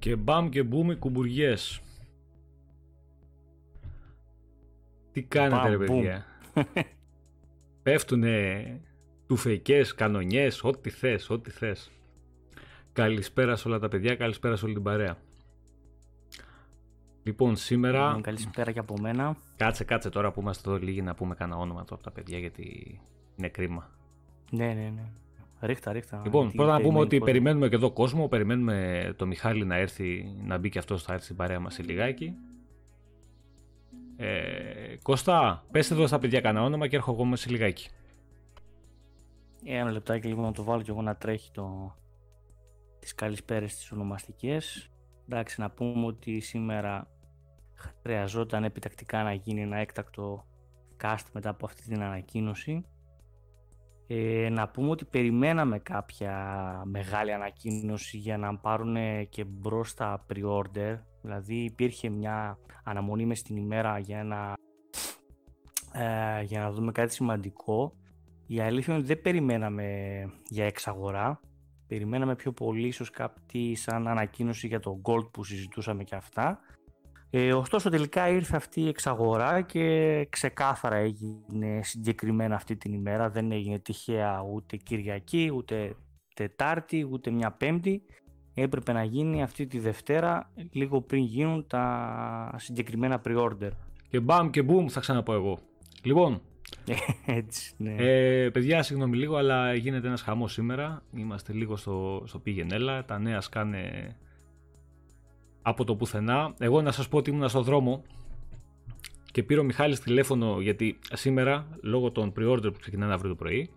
Και μπαμ και μπούμ οι κουμπουριές. Τι κάνετε ρε παιδιά; Πέφτουνε τουφεϊκές, κανονιές, ό,τι θες, ό,τι θες. Καλησπέρα σε όλα τα παιδιά, καλησπέρα σε όλη την παρέα. Λοιπόν, σήμερα. Λοιπόν, καλησπέρα και από μένα. Κάτσε, κάτσε τώρα που είμαστε εδώ λίγοι να πούμε κανένα όνομα από τα παιδιά γιατί είναι κρίμα. Ναι, ναι, ναι. Ρίχτα, ρίχτα. Λοιπόν, πρώτα να πούμε ότι περιμένουμε και εδώ κόσμο. Περιμένουμε το Μιχάλη να έρθει, να μπει και αυτός θα έρθει στην παρέα μας σε λιγάκι. Ε, Κώστα, πες εδώ στα παιδιά κανένα όνομα και έρχομαι εγώ σε λιγάκι. Ένα λεπτάκι λίγο να το βάλω και εγώ να τρέχει το... τις καλησπέρες τις ονομαστικές. Εντάξει, να πούμε ότι σήμερα χρειαζόταν επιτακτικά να γίνει ένα έκτακτο cast μετά από αυτή την ανακοίνωση. Ε, να πούμε ότι περιμέναμε κάποια μεγάλη ανακοίνωση για να πάρουν και μπρος τα pre-order. Δηλαδή υπήρχε μια αναμονή μες στην ημέρα για, ένα, ε, για να δούμε κάτι σημαντικό. Η αλήθεια είναι ότι δεν περιμέναμε για εξαγορά. Περιμέναμε πιο πολύ ίσως κάτι σαν ανακοίνωση για το Gold που συζητούσαμε και αυτά. Ε, ωστόσο τελικά ήρθε αυτή η εξαγορά και ξεκάθαρα έγινε συγκεκριμένα αυτή την ημέρα. Δεν έγινε τυχαία ούτε Κυριακή, ούτε Τετάρτη, ούτε μια Πέμπτη. Έπρεπε να γίνει αυτή τη Δευτέρα λίγο πριν γίνουν τα συγκεκριμένα pre-order. Και μπαμ και boom θα ξαναπώ εγώ. Λοιπόν, Έτσι, ναι. Ε, παιδιά, συγγνώμη λίγο, αλλά γίνεται ένας χαμός σήμερα. Είμαστε λίγο στο, στο πήγαινέλα. Τα νέα σκάνε από το πουθενά. Εγώ να σας πω ότι ήμουν στο δρόμο και πήρε ο Μιχάλης τηλέφωνο γιατί σήμερα, λόγω των pre-order που ξεκινάνε αύριο το πρωί,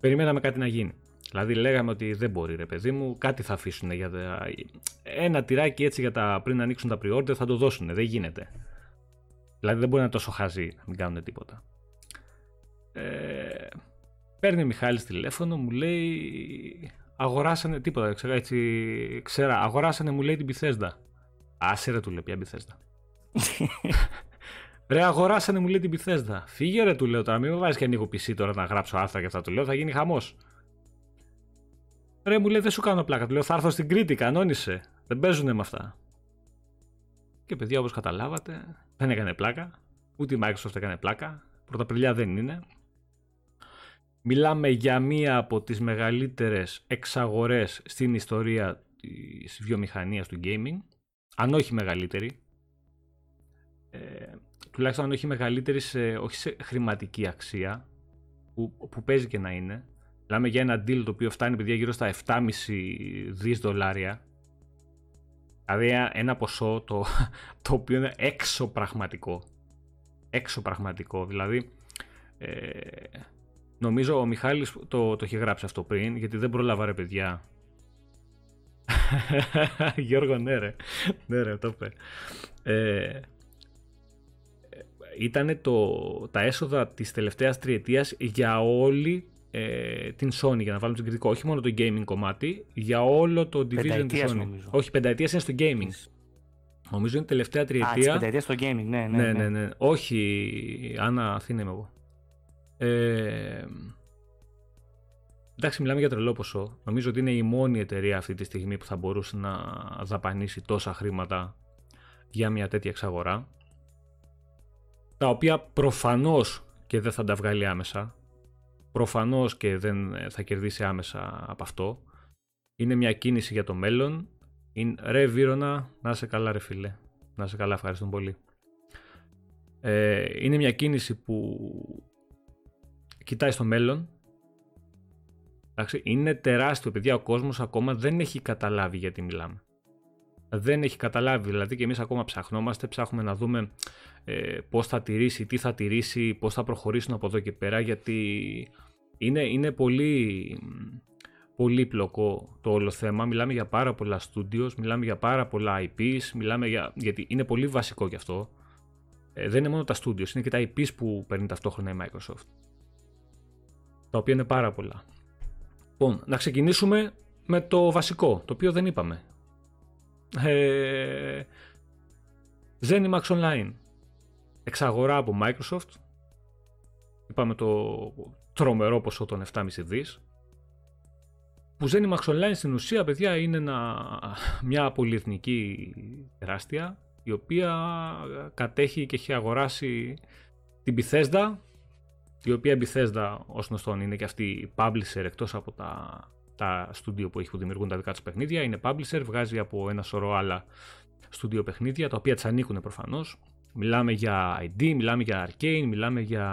περιμέναμε κάτι να γίνει. Δηλαδή λέγαμε ότι δεν μπορεί ρε παιδί μου, κάτι θα αφήσουν για τα... ένα τυράκι έτσι για τα πριν ανοίξουν τα pre-order θα το δώσουν, δεν γίνεται. Δηλαδή δεν μπορεί να είναι τόσο χαζί να μην κάνουν τίποτα. Ε, παίρνει ο Μιχάλης τηλέφωνο, μου λέει αγοράσανε τίποτα, ξέρω, έτσι, ξέρα, αγοράσανε μου λέει την Πιθέσδα. Άσε ρε του λέει πια Πιθέσδα. ρε αγοράσανε μου λέει την Πιθέσδα. Φύγε ρε του λέω τώρα, μην με βάζεις και ανοίγω PC τώρα να γράψω άρθρα και αυτά του λέω, θα γίνει χαμός. Ρε μου λέει δεν σου κάνω πλάκα, του λέω θα έρθω στην Κρήτη, κανόνισε. Δεν παίζουνε με αυτά. Και παιδιά όπως καταλάβατε δεν έκανε πλάκα, ούτε η Microsoft έκανε πλάκα, πρωταπριλιά δεν είναι. Μιλάμε για μία από τις μεγαλύτερες εξαγορές στην ιστορία της βιομηχανίας του gaming. Αν όχι μεγαλύτερη. Ε, τουλάχιστον αν όχι μεγαλύτερη σε, όχι σε χρηματική αξία. Που, που παίζει και να είναι. Μιλάμε για ένα deal το οποίο φτάνει παιδιά γύρω στα 7,5 δις δολάρια. Δηλαδή ένα ποσό το, το οποίο είναι έξω πραγματικό. Έξω πραγματικό. Δηλαδή ε, Νομίζω ο Μιχάλης το, το έχει γράψει αυτό πριν, γιατί δεν πρόλαβα ρε παιδιά. Γιώργο, ναι ρε. ναι ρε, το είπε. Ε, ήταν το, τα έσοδα της τελευταίας τριετίας για όλη ε, την Sony, για να βάλουμε την κριτικό. Όχι μόνο το gaming κομμάτι, για όλο το division της Sony. Νομίζω. Όχι, πενταετίας είναι στο gaming. Νομίζω είναι τελευταία τριετία. Α, πενταετίας στο gaming, ναι, ναι. Ναι, ναι, ναι. Όχι, Άννα, Αθήνα είμαι εγώ. Ε, εντάξει, μιλάμε για τρελό ποσό. Νομίζω ότι είναι η μόνη εταιρεία αυτή τη στιγμή που θα μπορούσε να δαπανίσει τόσα χρήματα για μια τέτοια εξαγορά. Τα οποία προφανώς και δεν θα τα βγάλει άμεσα. Προφανώς και δεν θα κερδίσει άμεσα από αυτό. Είναι μια κίνηση για το μέλλον. Είναι, ρε Βίρονα, να είσαι καλά ρε φίλε. Να είσαι καλά, ευχαριστούμε πολύ. Ε, είναι μια κίνηση που κοιτάει στο μέλλον. Εντάξει, είναι τεράστιο, παιδιά. Ο κόσμος ακόμα δεν έχει καταλάβει γιατί μιλάμε. Δεν έχει καταλάβει. Δηλαδή, και εμείς ακόμα ψαχνόμαστε, ψάχνουμε να δούμε ε, πώς θα τηρήσει, τι θα τηρήσει, πώς θα προχωρήσουν από εδώ και πέρα. Γιατί είναι, είναι πολύ πολύπλοκο το όλο θέμα. Μιλάμε για πάρα πολλά studios, μιλάμε για πάρα πολλά IPs, μιλάμε για, γιατί είναι πολύ βασικό γι' αυτό. Ε, δεν είναι μόνο τα studios, είναι και τα IPs που παίρνει ταυτόχρονα η Microsoft τα οποία είναι πάρα πολλά. Λοιπόν, να ξεκινήσουμε με το βασικό, το οποίο δεν είπαμε. Ε, Zenimax Online. Εξαγορά από Microsoft. Είπαμε το τρομερό ποσό των 7,5 δις. που Zenimax Online στην ουσία, παιδιά, είναι μια πολυεθνική τεράστια η οποία κατέχει και έχει αγοράσει την Bethesda η οποία η Bethesda ως γνωστόν είναι και αυτή η publisher εκτός από τα, τα studio που έχει που δημιουργούν τα δικά τους παιχνίδια είναι publisher, βγάζει από ένα σωρό άλλα studio παιχνίδια τα οποία της ανήκουν προφανώς Μιλάμε για ID, μιλάμε για Arcane, μιλάμε για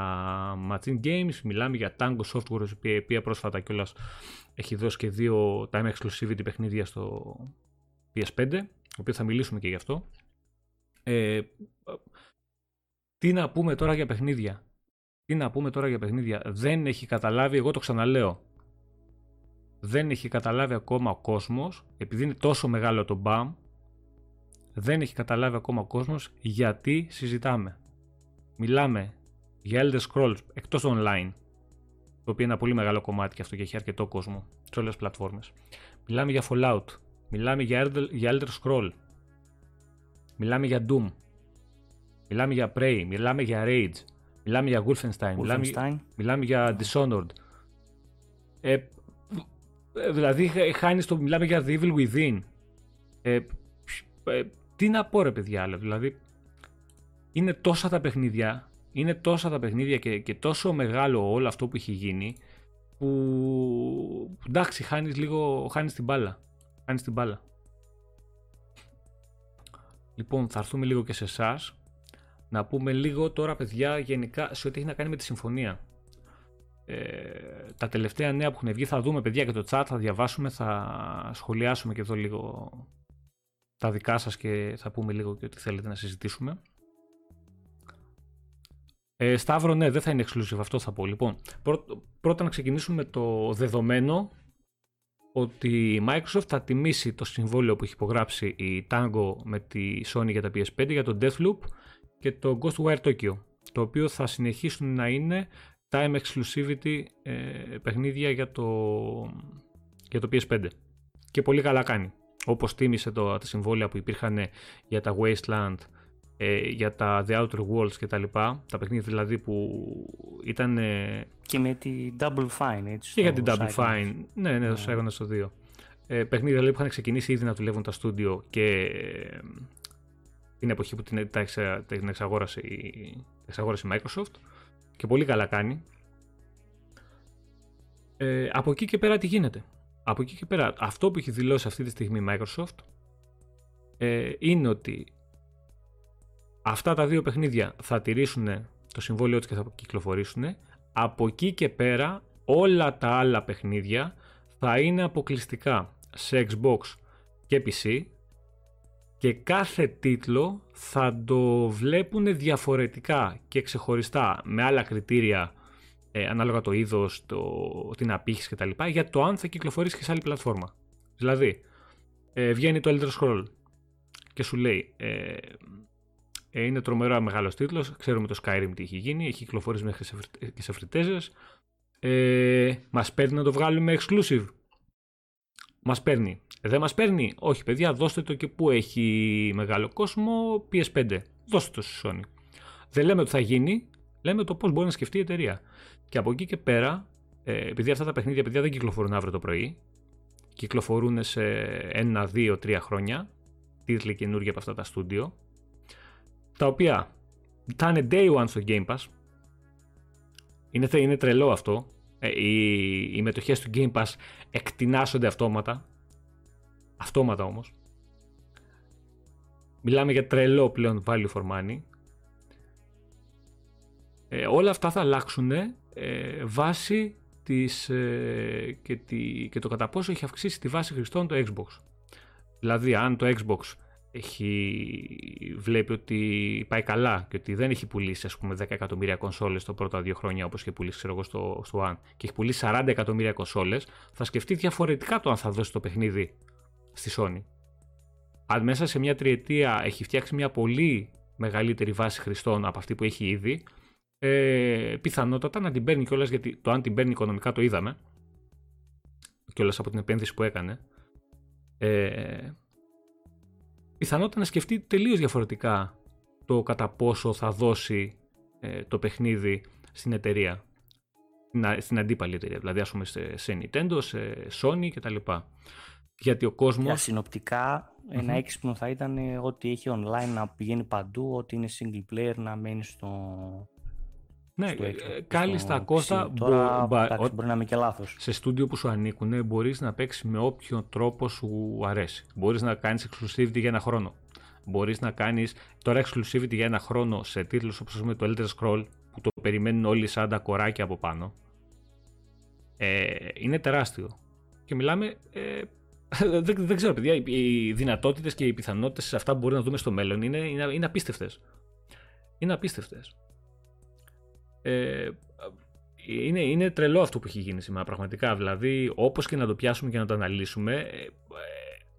Machine Games, μιλάμε για Tango Software, η οποία πρόσφατα κιόλας έχει δώσει και δύο time exclusivity παιχνίδια στο PS5, το οποίος θα μιλήσουμε και γι' αυτό. Ε, τι να πούμε τώρα για παιχνίδια. Τι να πούμε τώρα για παιχνίδια. Δεν έχει καταλάβει, εγώ το ξαναλέω, δεν έχει καταλάβει ακόμα ο κόσμος, επειδή είναι τόσο μεγάλο το BAM, δεν έχει καταλάβει ακόμα ο κόσμος γιατί συζητάμε. Μιλάμε για Elder Scrolls εκτός online, το οποίο είναι ένα πολύ μεγάλο κομμάτι και αυτό και έχει αρκετό κόσμο σε όλες τις πλατφόρμες. Μιλάμε για Fallout, μιλάμε για Elder, για Elder Scroll, μιλάμε για Doom, μιλάμε για Prey, μιλάμε για Rage, μιλάμε για Wolfenstein, Μιλάμε, μιλάμε για Dishonored. Ε, δηλαδή χάνεις το, μιλάμε για The Evil Within. Ε, ε, τι να πω ρε παιδιά άλλο, δηλαδή είναι τόσα τα παιχνίδια, είναι τόσα τα παιχνίδια και, και τόσο μεγάλο όλο αυτό που έχει γίνει που εντάξει χάνεις λίγο, χάνεις την μπάλα, χάνεις την μπάλα. Λοιπόν θα έρθουμε λίγο και σε εσάς να πούμε λίγο τώρα παιδιά γενικά σε ό,τι έχει να κάνει με τη συμφωνία. Ε, τα τελευταία νέα που έχουν βγει θα δούμε παιδιά και το chat θα διαβάσουμε, θα σχολιάσουμε και εδώ λίγο τα δικά σας και θα πούμε λίγο και ό,τι θέλετε να συζητήσουμε. Ε, Σταύρο, ναι, δεν θα είναι exclusive, αυτό θα πω. Λοιπόν, πρώτα να ξεκινήσουμε με το δεδομένο ότι η Microsoft θα τιμήσει το συμβόλαιο που έχει υπογράψει η Tango με τη Sony για τα PS5 για το Deathloop και το Ghostwire Tokyo, το οποίο θα συνεχίσουν να είναι time exclusivity ε, παιχνίδια για το, για το PS5. Και πολύ καλά κάνει όπως τίμησε το, τα συμβόλαια που υπήρχαν για τα Wasteland, ε, για τα The Outer Worlds και τα λοιπά, τα παιχνίδια δηλαδή που ήταν... Και με τη Double Fine, έτσι. Και για την Double Fine, ναι, ναι, το yeah. στο 2. Ε, παιχνίδια δηλαδή που είχαν ξεκινήσει ήδη να δουλεύουν τα στούντιο και ε, την εποχή που την, τα, την εξαγόρασε, η, εξαγόρασε η Microsoft και πολύ καλά κάνει. Ε, από εκεί και πέρα τι γίνεται; Από εκεί και πέρα, αυτό που έχει δηλώσει αυτή τη στιγμή η Microsoft ε, είναι ότι αυτά τα δύο παιχνίδια θα τηρήσουν το συμβόλαιό τους και θα κυκλοφορήσουν. Από εκεί και πέρα όλα τα άλλα παιχνίδια θα είναι αποκλειστικά σε Xbox και PC και κάθε τίτλο θα το βλέπουν διαφορετικά και ξεχωριστά με άλλα κριτήρια ε, ανάλογα το είδος, την απήχηση κτλ. για το αν θα κυκλοφορήσει και σε άλλη πλατφόρμα. Δηλαδή, ε, βγαίνει το Elder Scroll και σου λέει ε, ε, είναι τρομερά μεγάλος τίτλος. Ξέρουμε το Skyrim τι έχει γίνει, έχει κυκλοφορήσει μέχρι και σε φρυτέζες. Ε, μας παίρνει να το βγάλουμε exclusive. Μας παίρνει. Ε, δεν μας παίρνει; Όχι, παιδιά, δώστε το και που έχει μεγάλο κόσμο. PS5. Δώστε το στη Sony. Δεν λέμε ότι θα γίνει, λέμε το πώς μπορεί να σκεφτεί η εταιρεία. Και από εκεί και πέρα, ε, επειδή αυτά τα παιχνίδια παιδιά δεν κυκλοφορούν αύριο το πρωί, κυκλοφορούν σε ένα, δύο, τρία χρόνια, τίτλοι καινούργια από αυτά τα στούντιο, τα οποία θα είναι day one στο Game Pass. Είναι, είναι τρελό αυτό. Ε, οι, οι μετοχές του Game Pass εκτινάσονται αυτόματα. Αυτόματα όμως. Μιλάμε για τρελό πλέον value for money. Ε, όλα αυτά θα αλλάξουν ε, βάση της, ε, και, τη, και το κατά πόσο έχει αυξήσει τη βάση χρηστών το Xbox. Δηλαδή αν το Xbox έχει, βλέπει ότι πάει καλά και ότι δεν έχει πουλήσει ας πούμε 10 εκατομμύρια κονσόλες τα πρώτα δύο χρόνια όπως είχε πουλήσει ξέρω εγώ στο, στο One και έχει πουλήσει 40 εκατομμύρια κονσόλες θα σκεφτεί διαφορετικά το αν θα δώσει το παιχνίδι στη Sony. Αν μέσα σε μια τριετία έχει φτιάξει μια πολύ μεγαλύτερη βάση χρηστών από αυτή που έχει ήδη ε, πιθανότατα να την παίρνει κιόλας γιατί το αν την παίρνει οικονομικά το είδαμε κιόλας από την επένδυση που έκανε. Ε, πιθανότατα να σκεφτεί τελείως διαφορετικά το κατά πόσο θα δώσει ε, το παιχνίδι στην εταιρεία. στην αντίπαλη εταιρεία. Δηλαδή, ας πούμε, σε, σε Nintendo, σε Sony κτλ. Γιατί ο κόσμος. Για συνοπτικά, ένα έξυπνο θα ήταν ότι έχει online να πηγαίνει παντού, ότι είναι single player να μένει στο. Ναι, στο ε, κάλλιστα Κώστα. Τώρα, μπο, εντάξει, μπορεί να είμαι και λάθος. Σε στούντιο που σου ανήκουν μπορείς να παίξεις με όποιο τρόπο σου αρέσει. Μπορείς να κάνεις exclusivity για ένα χρόνο. Μπορείς να κάνεις τώρα exclusivity για ένα χρόνο σε τίτλους όπως το Elder Scroll που το περιμένουν όλοι σαν τα κοράκια από πάνω. Ε, είναι τεράστιο. Και μιλάμε ε, δεν, δεν ξέρω, παιδιά. Οι δυνατότητες και οι πιθανότητες σε αυτά που μπορεί να δούμε στο μέλλον είναι, είναι, είναι απίστευτες. Είναι απίστευτες. Ε, είναι, είναι τρελό αυτό που έχει γίνει σήμερα, πραγματικά. Δηλαδή, όπως και να το πιάσουμε και να το αναλύσουμε, ε,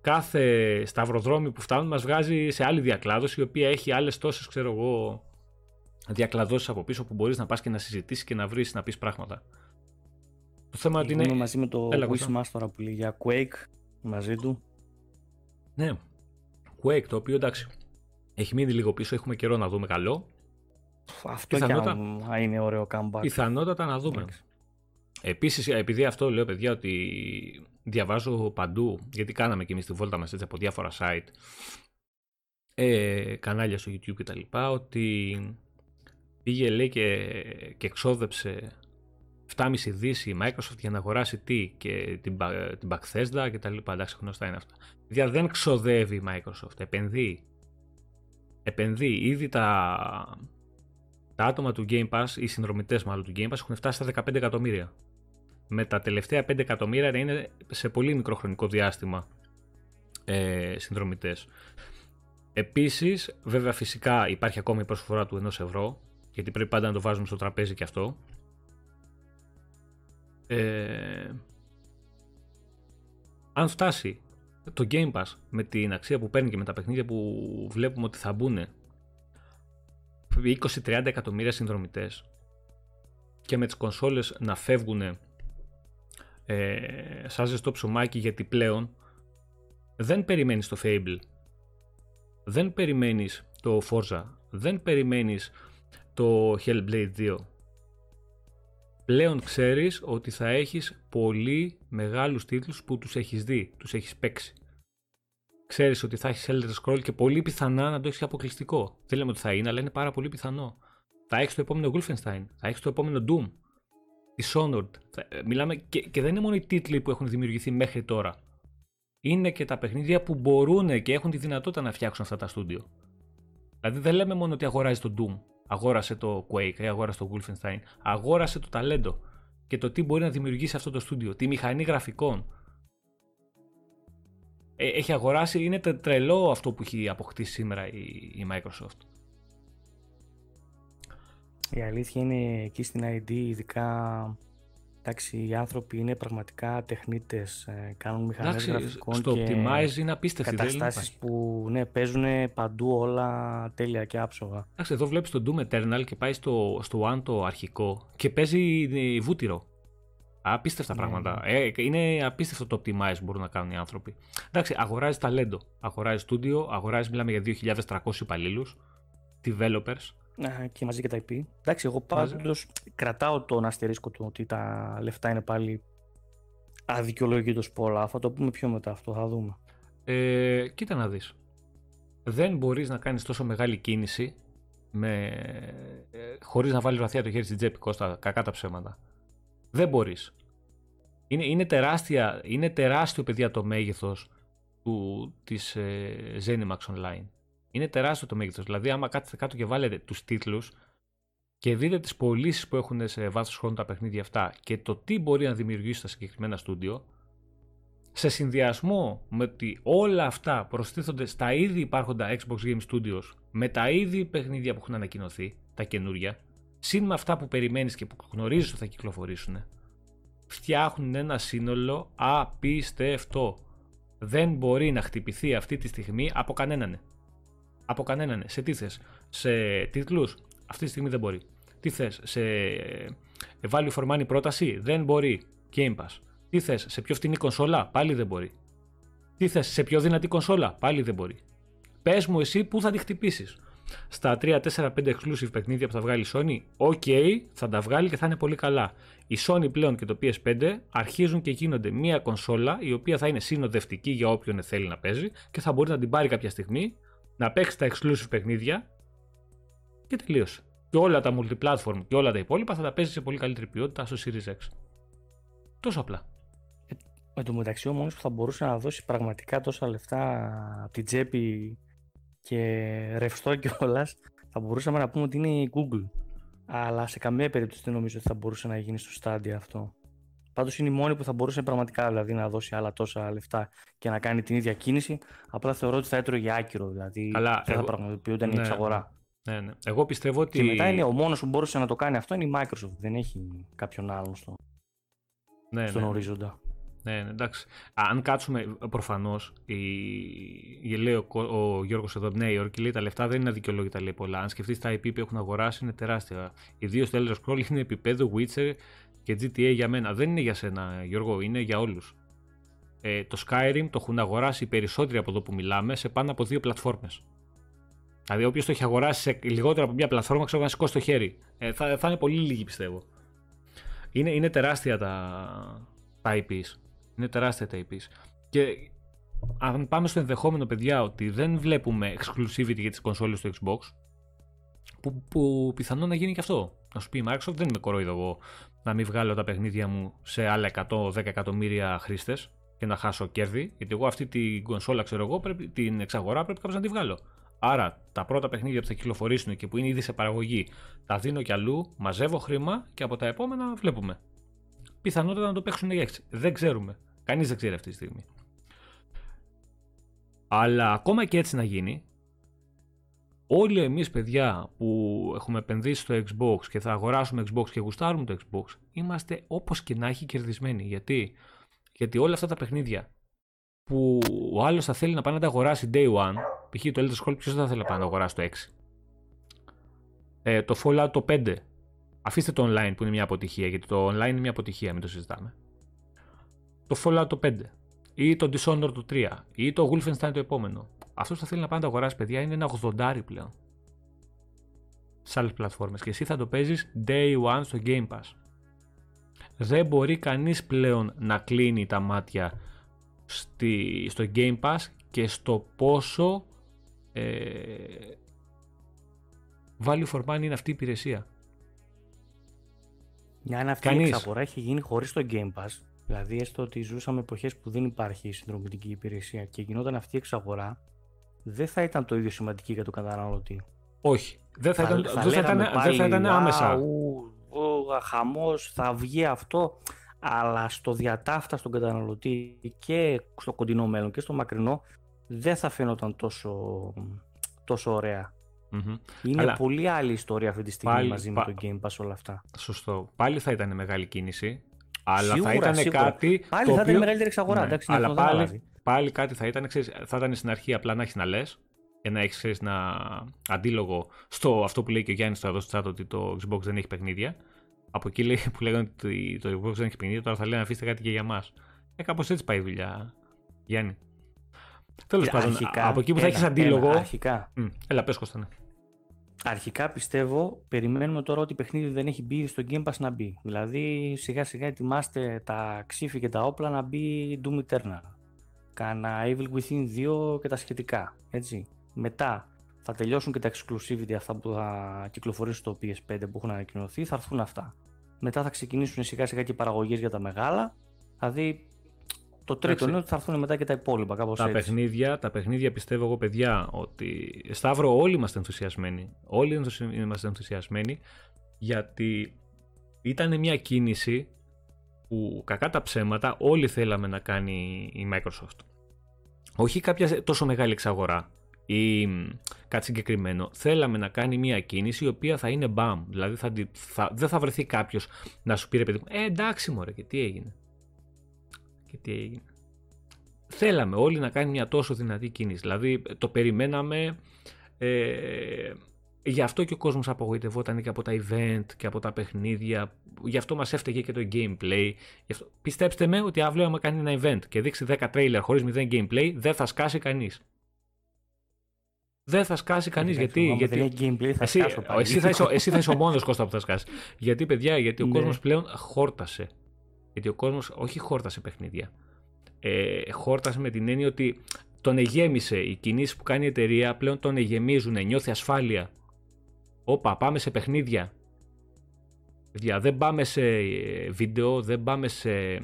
κάθε σταυροδρόμι που φτάνουν μας βγάζει σε άλλη διακλάδωση, η οποία έχει άλλες τόσες, ξέρω εγώ, διακλαδώσεις από πίσω που μπορείς να πας και να συζητήσεις και να βρεις να πεις πράγματα. Το θέμα είναι. μαζί με το Wishmaster που λέει για Quake μαζί του. Ναι. Quake, το οποίο εντάξει, έχει μείνει λίγο πίσω, έχουμε καιρό να δούμε καλό. Αυτό Πιθανότα... και είναι ωραίο comeback. Πιθανότατα να δούμε. Επίσης, επειδή αυτό λέω παιδιά ότι διαβάζω παντού, γιατί κάναμε και εμείς τη βόλτα μας έτσι από διάφορα site, ε, κανάλια στο YouTube κτλ, ότι πήγε λέει και, και εξόδεψε 7,5 δις η Microsoft για να αγοράσει τι και την, την Bethesda και τα λοιπά. Εντάξει, γνωστά είναι αυτά. Δηλαδή δεν ξοδεύει η Microsoft, επενδύει. Επενδύει. Ήδη τα, τα άτομα του Game Pass, οι συνδρομητές μάλλον του Game Pass, έχουν φτάσει στα 15 εκατομμύρια. Με τα τελευταία 5 εκατομμύρια να είναι σε πολύ μικρό χρονικό διάστημα ε, συνδρομητές. Επίσης, βέβαια φυσικά υπάρχει ακόμη η προσφορά του 1 ευρώ, γιατί πρέπει πάντα να το βάζουμε στο τραπέζι και αυτό. Ε, αν φτάσει το Game Pass με την αξία που παίρνει και με τα παιχνίδια που βλέπουμε ότι θα μπουν 20-30 εκατομμύρια συνδρομητές και με τις κονσόλες να φεύγουν ε, σαν ζεστό ψωμάκι γιατί πλέον δεν περιμένεις το Fable δεν περιμένεις το Forza δεν περιμένεις το Hellblade 2 πλέον ξέρεις ότι θα έχεις πολύ μεγάλους τίτλους που τους έχεις δει, τους έχεις παίξει. Ξέρεις ότι θα έχεις Elder Scroll και πολύ πιθανά να το έχεις αποκλειστικό. Δεν λέμε ότι θα είναι, αλλά είναι πάρα πολύ πιθανό. Θα έχεις το επόμενο Wolfenstein, θα έχεις το επόμενο Doom, Dishonored. Ε, μιλάμε και, και δεν είναι μόνο οι τίτλοι που έχουν δημιουργηθεί μέχρι τώρα. Είναι και τα παιχνίδια που μπορούν και έχουν τη δυνατότητα να φτιάξουν αυτά τα στούντιο. Δηλαδή δεν λέμε μόνο ότι αγοράζει το Doom αγόρασε το Quake ή αγόρασε το Wolfenstein, αγόρασε το ταλέντο και το τι μπορεί να δημιουργήσει αυτό το στούντιο, τη μηχανή γραφικών. Ε, έχει αγοράσει, είναι τρελό αυτό που έχει αποκτήσει σήμερα η, η Microsoft. Η αλήθεια είναι εκεί στην ID, ειδικά Εντάξει, οι άνθρωποι είναι πραγματικά τεχνίτες. Ε, κάνουν μηχανές γραφικών. Στο και Optimize είναι απίστευτη. Καταστάσεις που ναι, παίζουν παντού όλα τέλεια και άψογα. Εντάξει, εδώ βλέπεις το Doom Eternal και πάει στο, στο One το αρχικό και παίζει βούτυρο. Απίστευτα ναι. πράγματα. Ε, είναι απίστευτο το optimize που μπορούν να κάνουν οι άνθρωποι. Εντάξει, αγοράζεις ταλέντο. Αγοράζεις studio, αγοράζεις, μιλάμε για 2.300 υπαλλήλους, developers και μαζί και τα IP. Εντάξει, εγώ πάντως κρατάω τον αστερίσκο του ότι τα λεφτά είναι πάλι αδικαιολόγητο πολλά. Θα το πούμε πιο μετά αυτό, θα δούμε. Ε, κοίτα να δεις. Δεν μπορείς να κάνεις τόσο μεγάλη κίνηση με... Ε, χωρίς να βάλεις βαθιά το χέρι στην τσέπη, Κώστα, κακά τα ψέματα. Δεν μπορείς. Είναι, είναι, τεράστια, είναι τεράστιο, παιδιά, το μέγεθος του, της ε, Zenimax Online. Είναι τεράστιο το μέγεθος. Δηλαδή, άμα κάτσετε κάτω και βάλετε τους τίτλους και δείτε τις πωλήσεις που έχουν σε βάθος χρόνου τα παιχνίδια αυτά και το τι μπορεί να δημιουργήσει στα συγκεκριμένα στούντιο, σε συνδυασμό με ότι όλα αυτά προστίθονται στα ήδη υπάρχοντα Xbox Game Studios με τα ήδη παιχνίδια που έχουν ανακοινωθεί, τα καινούρια, συν με αυτά που περιμένεις και που γνωρίζεις ότι θα κυκλοφορήσουν, φτιάχνουν ένα σύνολο απίστευτο. Δεν μπορεί να χτυπηθεί αυτή τη στιγμή από κανέναν από κανέναν. Σε τι θες, σε τίτλους, αυτή τη στιγμή δεν μπορεί. Τι θες, σε value for money πρόταση, δεν μπορεί. Game Pass. Τι θες, σε πιο φθηνή κονσόλα, πάλι δεν μπορεί. Τι θες, σε πιο δυνατή κονσόλα, πάλι δεν μπορεί. Πες μου εσύ πού θα τη χτυπήσεις. Στα 3, 4, 5 exclusive παιχνίδια που θα βγάλει η Sony, ok, θα τα βγάλει και θα είναι πολύ καλά. Η Sony πλέον και το PS5 αρχίζουν και γίνονται μια κονσόλα η οποία θα είναι συνοδευτική για όποιον θέλει να παίζει και θα μπορεί να την πάρει κάποια στιγμή, να παίξει τα exclusive παιχνίδια και τελείωσε. Και όλα τα multiplatform και όλα τα υπόλοιπα θα τα παίζει σε πολύ καλύτερη ποιότητα στο Series X. Τόσο απλά. Με το μεταξύ ο μόνος που θα μπορούσε να δώσει πραγματικά τόσα λεφτά από την τσέπη και ρευστό κιόλας, θα μπορούσαμε να πούμε ότι είναι η Google. Αλλά σε καμία περίπτωση δεν νομίζω ότι θα μπορούσε να γίνει στο στάδιο αυτό. Πάντως είναι η μόνη που θα μπορούσε πραγματικά δηλαδή, να δώσει άλλα τόσα λεφτά και να κάνει την ίδια κίνηση. Απλά θεωρώ ότι θα έτρωγε άκυρο. Δηλαδή Αλλά δεν θα πραγματοποιούνταν ναι, η εξαγορά. Ναι, ναι. Εγώ πιστεύω ότι. Και μετά είναι ο μόνος που μπορούσε να το κάνει αυτό είναι η Microsoft. Δεν έχει κάποιον άλλον στο... ναι, στον ναι. ορίζοντα. Ναι, ναι, εντάξει. Αν κάτσουμε, προφανώς, η... λέει ο, ο Γιώργος εδώ από Νέα Υόρκη, λέει τα λεφτά δεν είναι αδικαιολόγητα, λέει πολλά. Αν σκεφτείς τα IP που έχουν αγοράσει, είναι τεράστια. Ιδίως το Elder Scroll είναι επίπεδο Witcher και GTA για μένα. Δεν είναι για σένα, Γιώργο, είναι για όλους. Ε, το Skyrim το έχουν αγοράσει περισσότεροι από εδώ που μιλάμε σε πάνω από δύο πλατφόρμες. Δηλαδή, όποιος το έχει αγοράσει σε λιγότερο από μια πλατφόρμα, ξέρω να σηκώσει το χέρι. Ε, θα, θα είναι πολύ λίγοι, πιστεύω. Είναι, είναι τεράστια τα, τα IPs. Είναι τεράστια τα IPs. Και αν πάμε στο ενδεχόμενο, παιδιά, ότι δεν βλέπουμε exclusivity για τις κονσόλες του Xbox, που, που πιθανόν να γίνει και αυτό. Να σου πει η Microsoft, δεν είμαι κορόιδο εγώ να μην βγάλω τα παιχνίδια μου σε άλλα 110 εκατομμύρια χρήστες και να χάσω κέρδη, γιατί εγώ αυτή την κονσόλα, ξέρω εγώ, πρέπει, την εξαγορά πρέπει κάποιος να τη βγάλω. Άρα τα πρώτα παιχνίδια που θα κυκλοφορήσουν και που είναι ήδη σε παραγωγή, τα δίνω κι αλλού, μαζεύω χρήμα και από τα επόμενα βλέπουμε. Πιθανότατα να το παίξουν οι έξι. Δεν ξέρουμε. Κανείς δεν ξέρει αυτή τη στιγμή. Αλλά ακόμα και έτσι να γίνει, όλοι εμείς παιδιά που έχουμε επενδύσει στο Xbox και θα αγοράσουμε Xbox και γουστάρουμε το Xbox, είμαστε όπως και να έχει κερδισμένοι. Γιατί, Γιατί όλα αυτά τα παιχνίδια που ο άλλος θα θέλει να πάει να τα αγοράσει day one, π.χ. το Elder Scrolls ποιος θα θέλει να πάει να το αγοράσει το 6. Ε, το Fallout το 5. Αφήστε το online που είναι μια αποτυχία, γιατί το online είναι μια αποτυχία, μην το συζητάμε. Το Fallout το 5 ή το Dishonored το 3 ή το Wolfenstein το επόμενο. Αυτός που θα θέλει να πάει να το αγοράσει, παιδιά, είναι ένα 80 πλέον. Σε άλλες πλατφόρμες. Και εσύ θα το παίζεις day one στο Game Pass. Δεν μπορεί κανείς πλέον να κλείνει τα μάτια στη, στο Game Pass και στο πόσο ε, value for money είναι αυτή η υπηρεσία. Μια αν αυτή Κανείς. η εξαγορά έχει γίνει χωρίς το Game Pass, δηλαδή έστω ότι ζούσαμε εποχές που δεν υπάρχει η συνδρομητική υπηρεσία και γινόταν αυτή η εξαγορά, δεν θα ήταν το ίδιο σημαντική για τον καταναλωτή. Όχι. Δεν θα, θα ήταν, θα δεν θα ήταν, δεν θα ήταν άμεσα. Ου, χαμός, θα βγει αυτό αλλά στο διατάφτα στον καταναλωτή και στο κοντινό μέλλον και στο μακρινό δεν θα φαίνονταν τόσο, τόσο Είναι αλλά πολύ άλλη ιστορία αυτή τη στιγμή πάλι, μαζί με το Game Pass όλα αυτά. Σωστό. Πάλι θα ήταν μεγάλη κίνηση. Αλλά σίγουρα, θα ήταν σίγουρα. κάτι. Πάλι θα οποίο... ήταν μεγαλύτερη εξαγορά. Ναι, εντάξει, αλλά πάλι, πάλι κάτι θα ήταν, ξέρεις, θα ήταν στην αρχή απλά να έχεις να λες και να έχεις ένα αντίλογο στο αυτό που λέει και ο Γιάννης εδώ στο chat ότι το Xbox δεν έχει παιχνίδια. Από εκεί λέει, που λέγανε ότι το Xbox δεν έχει παιχνίδια, τώρα θα λένε αφήστε κάτι και για μα. Ε, κάπως έτσι πάει η δουλειά, Γιάννη. Τέλος πάντων, από εκεί που θα έχεις αντίλογο. Ένα, αρχικά. Μ, έλα, πες Κωνσταντίνε. Αρχικά πιστεύω, περιμένουμε τώρα ότι παιχνίδι δεν έχει μπει στο Game Pass να μπει. Δηλαδή σιγά σιγά ετοιμάστε τα ξύφη και τα όπλα να μπει Doom Eternal. Κάνα Evil Within 2 και τα σχετικά. Έτσι. Μετά θα τελειώσουν και τα exclusivity αυτά που θα κυκλοφορήσουν στο PS5 που έχουν ανακοινωθεί, θα έρθουν αυτά. Μετά θα ξεκινήσουν σιγά σιγά και οι παραγωγές για τα μεγάλα. Δηλαδή το τρίτο είναι ότι θα έρθουν μετά και τα υπόλοιπα κάπως τα έτσι. Παιχνίδια, τα παιχνίδια πιστεύω εγώ παιδιά ότι Σταύρο όλοι είμαστε ενθουσιασμένοι. Όλοι είμαστε ενθουσιασμένοι γιατί ήταν μια κίνηση που κακά τα ψέματα όλοι θέλαμε να κάνει η Microsoft. Όχι κάποια τόσο μεγάλη εξαγορά ή κάτι συγκεκριμένο. Θέλαμε να κάνει μια κίνηση η οποία θα είναι μπαμ. Δηλαδή θα, θα, δεν θα βρεθεί κάποιος να σου πει ρε παιδί μου, Ε, εντάξει μωρέ, και τι έγινε. Και τι έγινε. Θέλαμε όλοι να κάνει μια τόσο δυνατή κίνηση. Δηλαδή το περιμέναμε. Ε, γι' αυτό και ο κόσμος απογοητευόταν και από τα event και από τα παιχνίδια. Γι' αυτό μας έφταιγε και το gameplay. Γι αυτό... Πιστέψτε με ότι αύριο άμα κάνει ένα event και δείξει 10 trailer χωρίς 0 gameplay δεν θα σκάσει κανείς. Δεν θα σκάσει κανείς. Γιατί. γιατί... Δεν gameplay, θα εσύ, σκάσω εσύ, θα είσαι, εσύ θα είσαι ο μόνος Κώστα που θα σκάσει. γιατί, παιδιά, γιατί ο ναι. κόσμος πλέον χόρτασε. Γιατί ο κόσμος όχι χόρτασε παιχνίδια. Ε, χόρτασε με την έννοια ότι τον εγέμισε. Οι κινήσει που κάνει η εταιρεία πλέον τον εγεμίζουν. Νιώθει ασφάλεια. Όπα, πάμε σε παιχνίδια. Παιδιά, δεν πάμε σε ε, βίντεο, δεν πάμε σε,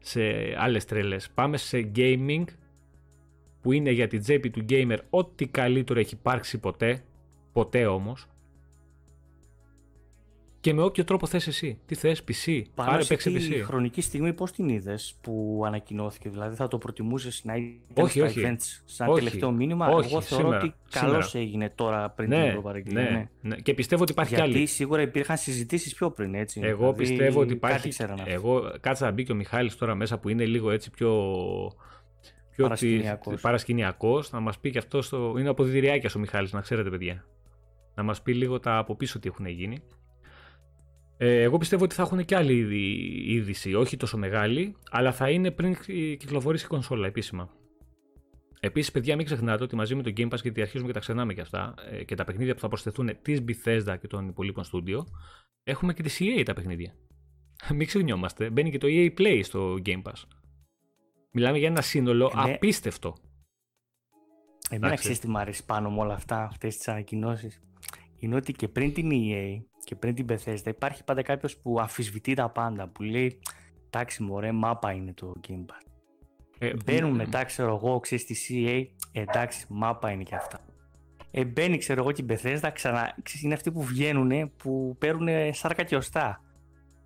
σε άλλες τρέλες. Πάμε σε gaming που είναι για την τσέπη του gamer ό,τι καλύτερο έχει υπάρξει ποτέ, ποτέ όμως, και με όποιο τρόπο θες εσύ. Τι θες, PC, Πάνω πάρε παίξε PC. χρονική στιγμή πώς την είδες που ανακοινώθηκε, δηλαδή θα το προτιμούσες να ήταν όχι, όχι. events σαν όχι, τελευταίο μήνυμα; Όχι, Εγώ θεωρώ σήμερα, ότι καλώς έγινε τώρα πριν ναι, την Ευρωπαϊκή. Ναι, ναι, ναι. Και πιστεύω ότι υπάρχει Γιατί κι άλλη. σίγουρα υπήρχαν συζητήσεις πιο πριν, έτσι. Εγώ δηλαδή, πιστεύω ότι υπάρχει. Κάτι Εγώ κάτσα να μπει και ο Μιχάλης τώρα μέσα που είναι λίγο έτσι πιο πιο παρασκηνιακός. παρασκηνιακός, να μας πει και αυτό στο... είναι αποδητηριάκια ο Μιχάλης, να ξέρετε παιδιά. Να μας πει λίγο τα από πίσω τι έχουν γίνει. Ε, εγώ πιστεύω ότι θα έχουν και άλλη είδηση, όχι τόσο μεγάλη, αλλά θα είναι πριν κυκλοφορήσει η κονσόλα επίσημα. Επίσης, παιδιά, μην ξεχνάτε ότι μαζί με το Game Pass, γιατί αρχίζουμε και τα ξεχνάμε και αυτά, ε, και τα παιχνίδια που θα προσθεθούν της Bethesda και των υπολείπων στούντιο, έχουμε και τη EA τα παιχνίδια. μην ξεχνιόμαστε. Μπαίνει και το EA Play στο Game Pass. Μιλάμε για ένα σύνολο ε, ναι. απίστευτο. Εμένα ξέρεις τι μου αρέσει πάνω με όλα αυτά, αυτές τις ανακοινώσεις. Είναι ότι και πριν την EA και πριν την Bethesda υπάρχει πάντα κάποιος που αμφισβητεί τα πάντα. Που λέει, εντάξει, μωρέ, μάπα είναι το Game Pass. Ε, Μπαίνουν μετά, ξέρω εγώ, ξέρεις τη EA, εντάξει, μάπα είναι και αυτά. Ε, μπαίνει, ξέρω εγώ, και η Bethesda ξανά. Ξέρεις, είναι αυτοί που βγαίνουν, που παίρνουν σάρκα και οστά.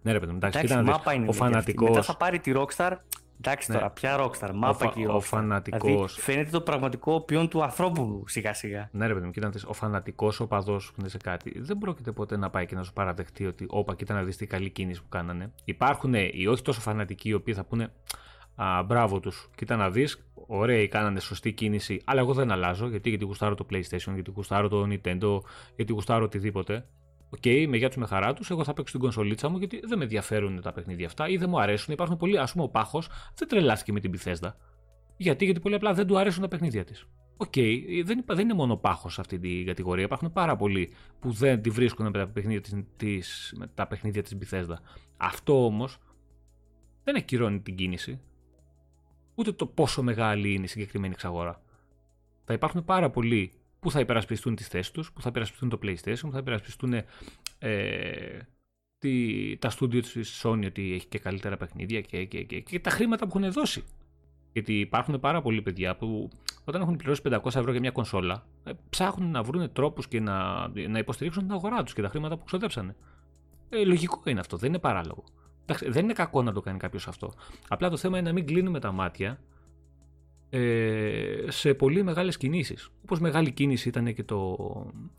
Ναι, ρε παιδί, εντάξει, εντάξει μάπα είναι. Ο φανατικό. Μετά θα πάρει τη Rockstar Εντάξει ναι. τώρα, πια Rockstar, μάπα και ο, ο φανατικός. Δηλαδή, φαίνεται το πραγματικό ποιόν του ανθρώπου σιγά σιγά. Ναι, ρε παιδί μου, κοίτα, ο φανατικός οπαδός που είναι σε κάτι δεν πρόκειται ποτέ να πάει και να σου παραδεχτεί ότι, όπα, κοίτα να δεις τι καλή κίνηση που κάνανε. Υπάρχουν οι όχι τόσο φανατικοί οι οποίοι θα πούνε, Α, μπράβο τους, κοίτα να δεις, ωραίοι κάνανε σωστή κίνηση, αλλά εγώ δεν αλλάζω γιατί, γιατί γουστάρω το PlayStation, γιατί γουστάρω το Nintendo, γιατί γουστάρω οτιδήποτε. OK, okay, με γεια τους με χαρά τους, εγώ θα παίξω την κονσολίτσα μου γιατί δεν με ενδιαφέρουν τα παιχνίδια αυτά ή δεν μου αρέσουν. Υπάρχουν πολλοί, ας πούμε, ο Πάχος δεν τρελάθηκε με την Bethesda. Γιατί, γιατί πολύ απλά δεν του αρέσουν τα παιχνίδια της. OK, okay, δεν, δεν είναι μόνο Πάχος σε αυτή την κατηγορία. Υπάρχουν πάρα πολλοί που δεν τη βρίσκουν με τα παιχνίδια της, με τα παιχνίδια της Bethesda. Αυτό όμως δεν ακυρώνει την κίνηση. Ούτε το πόσο μεγάλη είναι η συγκεκριμένη εξαγορά. Θα υπάρχουν πάρα πολλοί που θα υπερασπιστούν τις θέσεις τους, που θα υπερασπιστούν το PlayStation, που θα υπερασπιστούν ε, τη, τα στούντιο της Sony ότι έχει και καλύτερα παιχνίδια και, και, και, και, τα χρήματα που έχουν δώσει. Γιατί υπάρχουν πάρα πολλοί παιδιά που όταν έχουν πληρώσει 500 ευρώ για μια κονσόλα, ε, ψάχνουν να βρουν τρόπους και να, να υποστηρίξουν την αγορά τους και τα χρήματα που ξοδέψανε. Ε, λογικό είναι αυτό, δεν είναι παράλογο. Δεν είναι κακό να το κάνει κάποιος αυτό. Απλά το θέμα είναι να μην κλείνουμε τα μάτια ε, σε πολύ μεγάλες κινήσεις. Όπως μεγάλη κίνηση ήταν και, το,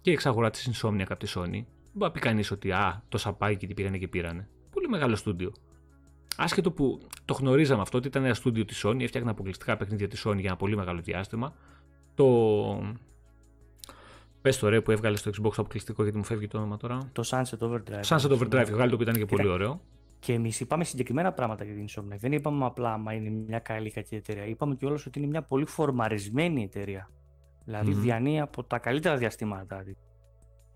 και η εξαγορά της Insomnia από τη Sony. Δεν μπορεί να πει κανείς ότι α, το σαπάκι και τι πήγανε και πήρανε. Πολύ μεγάλο στούντιο. Άσχετο που το γνωρίζαμε αυτό ότι ήταν ένα στούντιο της Sony, έφτιαχνε αποκλειστικά παιχνίδια της Sony για ένα πολύ μεγάλο διάστημα. Το... Πες το ρε που έβγαλε στο Xbox αποκλειστικό γιατί μου φεύγει το όνομα τώρα. Το Sunset Overdrive. Sunset Overdrive, βγάλει το που ήταν και πολύ ωραίο. Και εμείς είπαμε συγκεκριμένα πράγματα για την Insomniac. Δεν είπαμε απλά μα είναι μια καλή κακή εταιρεία. Είπαμε κιόλας ότι είναι μια πολύ φορμαρισμένη εταιρεία. Δηλαδή mm-hmm. διανύει από τα καλύτερα διαστήματα.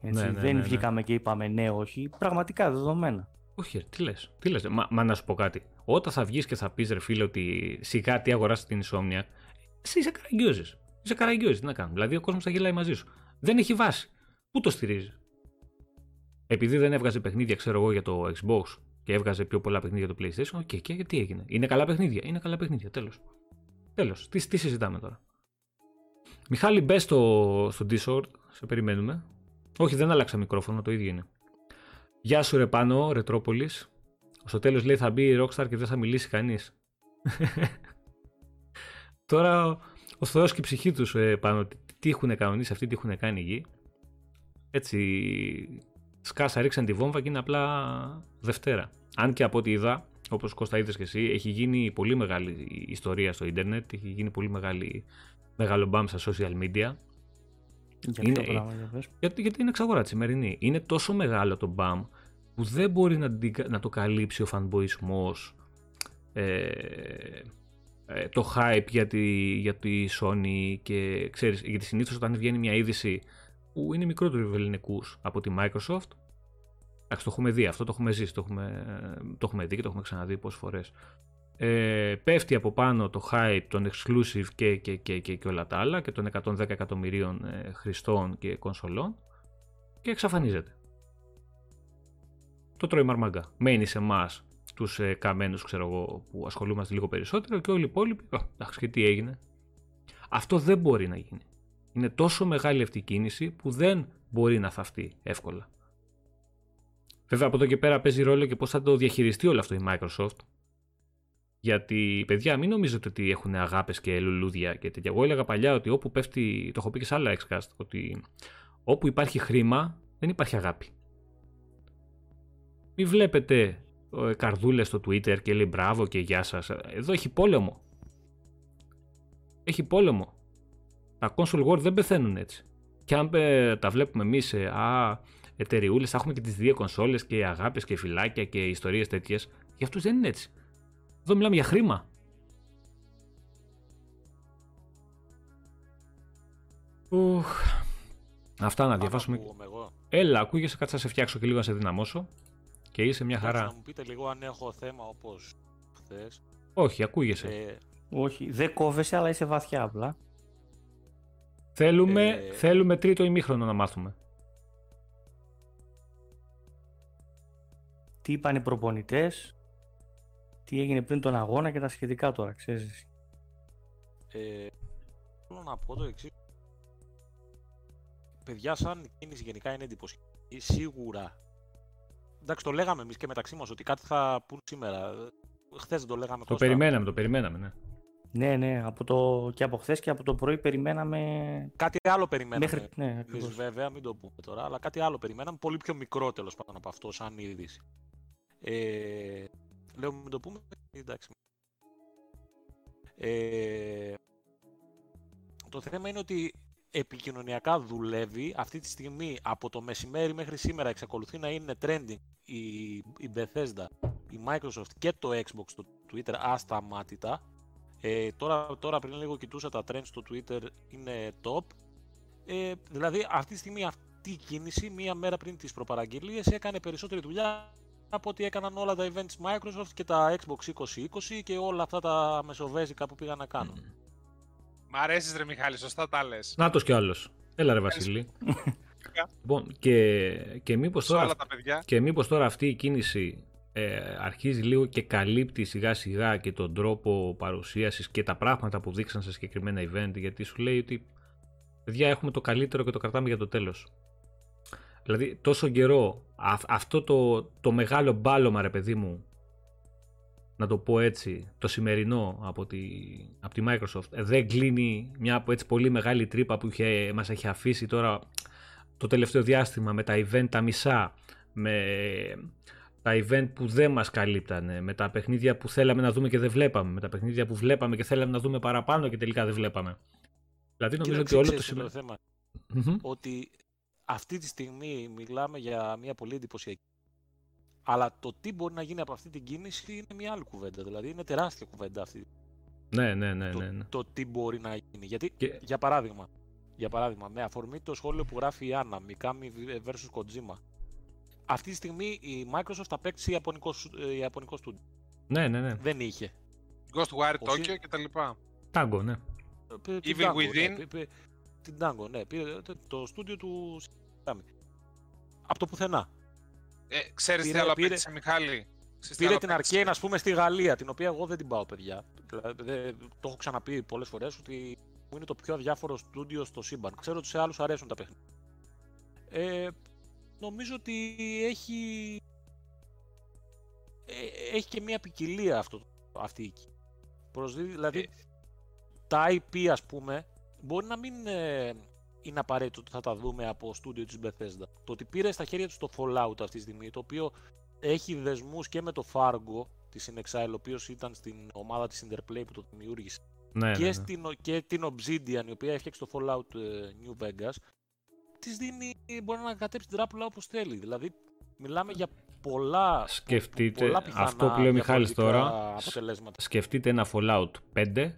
Έτσι, ναι, ναι, δεν ναι, ναι, βγήκαμε και είπαμε ναι, όχι. Πραγματικά δεδομένα. Όχι, τι λες. Τι λες. Μα, μα, να σου πω κάτι. Όταν θα βγεις και θα πεις, ρε φίλε, ότι σιγά τι αγοράσεις την Insomniac, εσύ είσαι καραγκιόζης. Είσαι καραγκιόζης. Τι να κάνουμε. Δηλαδή ο κόσμος θα γελάει μαζί σου. Δεν έχει βάση. Πού το στηρίζεις; Επειδή δεν έβγαζε παιχνίδια, ξέρω εγώ, για το Xbox και έβγαζε πιο πολλά παιχνίδια το PlayStation. OK, okay, και τι έγινε. Είναι καλά παιχνίδια. Είναι καλά παιχνίδια. Τέλος. Τέλος. Τι, τι συζητάμε τώρα; Μιχάλη, μπες στο, στο Discord. Σε περιμένουμε. Όχι, δεν άλλαξα μικρόφωνο. Το ίδιο είναι. Γεια σου, ρε Πάνο, Retropolis. Στο τέλος λέει θα μπει η Rockstar και δεν θα μιλήσει κανείς. τώρα ο Θεός και η ψυχή τους ε, πάνω. Τι έχουν κανονίσει αυτοί, τι έχουν κάνει εκεί; Έτσι σκάσα ρίξαν τη βόμβα και είναι απλά Δευτέρα. Αν και από ό,τι είδα, όπως Κώστα είδες και εσύ, έχει γίνει πολύ μεγάλη ιστορία στο ίντερνετ, έχει γίνει πολύ μεγάλη, μεγάλο μπαμ στα social media. Γιατί είναι, το πράγμα, γιατί, γιατί είναι εξαγορά τη σημερινή. Είναι τόσο μεγάλο το μπαμ που δεν μπορεί να, να το καλύψει ο φανμποϊσμός ε, ε, το hype για τη, για τη Sony και ξέρεις, γιατί συνήθως όταν βγαίνει μια είδηση που είναι μικρότερο ελληνικούς από τη Microsoft, εντάξει το έχουμε δει, αυτό το έχουμε ζήσει, το έχουμε, το έχουμε δει και το έχουμε ξαναδεί πόσες φορές. Ε, πέφτει από πάνω το hype των exclusive και, και, και, και, και όλα τα άλλα και των 110 εκατομμυρίων ε, χρηστών και κονσολών και εξαφανίζεται. Το τρώει μαρμαγκά. Μένει σε εμάς τους ε, καμένους, ξέρω εγώ, που ασχολούμαστε λίγο περισσότερο και όλοι οι υπόλοιποι. Εντάξει, και τι έγινε. Αυτό δεν μπορεί να γίνει. Είναι τόσο μεγάλη αυτή η κίνηση που δεν μπορεί να θαυτεί εύκολα. Βέβαια από εδώ και πέρα παίζει ρόλο και πώς θα το διαχειριστεί όλο αυτό η Microsoft. Γιατί, παιδιά, μην νομίζετε ότι έχουν αγάπες και λουλούδια και τέτοια. Εγώ έλεγα παλιά ότι όπου πέφτει, το έχω πει και σε άλλα Xcast, ότι όπου υπάρχει χρήμα δεν υπάρχει αγάπη. Μην βλέπετε ε, καρδούλες στο Twitter και λέει μπράβο και γεια σας. Εδώ έχει πόλεμο. Έχει πόλεμο. Τα console war δεν πεθαίνουν έτσι. Και αν ε, τα βλέπουμε εμείς σε α, εταιρεούλες, θα έχουμε και τις δύο κονσόλες και αγάπες και φυλάκια και ιστορίες τέτοιες. Για αυτούς δεν είναι έτσι. Εδώ μιλάμε για χρήμα. Αυτά να διαβάσουμε. Έλα, ακούγεσαι, κάτσε να σε φτιάξω και λίγο να σε δυναμώσω. Και είσαι μια χαρά. Να μου πείτε λίγο αν έχω θέμα όπως χθες. Όχι, ακούγεσαι. Ε, όχι, δεν κόβεσαι, αλλά είσαι βαθιά απλά. Θέλουμε, ε... θέλουμε τρίτο ημίχρονο να μάθουμε. Τι είπαν οι προπονητές, τι έγινε πριν τον αγώνα και τα σχετικά τώρα, ξέρεις. Ε, θέλω να πω το εξής. Παιδιά, σαν κίνηση γενικά είναι εντυπωσιακή. Σίγουρα εντάξει, το λέγαμε εμείς και μεταξύ μας ότι κάτι θα πούν σήμερα. Χθες δεν το λέγαμε Το περιμέναμε, το περιμέναμε, ναι. Ναι, ναι, από το... και από χθες και από το πρωί περιμέναμε. Κάτι άλλο περιμέναμε. Μέχρι... Ναι, βέβαια, μην το πούμε τώρα, αλλά κάτι άλλο περιμέναμε. Πολύ πιο μικρό τέλος πάντων από αυτό, σαν είδηση. Ε... Λέω, μην το πούμε. Εντάξει. Ε... Το θέμα είναι ότι επικοινωνιακά δουλεύει. Αυτή τη στιγμή από το μεσημέρι μέχρι σήμερα εξακολουθεί να είναι trending η, η Bethesda, η Microsoft και το Xbox στο Twitter ασταμάτητα. Ε, τώρα, τώρα πριν λίγο κοιτούσα τα trends στο Twitter είναι top. Ε, δηλαδή αυτή τη στιγμή αυτή η κίνηση μία μέρα πριν τις προπαραγγελίες έκανε περισσότερη δουλειά από ό,τι έκαναν όλα τα events Microsoft και τα Xbox 2020 και όλα αυτά τα μεσοβέζικα που πήγαν να κάνουν. Μ' αρέσεις ρε Μιχάλη, σωστά τα λες. Νάτος κι άλλος. Έλα ρε Βασίλη. Λοιπόν, και, και, μήπως τώρα, και μήπως τώρα αυτή η κίνηση ε, αρχίζει λίγο και καλύπτει σιγά σιγά και τον τρόπο παρουσίασης και τα πράγματα που δείξαν σε συγκεκριμένα event γιατί σου λέει ότι παιδιά έχουμε το καλύτερο και το κρατάμε για το τέλος. Δηλαδή τόσο καιρό αυτό το, το μεγάλο μπάλωμα ρε παιδί μου να το πω έτσι, το σημερινό από τη, από τη Microsoft δεν κλείνει μια έτσι πολύ μεγάλη τρύπα που είχε, μας έχει αφήσει τώρα το τελευταίο διάστημα με τα event τα μισά, με τα event που δεν μας καλύπτανε, με τα παιχνίδια που θέλαμε να δούμε και δεν βλέπαμε, με τα παιχνίδια που βλέπαμε και θέλαμε να δούμε παραπάνω και τελικά δεν βλέπαμε. Δηλαδή νομίζω ότι όλο το σημείο... θέμα, ότι αυτή τη στιγμή μιλάμε για μια πολύ εντυπωσιακή αλλά το τι μπορεί να γίνει από αυτή την κίνηση είναι μια άλλη κουβέντα. Δηλαδή είναι τεράστια κουβέντα αυτή. Ναι, ναι, ναι. ναι, ναι. Το, τι μπορεί να γίνει. Γιατί, για παράδειγμα, για παράδειγμα, με αφορμή το σχόλιο που γράφει η Άννα, Mikami vs Kojima. Αυτή τη στιγμή η Microsoft απέκτησε Ιαπωνικός, ε, Ιαπωνικός στούντιο. Ναι, ναι, ναι. Δεν είχε. Ghostwire Tokyo και τα λοιπά. Tango, ναι. Ε, Evil Within. Ναι, την Tango, ναι. Πήρε το στούντιο του από το πουθενά. Ε, ξέρεις τι άλλο απέκτησε, Μιχάλη; Πήρε την Arcane, ας πούμε, στη Γαλλία, την οποία εγώ δεν την πάω, παιδιά. Δηλαδή, το έχω ξαναπεί πολλές φορές ότι είναι το πιο αδιάφορο στούντιο στο σύμπαν. Ξέρω ότι σε άλλους αρέσουν τα παιχνίδια. Ε, νομίζω ότι έχει, ε, έχει και μια ποικιλία αυτό, αυτή η Δηλαδή, ε. τα IP, ας πούμε, μπορεί να μην ε, είναι απαραίτητο ότι θα τα δούμε από στούντιο της Bethesda. Το ότι πήρε στα χέρια τους το Fallout αυτή τη στιγμή, το οποίο έχει δεσμούς και με το Fargo της Inexile, ο οποίος ήταν στην ομάδα της Interplay που το δημιούργησε, ναι, και, ναι, ναι. Στην, και την Obsidian, η οποία έφτιαξε το Fallout ε, New Vegas, της δίνει, μπορεί να ανακατέψει την τράπουλα όπως θέλει. Δηλαδή, μιλάμε για πολλά, Σκεφτείτε, πολλά πιθανά αυτό που λέει ο Μιχάλης τώρα, αποτελέσματα. σκεφτείτε ένα Fallout 5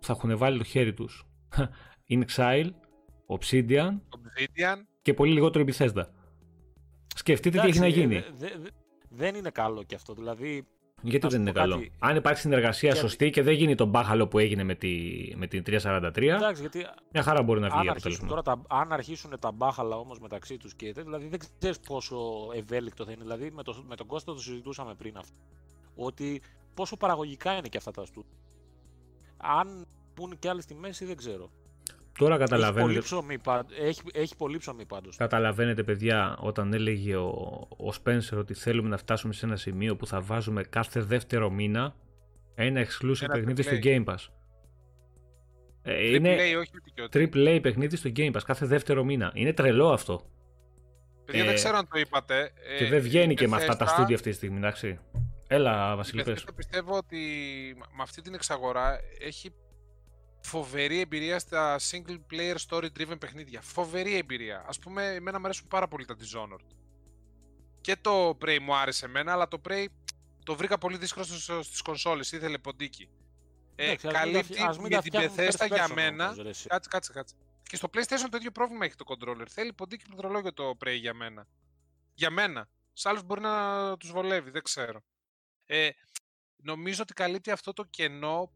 θα έχουν βάλει το χέρι τους In Exile, Obsidian, Obsidian. και πολύ λιγότερο η Bethesda. Σκεφτείτε τι έχει να γίνει. Δε, δε, δεν είναι καλό και αυτό. Δηλαδή, Γιατί δεν είναι καλό. Κάτι... Αν υπάρχει συνεργασία γιατί... σωστή και δεν γίνει το μπάχαλο που έγινε με, τη, με την 343, Εντάξει, γιατί μια χαρά μπορεί να βγει αυτό. Τώρα, τα, αν αρχίσουν τα μπάχαλα όμως μεταξύ τους και δηλαδή δεν ξέρεις πόσο ευέλικτο θα είναι. Δηλαδή με, το, με τον Κώστα το συζητούσαμε πριν αυτό. Ότι πόσο παραγωγικά είναι και αυτά τα στου. Αν πούνε και άλλες τιμές ή δεν ξέρω. Τώρα καταλαβαίνετε. Έχει πολύ ψωμί, έχει, έχει πολύ ψωμί πάντως. Καταλαβαίνετε, παιδιά, όταν έλεγε ο, ο Spencer ότι θέλουμε να φτάσουμε σε ένα σημείο που θα βάζουμε κάθε δεύτερο μήνα ένα exclusive ένα παιχνίδι στο Game Pass. Ε, είναι triple A παιχνίδι στο Game Pass κάθε δεύτερο μήνα. Είναι τρελό αυτό. Παιδιά, ε, δεν ξέρω αν το είπατε. Και ε, δεν βγαίνει και με αυτά τα στούντια αυτή τη στιγμή, εντάξει. Έλα, Βασίλη, Πιστεύω ότι με αυτή την εξαγορά έχει φοβερή εμπειρία στα single player story driven παιχνίδια. Φοβερή εμπειρία. Α πούμε, εμένα μου αρέσουν πάρα πολύ τα Dishonored. Και το Prey μου άρεσε εμένα, αλλά το Prey το βρήκα πολύ δύσκολο στις κονσόλες. Ήθελε ποντίκι. Ε, καλύπτει με την Bethesda για μένα. Κάτσε, κάτσε, κάτσε. Και στο PlayStation το ίδιο πρόβλημα έχει το controller. Θέλει ποντίκι πληκτρολόγιο το Prey για μένα. Για μένα. Σε άλλους μπορεί να τους βολεύει, δεν ξέρω. Ε, νομίζω ότι καλύπτει αυτό το κενό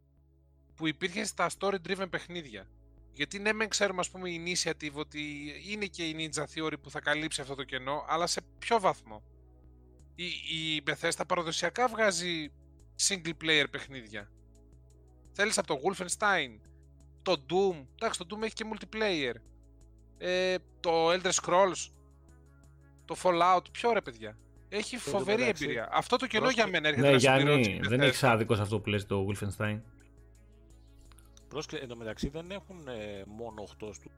που υπήρχε στα story-driven παιχνίδια. Γιατί ναι, μεν ξέρουμε, ας πούμε, η initiative ότι είναι και η Ninja Theory που θα καλύψει αυτό το κενό, αλλά σε ποιο βαθμό. Η, η Bethesda παραδοσιακά βγάζει single player παιχνίδια. Θέλεις από το Wolfenstein, το Doom, εντάξει το Doom έχει και multiplayer, ε, το Elder Scrolls, το Fallout, ποιο ρε παιδιά. Έχει φοβερή εμπειρία. Αυτό το κενό για μένα έρχεται ναι, να Γιάννη, δεν έχεις άδικο αυτό που λες το Wolfenstein. Πρόσκλε, μεταξύ δεν έχουν ε, μόνο 8 στου.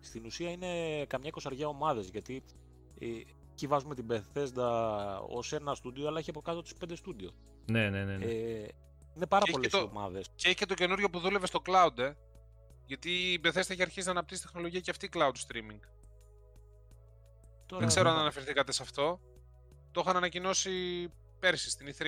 Στην ουσία είναι καμιά εικοσαριά ομάδες γιατί ε, εκεί βάζουμε την Bethesda ως ένα στούντιο, αλλά έχει από κάτω τις 5 στούντιο. Ναι, ναι, ναι. ναι. Ε, είναι πάρα πολλές ομάδες. Και έχει και το καινούριο που δούλευε στο cloud, ε. Γιατί η Bethesda έχει αρχίσει να αναπτύσσει τεχνολογία και αυτή cloud streaming. Τώρα, δεν ξέρω αν αναφερθήκατε σε αυτό. Το είχαν ανακοινώσει πέρσι στην E3.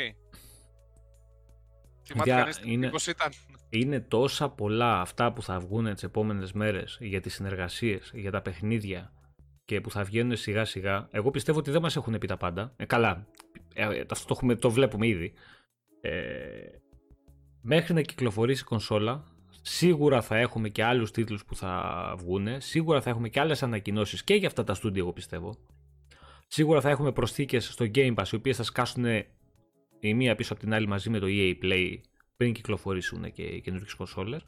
Θυμάται κανείς είναι... πώς ήταν; είναι τόσα πολλά αυτά που θα βγουν τις επόμενες μέρες για τις συνεργασίες, για τα παιχνίδια και που θα βγαίνουν σιγά σιγά. Εγώ πιστεύω ότι δεν μας έχουν πει τα πάντα. Ε, καλά, ε, αυτό το, έχουμε, το βλέπουμε ήδη. Ε, μέχρι να κυκλοφορήσει η κονσόλα, σίγουρα θα έχουμε και άλλους τίτλους που θα βγουν, σίγουρα θα έχουμε και άλλες ανακοινώσεις και για αυτά τα στούντια εγώ πιστεύω. Σίγουρα θα έχουμε προσθήκες στο Game Pass, οι οποίες θα σκάσουν η μία πίσω από την άλλη μαζί με το EA Play πριν κυκλοφορήσουν και οι καινούργιες κονσόλες.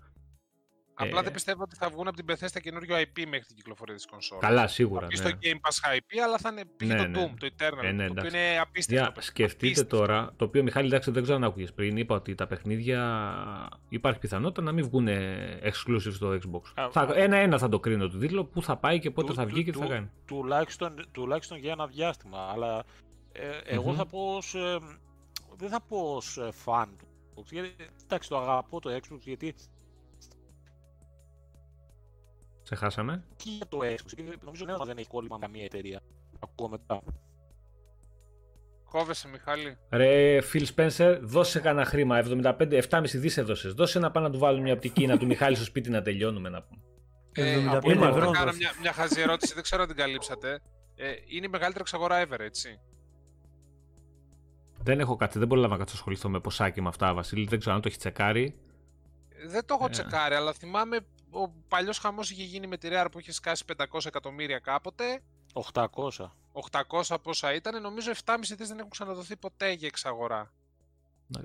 Απλά ε... δεν πιστεύω ότι θα βγουν από την Bethesda καινούριο IP μέχρι την κυκλοφορία της κονσόλας. Καλά, σίγουρα. Θα ναι. στο Game Pass IP, αλλά θα είναι πήγε ναι, το ναι. Doom, το Eternal. Ε, ναι, το οποίο είναι απίστευτο. Για, σκεφτείτε απίστευτο. τώρα, το οποίο Μιχάλη εντάξει δεν ξέρω αν άκουγες πριν, είπα ότι τα παιχνίδια υπάρχει πιθανότητα να μην βγουν exclusive στο Xbox. Ένα-ένα θα το κρίνω το τίτλο, πού θα πάει και πότε του, θα βγει και τι θα κάνει. Τουλάχιστον, τουλάχιστον για ένα διάστημα. Αλλά ε, εγώ mm-hmm. θα πω ως, ε, δεν θα πω ως φαν του Xbox. Γιατί, εντάξει, το αγαπώ το Xbox γιατί. Σε χάσαμε. Και για το Xbox. Γιατί νομίζω ότι δεν έχει κόλλημα με καμία εταιρεία. Ακούω μετά. Κόβεσαι, Μιχάλη. Ρε, Phil Spencer, δώσε κανένα χρήμα. 75, 7,5 δις έδωσες. Δώσε να πάμε να του βάλουμε μια οπτική να του Μιχάλη στο σπίτι να τελειώνουμε να πούμε. Ε, 75 ευρώ. Να κάνω μια, μια χαζή ερώτηση, δεν ξέρω αν την καλύψατε. Ε, είναι η μεγαλύτερη εξαγορά ever, έτσι. Δεν έχω κάτι, δεν μπορώ να ασχοληθώ με ποσάκι με αυτά, Βασίλη. Δεν ξέρω αν το έχει τσεκάρει. Δεν το έχω ε. τσεκάρει, αλλά θυμάμαι ο παλιός χαμός είχε γίνει με τη Rare που είχε σκάσει 500 εκατομμύρια κάποτε. 800. 800 πόσα ήταν, νομίζω 7,5 δις δεν έχουν ξαναδοθεί ποτέ για εξαγορά.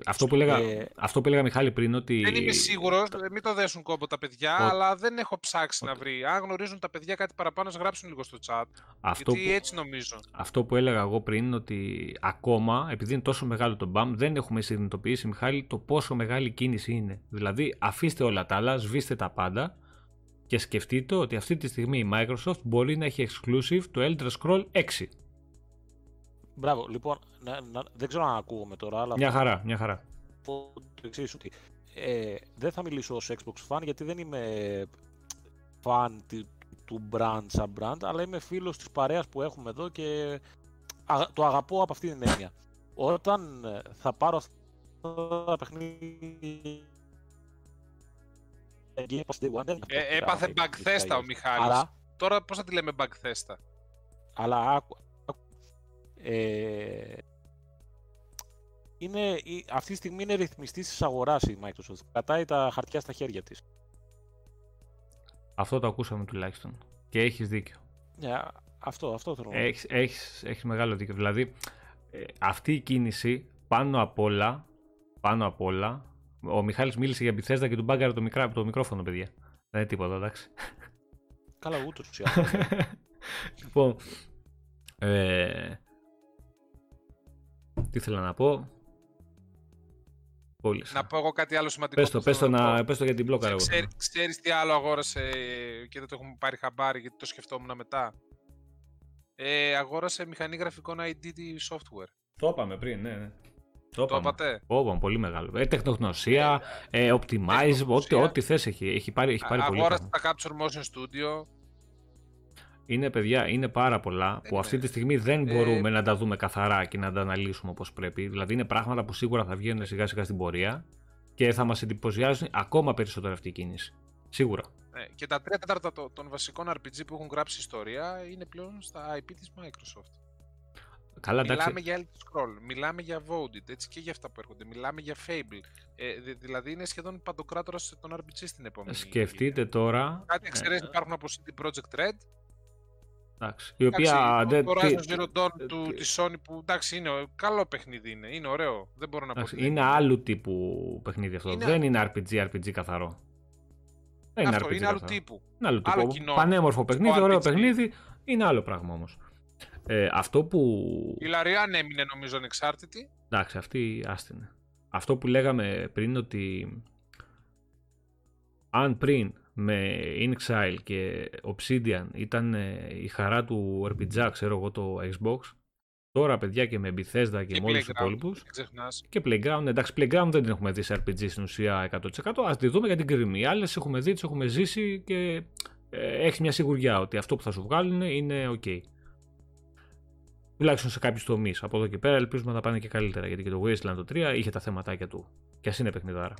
Αυτό που, έλεγα, ε... αυτό που έλεγα Μιχάλη πριν ότι... Δεν είμαι σίγουρος, μην το δέσουν κόμπο τα παιδιά, αλλά δεν έχω ψάξει να βρει. Αν γνωρίζουν τα παιδιά κάτι παραπάνω, να γράψουν λίγο στο chat. Αυτό γιατί που... έτσι νομίζω. Αυτό που έλεγα εγώ πριν είναι ότι ακόμα, επειδή είναι τόσο μεγάλο το BAM, δεν έχουμε συνειδητοποιήσει, Μιχάλη, το πόσο μεγάλη κίνηση είναι. Δηλαδή, αφήστε όλα τα άλλα, σβήστε τα πάντα και σκεφτείτε ότι αυτή τη στιγμή η Microsoft μπορεί να έχει exclusive το Elder Scroll 6. Μπράβο, λοιπόν, να, να, δεν ξέρω αν ακούγομαι τώρα, αλλά... Μια χαρά, μια χαρά. Το εξής ότι ε, δεν θα μιλήσω ως Xbox fan γιατί δεν είμαι fan του του brand σαν brand, αλλά είμαι φίλος της παρέας που έχουμε εδώ και το αγαπώ από αυτή την έννοια. Όταν ε, θα πάρω αυτά τα παιχνίδια ε, έπαθε μπαγκθέστα ο Μιχάλης. Τώρα πώς θα τη λέμε μπαγκθέστα. Αλλά άκου, ε, είναι, αυτή τη στιγμή είναι ρυθμιστής της αγοράς η Microsoft. Κατάει τα χαρτιά στα χέρια της. Αυτό το ακούσαμε τουλάχιστον. Και έχεις δίκιο. Ναι, αυτό, αυτό θέλω να έχεις, έχεις, έχεις μεγάλο δίκιο. Δηλαδή, ε, αυτή η κίνηση πάνω απ' όλα, πάνω απ' όλα, ο Μιχάλης μίλησε για Bethesda και του μπάγκαρε το, μικρά, το μικρόφωνο, παιδιά. Δεν είναι τίποτα, εντάξει. Καλά, ούτως ή Λοιπόν, ε, τι ήθελα να πω; Να πω εγώ κάτι άλλο σημαντικό. Πες το, πες το, να, πες το για την μπλόκα. Ξέρει, ξέρεις τι άλλο αγόρασε και δεν το έχουμε πάρει χαμπάρι γιατί το σκεφτόμουν μετά; Ε, αγόρασε μηχανή γραφικών IDT software. Το είπαμε πριν, ναι, ναι. Το, το είπατε; Είπαμε, πολύ μεγάλο. Ε, τεχνογνωσία, ε, ε, optimize, ό,τι, ό,τι θες έχει, έχει πάρει, έχει πάρει πολύ. Αγόρασε τα Capture Motion Studio. Είναι παιδιά, είναι πάρα πολλά που αυτή τη στιγμή δεν ε, μπορούμε να τα δούμε καθαρά και να τα αναλύσουμε όπως πρέπει. Δηλαδή είναι πράγματα που σίγουρα θα βγαίνουν σιγά σιγά στην πορεία και θα μας εντυπωσιάζουν ακόμα περισσότερο αυτή η κίνηση. Σίγουρα. Ναι, και τα τρία τέταρτα των βασικών RPG που έχουν γράψει ιστορία είναι πλέον στα IP της Microsoft. Καλά, μιλάμε για Elder Scroll, μιλάμε για Voted, έτσι και για αυτά που έρχονται. Μιλάμε για Fable. Ε, δηλαδή είναι σχεδόν παντοκράτορας των RPG στην επόμενη. Σκεφτείτε τώρα. Κάτι εξαιρέσει ε, υπάρχουν από CD Projekt Red. Εντάξει, η οποία. Εντάξει, το Horizon Zero Dawn του, της Sony που εντάξει είναι καλό παιχνίδι είναι, είναι ωραίο, δεν μπορώ να πω. Είναι άλλου τύπου παιχνίδι αυτό, δεν είναι RPG, RPG καθαρό. Δεν είναι αυτό, RPG είναι άλλου τύπου. Είναι άλλου τύπου. Κοινό, Πανέμορφο παιχνίδι, ωραίο παιχνίδι, είναι άλλο πράγμα όμως. Ε, αυτό που... Η Λαριάν έμεινε νομίζω ανεξάρτητη. Εντάξει, αυτή άστινε. Αυτό που λέγαμε πριν ότι αν πριν με Inxile και Obsidian ήταν ε, η χαρά του RPG, ξέρω εγώ, το Xbox. Τώρα, παιδιά, και με Bethesda και, και με όλους τους υπόλοιπους. Και Playground. Εντάξει, Playground δεν την έχουμε δει σε RPG στην ουσία 100%. Α τη δούμε για την κρυμή. Άλλες έχουμε δει, τις έχουμε ζήσει και ε, έχει μια σιγουριά ότι αυτό που θα σου βγάλουν είναι OK. Τουλάχιστον σε κάποιους τομείς. Από εδώ και πέρα ελπίζουμε να πάνε και καλύτερα. Γιατί και το Wasteland 3 είχε τα θέματάκια του. Και ας είναι παιχνιδάρα.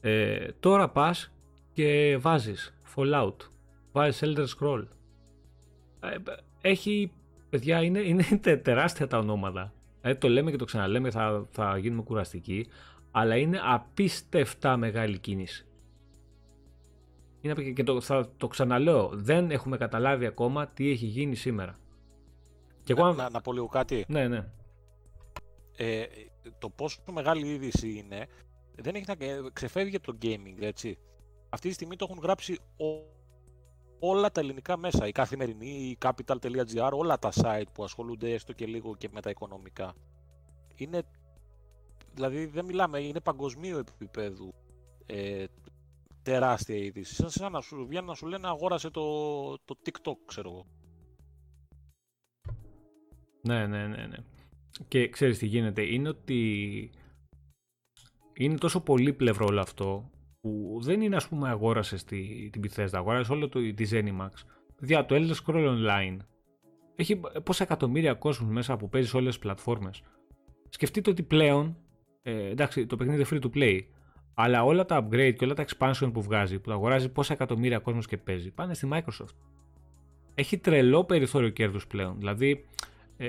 Ε, τώρα πας και βάζεις Fallout, βάζεις Elder Scroll. Ε, έχει, παιδιά, είναι, είναι τεράστια τα ονόματα. Ε, το λέμε και το ξαναλέμε, θα, θα γίνουμε κουραστικοί, αλλά είναι απίστευτα μεγάλη κίνηση. Είναι, και το, θα το ξαναλέω, δεν έχουμε καταλάβει ακόμα τι έχει γίνει σήμερα. Και εγώ... να, να πω λίγο κάτι. Ναι, ναι. Ε, το πόσο μεγάλη είδηση είναι, δεν έχει να ξεφεύγει από το gaming, έτσι αυτή τη στιγμή το έχουν γράψει όλα τα ελληνικά μέσα. Η καθημερινή, η capital.gr, όλα τα site που ασχολούνται έστω και λίγο και με τα οικονομικά. Είναι, δηλαδή δεν μιλάμε, είναι παγκοσμίου επίπεδου ε, τεράστια είδηση. Σαν, να σου βγαίνει να σου λένε αγόρασε το, το TikTok, ξέρω εγώ. Ναι, ναι, ναι, ναι. Και ξέρεις τι γίνεται, είναι ότι είναι τόσο πολύ πλευρό όλο αυτό που δεν είναι ας πούμε αγόρασες τη, την Bethesda, αγόρασες όλο το, τη Zenimax. Δια το Elder Scroll Online έχει πόσα εκατομμύρια κόσμους μέσα που παίζεις σε όλες τις πλατφόρμες. Σκεφτείτε ότι πλέον, ε, εντάξει το παιχνίδι είναι free to play, αλλά όλα τα upgrade και όλα τα expansion που βγάζει, που αγοράζει πόσα εκατομμύρια κόσμος και παίζει, πάνε στη Microsoft. Έχει τρελό περιθώριο κέρδους πλέον, δηλαδή ε,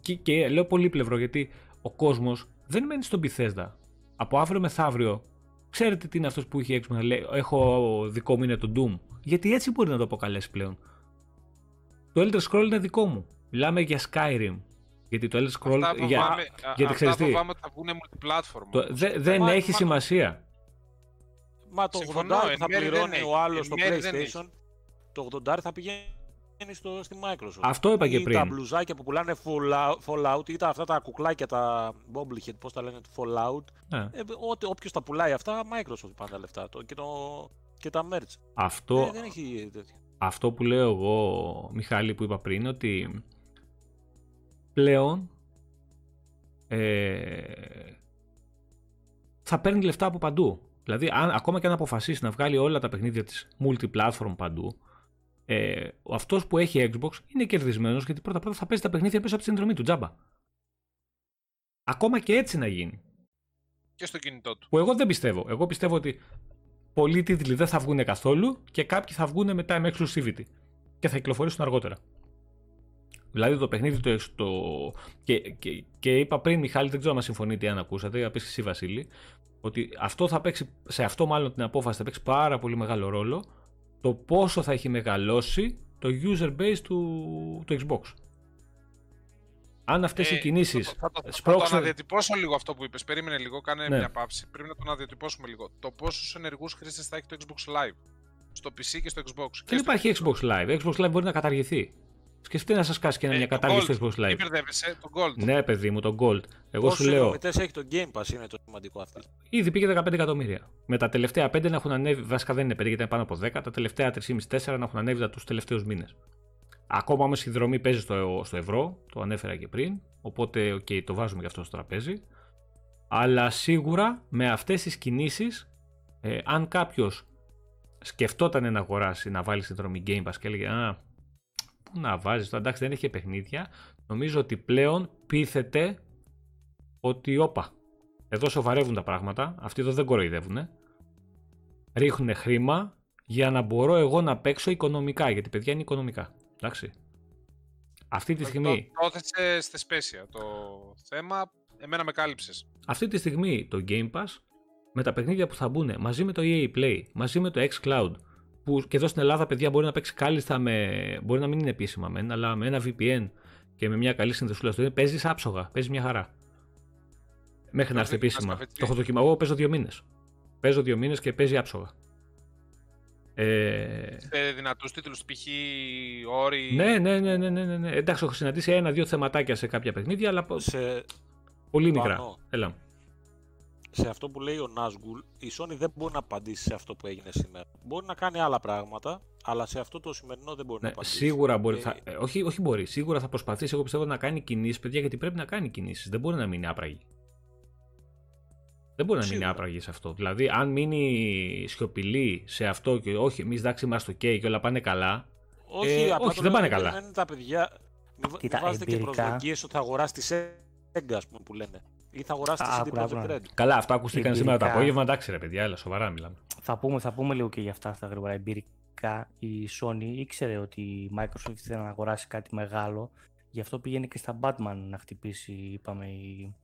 και, και λέω πολύ πλευρό γιατί ο κόσμος δεν μένει στον Bethesda από αύριο μεθαύριο, ξέρετε τι είναι αυτός που είχε έξω να λέει: Έχω δικό μου είναι το Doom. Γιατί έτσι μπορεί να το αποκαλέσει πλέον. Το Elder Scroll είναι δικό μου. Μιλάμε για Skyrim. Γιατί το Elder Scroll. Αυτά για, φοβάμαι, γιατί ξέρεις τι; ότι θα βγουν multiplatform. Το, δε, δεν έχει σημασία. Μα το 80 θα πληρώνει ο άλλος στο PlayStation. Το 80 θα πηγαίνει στο, στη Microsoft. Αυτό είπα και πριν. τα μπλουζάκια που πουλάνε Fallout ή τα, αυτά τα κουκλάκια, τα Bobblehead, πώς τα λένε, Fallout. Ναι. Ε, όποιος τα πουλάει αυτά, Microsoft πάνε τα λεφτά το, και, το, και τα merch. Αυτό, ε, δεν έχει αυτό που λέω εγώ, Μιχάλη, που είπα πριν, ότι πλέον ε, θα παίρνει λεφτά από παντού. Δηλαδή, αν, ακόμα και αν αποφασίσει να βγάλει όλα τα παιχνίδια της multi-platform παντού, ε, αυτός που έχει Xbox είναι κερδισμένος γιατί πρώτα πρώτα θα παίζει τα παιχνίδια πίσω από τη συνδρομή του τζάμπα. Ακόμα και έτσι να γίνει. Και στο κινητό του. Που εγώ δεν πιστεύω. Εγώ πιστεύω ότι πολλοί τίτλοι δεν θα βγουν καθόλου και κάποιοι θα βγουν μετά με exclusivity και θα κυκλοφορήσουν αργότερα. Δηλαδή το παιχνίδι το. το... Και, και, και είπα πριν, Μιχάλη, δεν ξέρω αν συμφωνείτε αν ακούσατε, είπα εσύ Βασίλη, ότι αυτό θα παίξει, σε αυτό μάλλον την απόφαση θα παίξει πάρα πολύ μεγάλο ρόλο το πόσο θα έχει μεγαλώσει το user base του, του Xbox. Αν αυτές οι κινήσεις. Θα, το, θα, το αναδιατυπώσω λίγο αυτό που είπες. Περίμενε λίγο, κάνε ναι. μια παύση. Πρέπει να το αναδιατυπώσουμε λίγο. Το πόσους ενεργούς χρήστες θα έχει το Xbox Live; Στο PC και στο Xbox. Δεν υπάρχει Xbox Live. Xbox Live μπορεί να καταργηθεί. Σκεφτείτε να σκάσει και ε, μια κατάργηση του Xbox Live. μπερδεύεσαι, το Gold. Ναι, παιδί μου, το Gold. Εγώ σου λέω. έχει το Game Pass, είναι το σημαντικό αυτό. Ήδη πήγε 15 εκατομμύρια. Με τα τελευταία 5 να έχουν ανέβει, βασικά δεν είναι 5 γιατί είναι πάνω από 10, τα τελευταία 3,5-4 να έχουν ανέβει τους τελευταίους μήνες. Ακόμα όμως η συνδρομή παίζει στο, στο ευρώ, το ανέφερα και πριν. Οπότε, ok, okay, το βάζουμε και αυτό στο τραπέζι. Αλλά σίγουρα με αυτές τις κινήσεις, ε, αν κάποιος σκεφτόταν να αγοράσει, να βάλει συνδρομή Game Pass και έλεγε Α, πού να βάζεις το, εντάξει δεν έχει παιχνίδια, νομίζω ότι πλέον πείθεται ότι όπα, εδώ σοβαρεύουν τα πράγματα, αυτοί εδώ δεν κοροϊδεύουν, ρίχνουν χρήμα για να μπορώ εγώ να παίξω οικονομικά, γιατί παιδιά είναι οικονομικά. Εντάξει. Αυτή τη στιγμή. Το έθεσε στη σπέσια το θέμα. Εμένα με κάλυψες. Αυτή τη στιγμή το Game Pass με τα παιχνίδια που θα μπουν μαζί με το EA Play, μαζί με το xCloud, που και εδώ στην Ελλάδα, παιδιά, μπορεί να παίξει κάλλιστα με. Μπορεί να μην είναι επίσημα μεν, αλλά με ένα VPN και με μια καλή συνδεσούλα στο παίζεις άψογα, παίζεις μια χαρά. Μέχρι να έρθει επίσημα. Το έχω δοκιμάσει. Εγώ παίζω δύο μήνες. Παίζω δύο μήνες και παίζει άψογα. Ε... Σε δυνατούς τίτλους, π.χ. όροι. Ναι, ναι, ναι, ναι, ναι, ναι. Εντάξει, έχω συναντήσει ένα-δύο θεματάκια σε κάποια παιχνίδια, αλλά. Σε... Πολύ μικρά. Έλα σε αυτό που λέει ο Νάσγκουλ, η Sony δεν μπορεί να απαντήσει σε αυτό που έγινε σήμερα. Μπορεί να κάνει άλλα πράγματα, αλλά σε αυτό το σημερινό δεν μπορεί ναι, να απαντήσει. Σίγουρα μπορεί. Θα, ε, όχι, όχι μπορεί. Σίγουρα θα προσπαθήσει, εγώ πιστεύω, να κάνει κινήσεις, παιδιά, γιατί πρέπει να κάνει κινήσεις. Δεν μπορεί να μείνει άπραγη. Δεν μπορεί να μείνει άπραγη σε αυτό. Δηλαδή, αν μείνει σιωπηλή σε αυτό και όχι, εμείς εντάξει είμαστε OK και όλα πάνε καλά. Όχι, ε, όχι δεν πάνε καλά. Δεν είναι τα παιδιά. Μην βάζετε και προσδοκίες ότι θα αγοράσει τη Sega, που λένε ή θα αγοράσει τη CD Projekt Red. Καλά, αυτά ακούστηκαν σήμερα το απόγευμα. Εντάξει, ρε παιδιά, έλα, σοβαρά μιλάμε. Θα πούμε, θα πούμε λίγο και για αυτά στα γρήγορα. Εμπειρικά η Sony ήξερε ότι η Microsoft ήθελε να αγοράσει κάτι μεγάλο. Γι' αυτό πήγαινε και στα Batman να χτυπήσει, είπαμε, η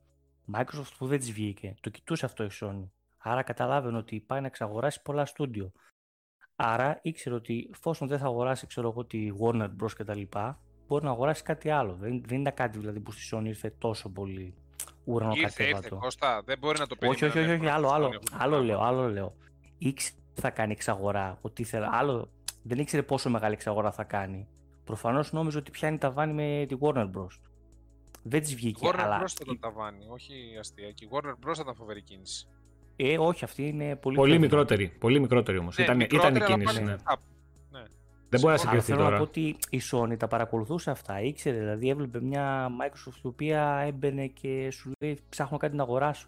Microsoft που δεν της βγήκε. Το κοιτούσε αυτό η Sony. Άρα καταλάβαινε ότι πάει να εξαγοράσει πολλά στούντιο. Άρα ήξερε ότι εφόσον δεν θα αγοράσει, ξέρω εγώ, τη Warner Bros. κτλ., μπορεί να αγοράσει κάτι άλλο. Δεν, δεν ήταν κάτι δηλαδή που στη Sony ήρθε τόσο πολύ ουρανοκατέβατο. Ήρθε, ήρθε, Κώστα, δεν μπορεί να το πει. Όχι, όχι, όχι, όχι, άλλο, άλλο, άλλο λέω, άλλο λέω. Ήξερε θα κάνει εξαγορά, ότι ήθελε, άλλο, δεν ήξερε πόσο μεγάλη εξαγορά θα κάνει. Προφανώς νόμιζε ότι πιάνει τα βάνη με τη Warner Bros. Δεν της βγήκε. Η Warner αλλά... Bros. θα τον ταβάνει, όχι αστεία. Και η Warner Bros. θα ήταν φοβερή κίνηση. Ε, όχι, αυτή είναι πολύ, πολύ μικρότερη. Πολύ μικρότερη όμως. Ναι, ήταν, ήταν η κίνηση. Ναι. Δεν μπορεί να συγκριθεί τώρα. Θέλω να πω ότι η Sony τα παρακολουθούσε αυτά. Ήξερε, δηλαδή έβλεπε μια Microsoft η οποία έμπαινε και σου λέει ψάχνω κάτι να αγοράσω.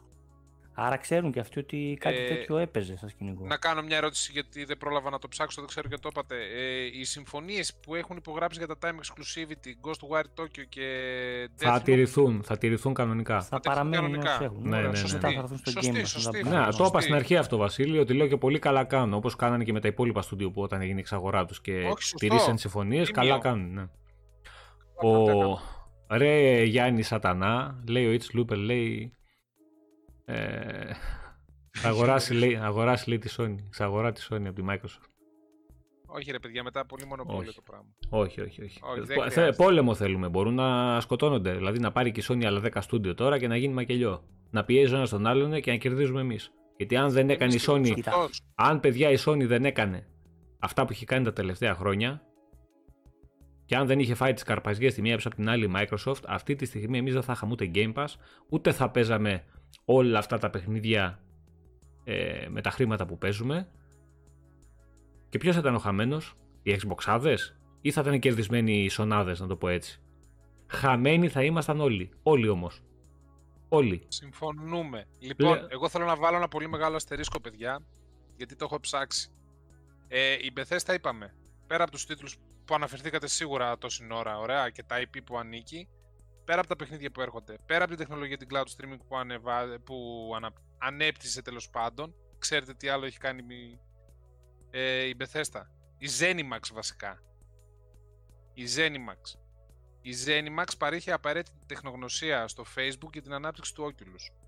Άρα ξέρουν και αυτοί ότι κάτι ε, τέτοιο έπαιζε στα σκηνικό. Να κάνω μια ερώτηση γιατί δεν πρόλαβα να το ψάξω, δεν ξέρω και το είπατε. Ε, οι συμφωνίες που έχουν υπογράψει για τα time exclusivity, Ghostwire Tokyo και Death Θα τηρηθούν, θα τηρηθούν κανονικά. Θα, παραμένουν όσοι έχουν. Ναι, ναι, ναι. Σωστά θα έρθουν στο σωστή, game. Σωστή, ναι, το είπα στην αρχή αυτό, Βασίλη, ότι λέω και πολύ καλά κάνουν. Όπως κάνανε και με τα υπόλοιπα στούντιο που όταν έγινε η εξαγορά τους και τηρήσαν συμφωνίες, καλά κάνουν. Ναι. Ο Ρε Γιάννη Σατανά, λέει ο It's Looper, λέει ε, θα αγοράσει, λέει, αγοράσει λέει τη Sony. Ξαγορά τη Sony από τη Microsoft. Όχι ρε παιδιά, μετά πολύ μονοπόλιο το πράγμα. Όχι, όχι, όχι. όχι πόλεμο θέλουμε. Μπορούν να σκοτώνονται. Δηλαδή να πάρει και η Sony άλλα 10 στούντιο τώρα και να γίνει μακελιό. Να πιέζει ο ένας τον άλλον και να κερδίζουμε εμείς. Γιατί αν δεν έκανε η Sony. Αν παιδιά η Sony δεν έκανε αυτά που έχει κάνει τα τελευταία χρόνια. Και αν δεν είχε φάει τις καρπαζιές τη μία από την άλλη Microsoft, αυτή τη στιγμή εμείς δεν θα είχαμε ούτε Game Pass, ούτε θα παίζαμε όλα αυτά τα παιχνίδια ε, με τα χρήματα που παίζουμε. Και ποιος θα ήταν ο χαμένος, οι Xboxάδες; Ή θα ήταν κερδισμένοι οι Σονάδε, να το πω έτσι; Χαμένοι θα ήμασταν όλοι. Όλοι όμως. Όλοι. Συμφωνούμε. Λοιπόν, Λέ- εγώ θέλω να βάλω ένα πολύ μεγάλο αστερίσκο, παιδιά, γιατί το έχω ψάξει. Ε, η Bethesda είπαμε, πέρα από τους τίτλους που αναφερθήκατε σίγουρα τόση ώρα, ωραία, και τα IP που ανήκει, πέρα από τα παιχνίδια που έρχονται, πέρα από την τεχνολογία την cloud streaming που, ανεβα... που ανα... ανέπτυσε τέλος πάντων, ξέρετε τι άλλο έχει κάνει η- ε, η Bethesda. Η Zenimax βασικά. Η Zenimax. Η Zenimax παρήχε απαραίτητη τεχνογνωσία στο Facebook για την ανάπτυξη του Oculus.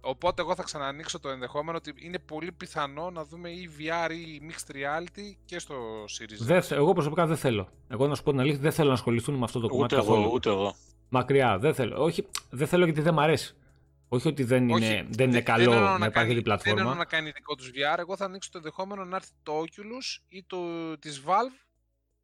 Οπότε εγώ θα ξανανοίξω το ενδεχόμενο ότι είναι πολύ πιθανό να δούμε ή VR ή Mixed Reality και στο Series X. Δεν θε- εγώ προσωπικά δεν θέλω. Εγώ να σου πω την αλήθεια, δεν θέλω να ασχοληθούν με αυτό το κομμάτι Ούτε εγώ, καθόλου. ούτε εγώ. Μακριά, δεν θέλω. Όχι, δεν θέλω γιατί δεν μ' αρέσει. Όχι ότι δεν είναι, Όχι, δεν είναι δεν καλό εννοώ να υπάρχει κάνει- την Δεν πλατφόρμα. εννοώ να κάνει δικό τους VR, εγώ θα ανοίξω το ενδεχόμενο να έρθει το Oculus ή το της Valve,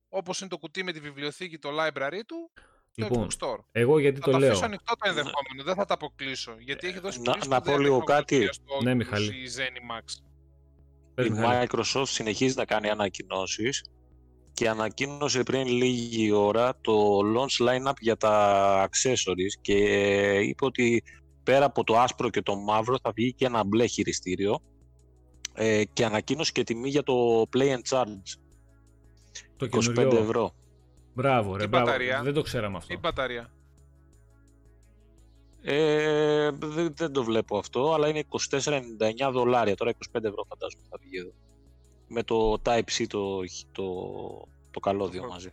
όπως είναι το κουτί με τη βιβλιοθήκη, το library του, το Λοιπόν, Xbox Store. Εγώ γιατί Θα το το λέω. αφήσω ανοιχτό το ενδεχόμενο, δεν θα τα αποκλείσω. Γιατί έχει δώσει να- πολύ να πω σπουδαία λίγο τεχνογνωσία κάτι. στο Ναι, Oculus Μιχάλη. η Zenimax. Πες, Η Μιχάλη. Microsoft συνεχίζει να κάνει ανακοινώσεις και ανακοίνωσε πριν λίγη ώρα το launch lineup για τα accessories και είπε ότι πέρα από το άσπρο και το μαύρο θα βγει και ένα μπλε χειριστήριο ε, και ανακοίνωσε και τιμή για το Play and Charge Το 25 καινούριο. ευρώ. Μπράβο, ρε, Τι μπράβο. μπαταρία; Δεν το ξέραμε αυτό. Η μπαταρία. Ε, δεν, δεν το βλέπω αυτό, αλλά είναι 24,99 δολάρια. Τώρα 25 ευρώ φαντάζομαι θα βγει εδώ. Με το Type-C το, το, το καλώδιο Το- μαζί.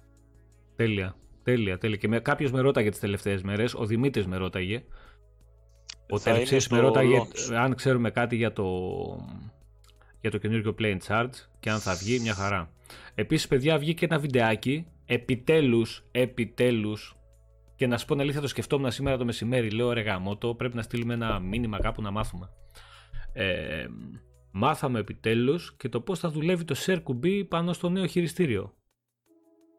Τέλεια. Τέλεια, τέλεια. Και με, κάποιος με ρώταγε τις τελευταίες μέρες, ο Δημήτρης με ρώταγε. Ο Θα είναι Τερεψής με στο ρώταγε launch. αν ξέρουμε κάτι για το, για το καινούργιο Play and Charge και αν θα βγει, μια χαρά. Επίσης, παιδιά, βγήκε ένα βιντεάκι, επιτέλους, επιτέλους, και να σου πω την αλήθεια, το σκεφτόμουν σήμερα το μεσημέρι. Λέω ρε γαμώτο, πρέπει να στείλουμε ένα μήνυμα κάπου να μάθουμε. Ε, μάθαμε επιτέλους και το πώς θα δουλεύει το share κουμπί πάνω στο νέο χειριστήριο.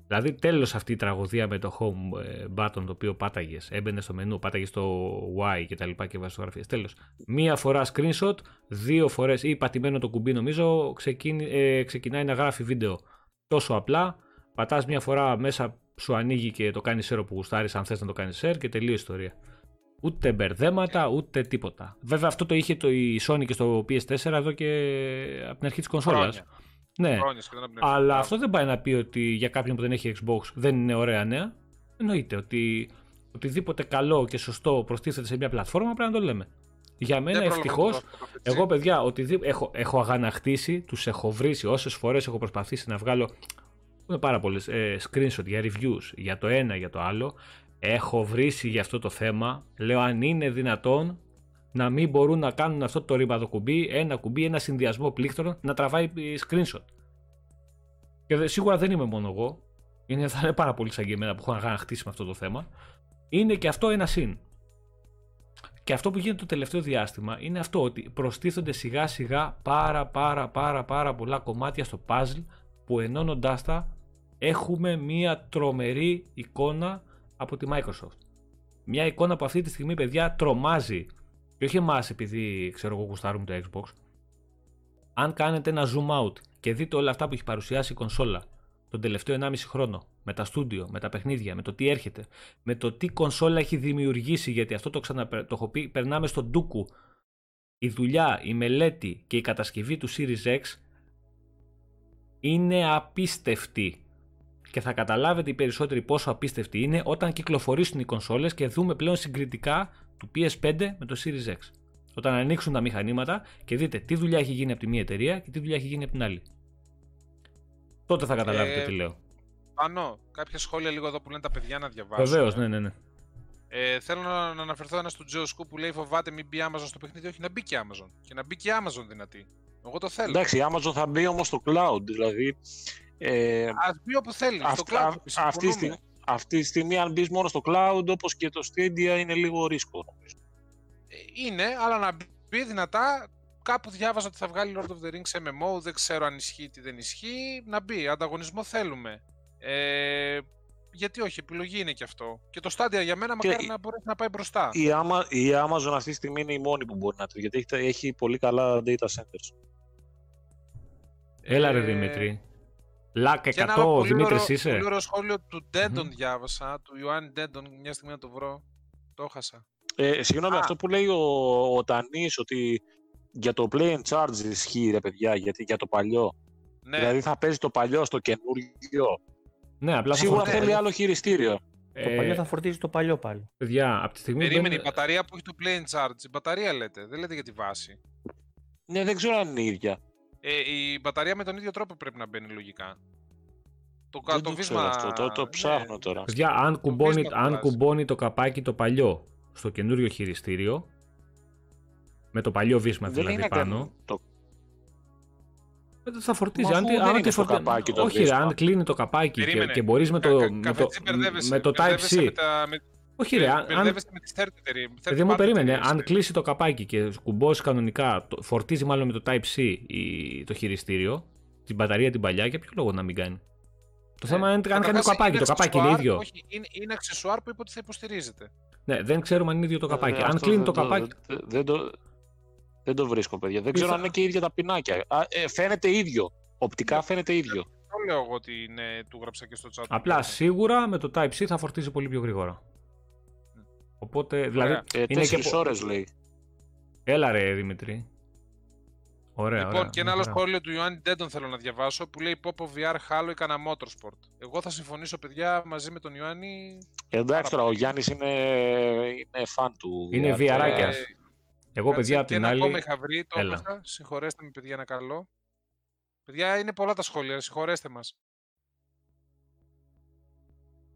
Δηλαδή τέλος αυτή η τραγωδία με το home ε, button το οποίο πάταγες, έμπαινε στο μενού, πάταγες το Y και τα λοιπά και βάζεις φωτογραφίες. Τέλος. Μία φορά screenshot, δύο φορές ή πατημένο το κουμπί νομίζω ξεκίνη, ε, ξεκινάει να γράφει βίντεο. Τόσο απλά, πατάς μία φορά μέσα σου ανοίγει και το κάνεις share που γουστάρεις αν θες να το κάνεις share και τελείω η ιστορία. Ούτε μπερδέματα, ούτε τίποτα. Βέβαια αυτό το είχε το, η Sony και στο PS4 εδώ και από την αρχή της κονσόλας. Χρόνια. Ναι, Χρόνια σχεδόν από την αρχή. αλλά Μπράβο. αυτό δεν πάει να πει ότι για κάποιον που δεν έχει Xbox δεν είναι ωραία νέα. Εννοείται ότι οτιδήποτε καλό και σωστό προστίθεται σε μια πλατφόρμα πρέπει να το λέμε. Για μένα Δεν πρόλαβα ευτυχώ, να το δω αυτό, έτσι. εγώ παιδιά, ότι έχω, έχω αγανακτήσει, τους έχω βρήσει όσες φορές έχω προσπαθήσει να βγάλω. Είναι πάρα πολλές ε, screenshot για reviews για το ένα για το άλλο. Έχω βρήσει για αυτό το θέμα. Λέω αν είναι δυνατόν να μην μπορούν να κάνουν αυτό το ρήπαδο κουμπί, ένα κουμπί, ένα συνδυασμό πλήκτρων να τραβάει ε, screenshot. Και δε- σίγουρα δεν είμαι μόνο εγώ. Είναι, θα είναι πάρα πολύ σαν και εμένα που έχω αγανακτήσει με αυτό το θέμα. Είναι και αυτό ένα συν. Και αυτό που γίνεται το τελευταίο διάστημα είναι αυτό ότι προστίθονται σιγά σιγά πάρα πάρα πάρα πάρα πολλά κομμάτια στο puzzle που ενώνοντάς τα έχουμε μία τρομερή εικόνα από τη Microsoft. Μια εικόνα που αυτή τη στιγμή παιδιά τρομάζει και όχι εμάς επειδή ξέρω εγώ γουστάρουμε το Xbox αν κάνετε ένα zoom out και δείτε όλα αυτά που έχει παρουσιάσει η κονσόλα τον τελευταίο 1,5 χρόνο με τα στούντιο, με τα παιχνίδια, με το τι έρχεται, με το τι κονσόλα έχει δημιουργήσει, γιατί αυτό το, ξανα, το έχω πει, περνάμε στον ντούκου. Η δουλειά, η μελέτη και η κατασκευή του Series X είναι απίστευτη. Και θα καταλάβετε οι περισσότεροι πόσο απίστευτη είναι όταν κυκλοφορήσουν οι κονσόλες και δούμε πλέον συγκριτικά του PS5 με το Series X. Όταν ανοίξουν τα μηχανήματα και δείτε τι δουλειά έχει γίνει από τη μία εταιρεία και τι δουλειά έχει γίνει από την άλλη. Τότε θα καταλάβετε Ε, τι λέω. Πάνω, κάποια σχόλια λίγο εδώ που λένε τα παιδιά να διαβάσουν. Βεβαίως, ναι, ναι, ναι. Ε, θέλω να, να αναφερθώ ένα του Τζο Σκου που λέει φοβάται μην μπει Amazon στο παιχνίδι. Όχι, να μπει και Amazon. Και να μπει και Amazon δυνατή. Εγώ το θέλω. Εντάξει, η Amazon θα μπει όμως στο cloud, δηλαδή ε, Α μπει όπου θέλει. στο Αυτ- cloud. α- αυτή, τη συμφωνούμε. στιγμή, αυτή τη στιγμή αν μπεις μόνο στο cloud όπως και το Stadia είναι λίγο ρίσκο νομίζω. Ε, Είναι, αλλά να μπει δυνατά. Κάπου διάβαζα ότι θα βγάλει Lord of the Rings MMO. Δεν ξέρω αν ισχύει τι δεν ισχύει. Να μπει. Ανταγωνισμό θέλουμε. Ε, γιατί όχι, επιλογή είναι και αυτό. Και το Stadia για μένα Και μακάρι η- να μπορέσει να πάει μπροστά. Η, Ama- η Amazon αυτή τη στιγμή είναι η μόνη που μπορεί να το γιατί έχει, έχει πολύ καλά data centers. Έλα ρε Ε, Δημήτρη. Λάκ Και ένα 100, πολύ Δημήτρη ωραίο- είσαι. Πολύ ωραίο σχόλιο του Ντέντον Μμμ. διάβασα, του Ιωάννη Ντέντον, μια στιγμή να το βρω. Το έχασα. Ε, συγγνώμη, Α. αυτό που λέει ο, ο Τανής ότι για το play and charge ισχύει ρε παιδιά, γιατί, για το παλιό. Ναι, Δηλαδή θα παίζει το παλιό στο καινούργιο. Ναι, απλά θα Σίγουρα φορτίζει. θέλει άλλο χειριστήριο. Το Ε, παλιό θα φορτίζει το παλιό πάλι. Παιδιά, από τη στιγμή που περίμενε η μπαίνουν- μπαταρία που έχει το play and charge. Η μπαταρία λέτε, δεν λέτε για τη βάση. Ναι, δεν ξέρω αν είναι η ίδια. Ε, η μπαταρία με τον ίδιο τρόπο πρέπει να μπαίνει λογικά. Το, κα- Δεν το το βίσμα. ξέρω αυτό, το, το ναι. ψάχνω τώρα. Παιδιά, αν κουμπώνει, βίσμα αν αλλάζει. κουμπώνει το καπάκι το παλιό στο καινούριο χειριστήριο, με το παλιό βίσμα Δεν δηλαδή είναι πάνω, καν το... ε, θα φορτίζει. Μα Αν, αφού τη- δεν αν είναι τη στο φορτι- καπάκι το Όχι, ρε, βίσμα. αν κλείνει το καπάκι και, Περίμενε. και μπορείς με Κα- το, κα- με το, καφετζή, μπερδεύεσαι, με το μπερδεύεσαι Type-C. Με τα, με, Όχι, ρε, αν, αν, μπερδεύεσαι με τις third εταιρείες, third Παιδί μου, party περίμενε. εταιρείες, Αν ε. κλείσει το καπάκι και κουμπώσει κανονικά, το- φορτίζει μάλλον με το Type-C η- το χειριστήριο, την μπαταρία την παλιά, για ποιο λόγο να μην κάνει; Το θέμα είναι αν κάνει το Καταρχάς, καπάκι. Το καπάκι είναι αξεσουάρ, ίδιο. Όχι, είναι, είναι αξεσουάρ που είπε ότι θα υποστηρίζεται. Ναι, δεν ξέρουμε αν είναι ίδιο το καπάκι. Ε, αν αυτό κλείνει δεν το καπάκι. Δεν, δεν το, δεν το βρίσκω, παιδιά. Δεν ξέρω θα- αν είναι και ίδια τα πινάκια. Α, ε, φαίνεται ίδιο. Οπτικά φαίνεται ίδιο. Το λέω εγώ ότι είναι, του γράψα και στο chat. Απλά σίγουρα με το Type-C θα φορτίζει πολύ πιο γρήγορα. Οπότε, δηλαδή. Ωραία. Ε, Είναι και τέσσερις πο- ώρες λέει. Έλα ρε Δημητρή. Ωραία, Λοιπόν, ωραία, και ένα άλλο ωραία. σχόλιο του Ιωάννη Ντέντον θέλω να διαβάσω που λέει Popo VR Halo ή κανένα Motorsport. Εγώ θα συμφωνήσω, παιδιά, μαζί με τον Ιωάννη. Εντάξει τώρα, ο πολύ. Γιάννης είναι, είναι φαν του. Είναι VR. βιαράκιας. Ε, Εγώ, κάτσε, παιδιά, απ' και την ένα άλλη. ακόμα είχα βρει, το Έλα. έπαθα. Συγχωρέστε με, παιδιά, ένα καλό. Παιδιά, είναι πολλά τα σχόλια, συγχωρέστε μας.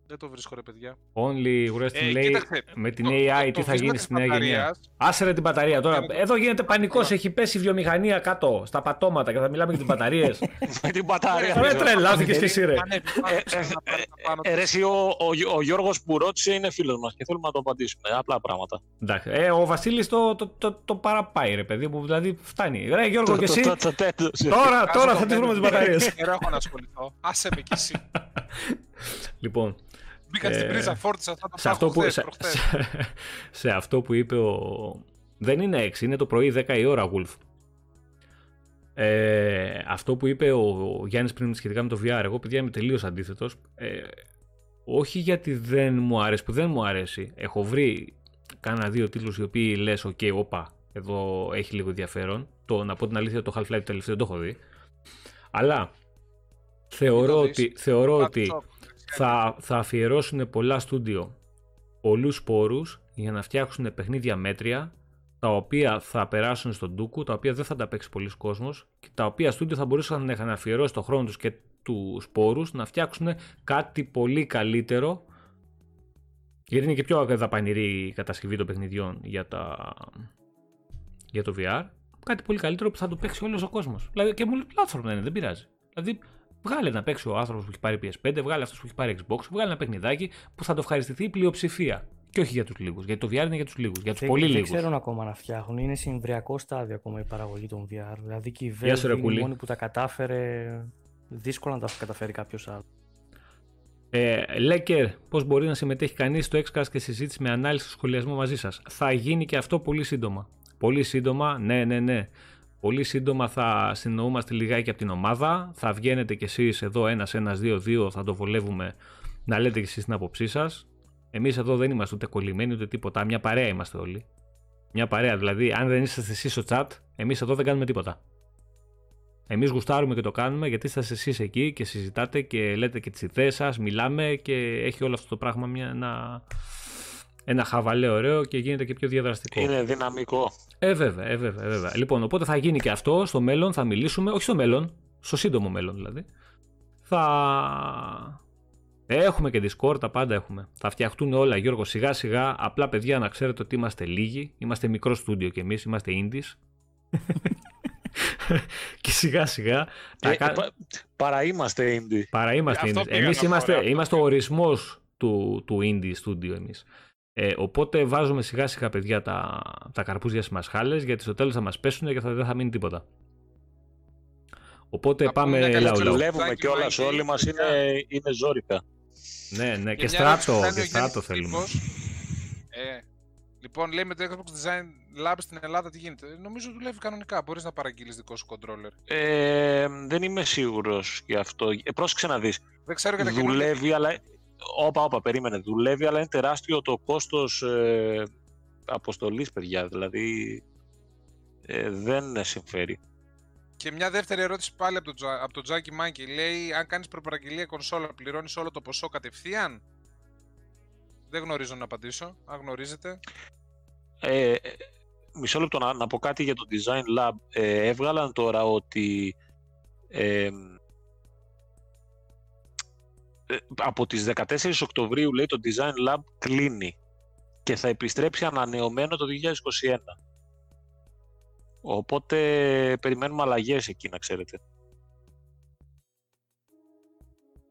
Δεν το βρίσκω, ρε παιδιά. Only Wrestling Ε, λέει κοίταξε, με την το- AI το- τι το θα βίσμα γίνει της στη νέα γενιά. μπαταρίας- Άσε ρε την μπαταρία τώρα. Για να το- Εδώ γίνεται πανικός. Τώρα. Έχει πέσει η βιομηχανία κάτω στα πατώματα και θα μιλάμε για τις μπαταρίες. Με την μπαταρία. Ρε βέβαια. τρελάθηκε κι εσύ, ρε. Ανέβει πάνω, Ε, ψάχνει να πάρει τα πάνω Ε, ρε, εσύ, ο, ο, ο Γιώργος που ρώτησε είναι φίλος μας και θέλουμε να το απαντήσουμε. Απλά πράγματα. Εντάξει. Ε, ο Βασίλης το, το, το, το παραπάει, ρε παιδί μου. Δηλαδή φτάνει. Ρε Γιώργο και εσύ; Το- το- το τέτοιο. Τώρα, Κάτσε τώρα το θα τι μπαίνει. βρούμε τις μπαταρίες. Καιρό έχω να ασχοληθώ. Άσε με κι εσύ. λοιπόν, Μπήκα στην Ε, πρίζα, φόρτισα αυτά σε τα αυτό, που, χθες, σε, προχθές. σε- σε αυτό που είπε ο. Δεν είναι 6, είναι το πρωί 10 η ώρα, Wolf. Ε, αυτό που είπε ο, ο Γιάννης πριν σχετικά με το VR, εγώ παιδιά είμαι τελείως αντίθετος. Ε, όχι γιατί δεν μου αρέσει, που δεν μου αρέσει. Έχω βρει κάνα δύο τίτλους οι οποίοι λες, οκ, όπα, εδώ έχει λίγο ενδιαφέρον. Το, να πω την αλήθεια, το Half-Life τελευταίο δεν το έχω δει. Αλλά θεωρώ το δεις. ότι, θεωρώ Back ότι shop. Θα, θα αφιερώσουν πολλά στούντιο πολλούς πόρους για να φτιάξουν παιχνίδια μέτρια τα οποία θα περάσουν στον ντούκου, τα οποία δεν θα τα παίξει πολλοί κόσμος και τα οποία στούντιο θα μπορούσαν να είχαν αφιερώσει το χρόνο τους και τους πόρους να φτιάξουν κάτι πολύ καλύτερο γιατί είναι και πιο δαπανηρή η κατασκευή των παιχνιδιών για, τα... για το VR κάτι πολύ καλύτερο που θα το παίξει όλος ο κόσμος. Δηλαδή και multiplatform να είναι, δεν πειράζει. Δηλαδή Βγάλε να παίξει ο άνθρωπος που έχει πάρει PS5, βγάλε αυτός που έχει πάρει Xbox, βγάλε ένα παιχνιδάκι που θα το ευχαριστηθεί η πλειοψηφία. Και όχι για τους λίγους. Γιατί το VR είναι για τους λίγους. Για τους Δεν, πολύ δεν λίγους. ξέρουν ακόμα να φτιάχνουν. Είναι σε εμβριακό στάδιο ακόμα η παραγωγή των VR. Δηλαδή και η Γεια σου, Valve ρε είναι η Κούλη. μόνη που τα κατάφερε. Δύσκολα να τα καταφέρει κάποιος άλλος. Ε, Λέκερ, πώς μπορεί να συμμετέχει κανείς στο Xcast και συζήτηση με ανάλυση και σχολιασμό μαζί σας; Θα γίνει και αυτό πολύ σύντομα. Πολύ σύντομα, ναι, ναι, ναι. Πολύ σύντομα θα συνεννοούμαστε λιγάκι από την ομάδα. Θα βγαίνετε κι εσείς εδώ ένας, ένας, δύο, δύο. Θα το βολεύουμε να λέτε κι εσείς την άποψή σας. Εμείς εδώ δεν είμαστε ούτε κολλημένοι ούτε τίποτα. Μια παρέα είμαστε όλοι. Μια παρέα. Δηλαδή, αν δεν είσαστε εσείς στο chat, εμείς εδώ δεν κάνουμε τίποτα. Εμείς γουστάρουμε και το κάνουμε γιατί είστε εσείς εκεί και συζητάτε και λέτε και τις ιδέες σας, μιλάμε και έχει όλο αυτό το πράγμα μια, ένα, ένα χαβαλέ ωραίο και γίνεται και πιο διαδραστικό. Είναι δυναμικό. Ε, βέβαια, ε, βέβαια, ε, βέβαια. Λοιπόν, οπότε θα γίνει και αυτό στο μέλλον, θα μιλήσουμε, όχι στο μέλλον, στο σύντομο μέλλον δηλαδή. Θα. Έχουμε και Discord, τα πάντα έχουμε. Θα φτιαχτούν όλα, Γιώργο, σιγά σιγά. Απλά παιδιά να ξέρετε ότι είμαστε λίγοι. Είμαστε μικρό στούντιο κι εμείς, είμαστε indies. και σιγά σιγά. τα Ε, κα- πα- παρά είμαστε indie. Παρά είμαστε Αυτό indies. πήγα Εμείς να πω, είμαστε, ρε, αυτό είμαστε ο ορισμός του, του indie studio εμείς. Ε, οπότε βάζουμε σιγά σιγά παιδιά τα, τα καρπούζια στις μασχάλες γιατί στο τέλος θα μας πέσουν και θα, δεν θα μείνει τίποτα. Οπότε Να πούμε πάμε μια καλή λαού λαού. Δουλεύουμε Τάκι, κιόλας Μάικη, όλοι μας παιδιά. είναι, είναι ζώρικα. Ναι, ναι, και μια ερώτηση που στράτο, κάνει ο και Γιάννης στράτο θέλουμε. Φίλιππος. Ε, λοιπόν, λέει με το Xbox Design Lab στην Ελλάδα τι γίνεται. Ε, Νομίζω δουλεύει κανονικά. Μπορείς να παραγγείλεις δικό σου controller. Ε, δεν είμαι σίγουρος γι' αυτό. Ε, πρόσεξε να δεις. Δεν ξέρω για τα καινούργια. Δουλεύει, αλλά. Όπα, όπα, περίμενε. Δουλεύει, αλλά είναι τεράστιο το κόστος ε, αποστολής, παιδιά. Δηλαδή, ε, δεν συμφέρει. Και μια δεύτερη ερώτηση πάλι από τον, Τζα- από τον Τζάκι Μάκη. Λέει, αν κάνεις προπαραγγελία κονσόλα, πληρώνεις όλο το ποσό κατευθείαν; Δεν γνωρίζω να απαντήσω. Αν γνωρίζετε. Ε, ε, μισό λεπτό να, να πω κάτι για το Design Lab. Ε, έβγαλαν τώρα ότι ε, ε, από τις 14 Οκτωβρίου λέει το Design Lab κλείνει και θα επιστρέψει ανανεωμένο το 2021. Οπότε περιμένουμε αλλαγές εκεί να ξέρετε.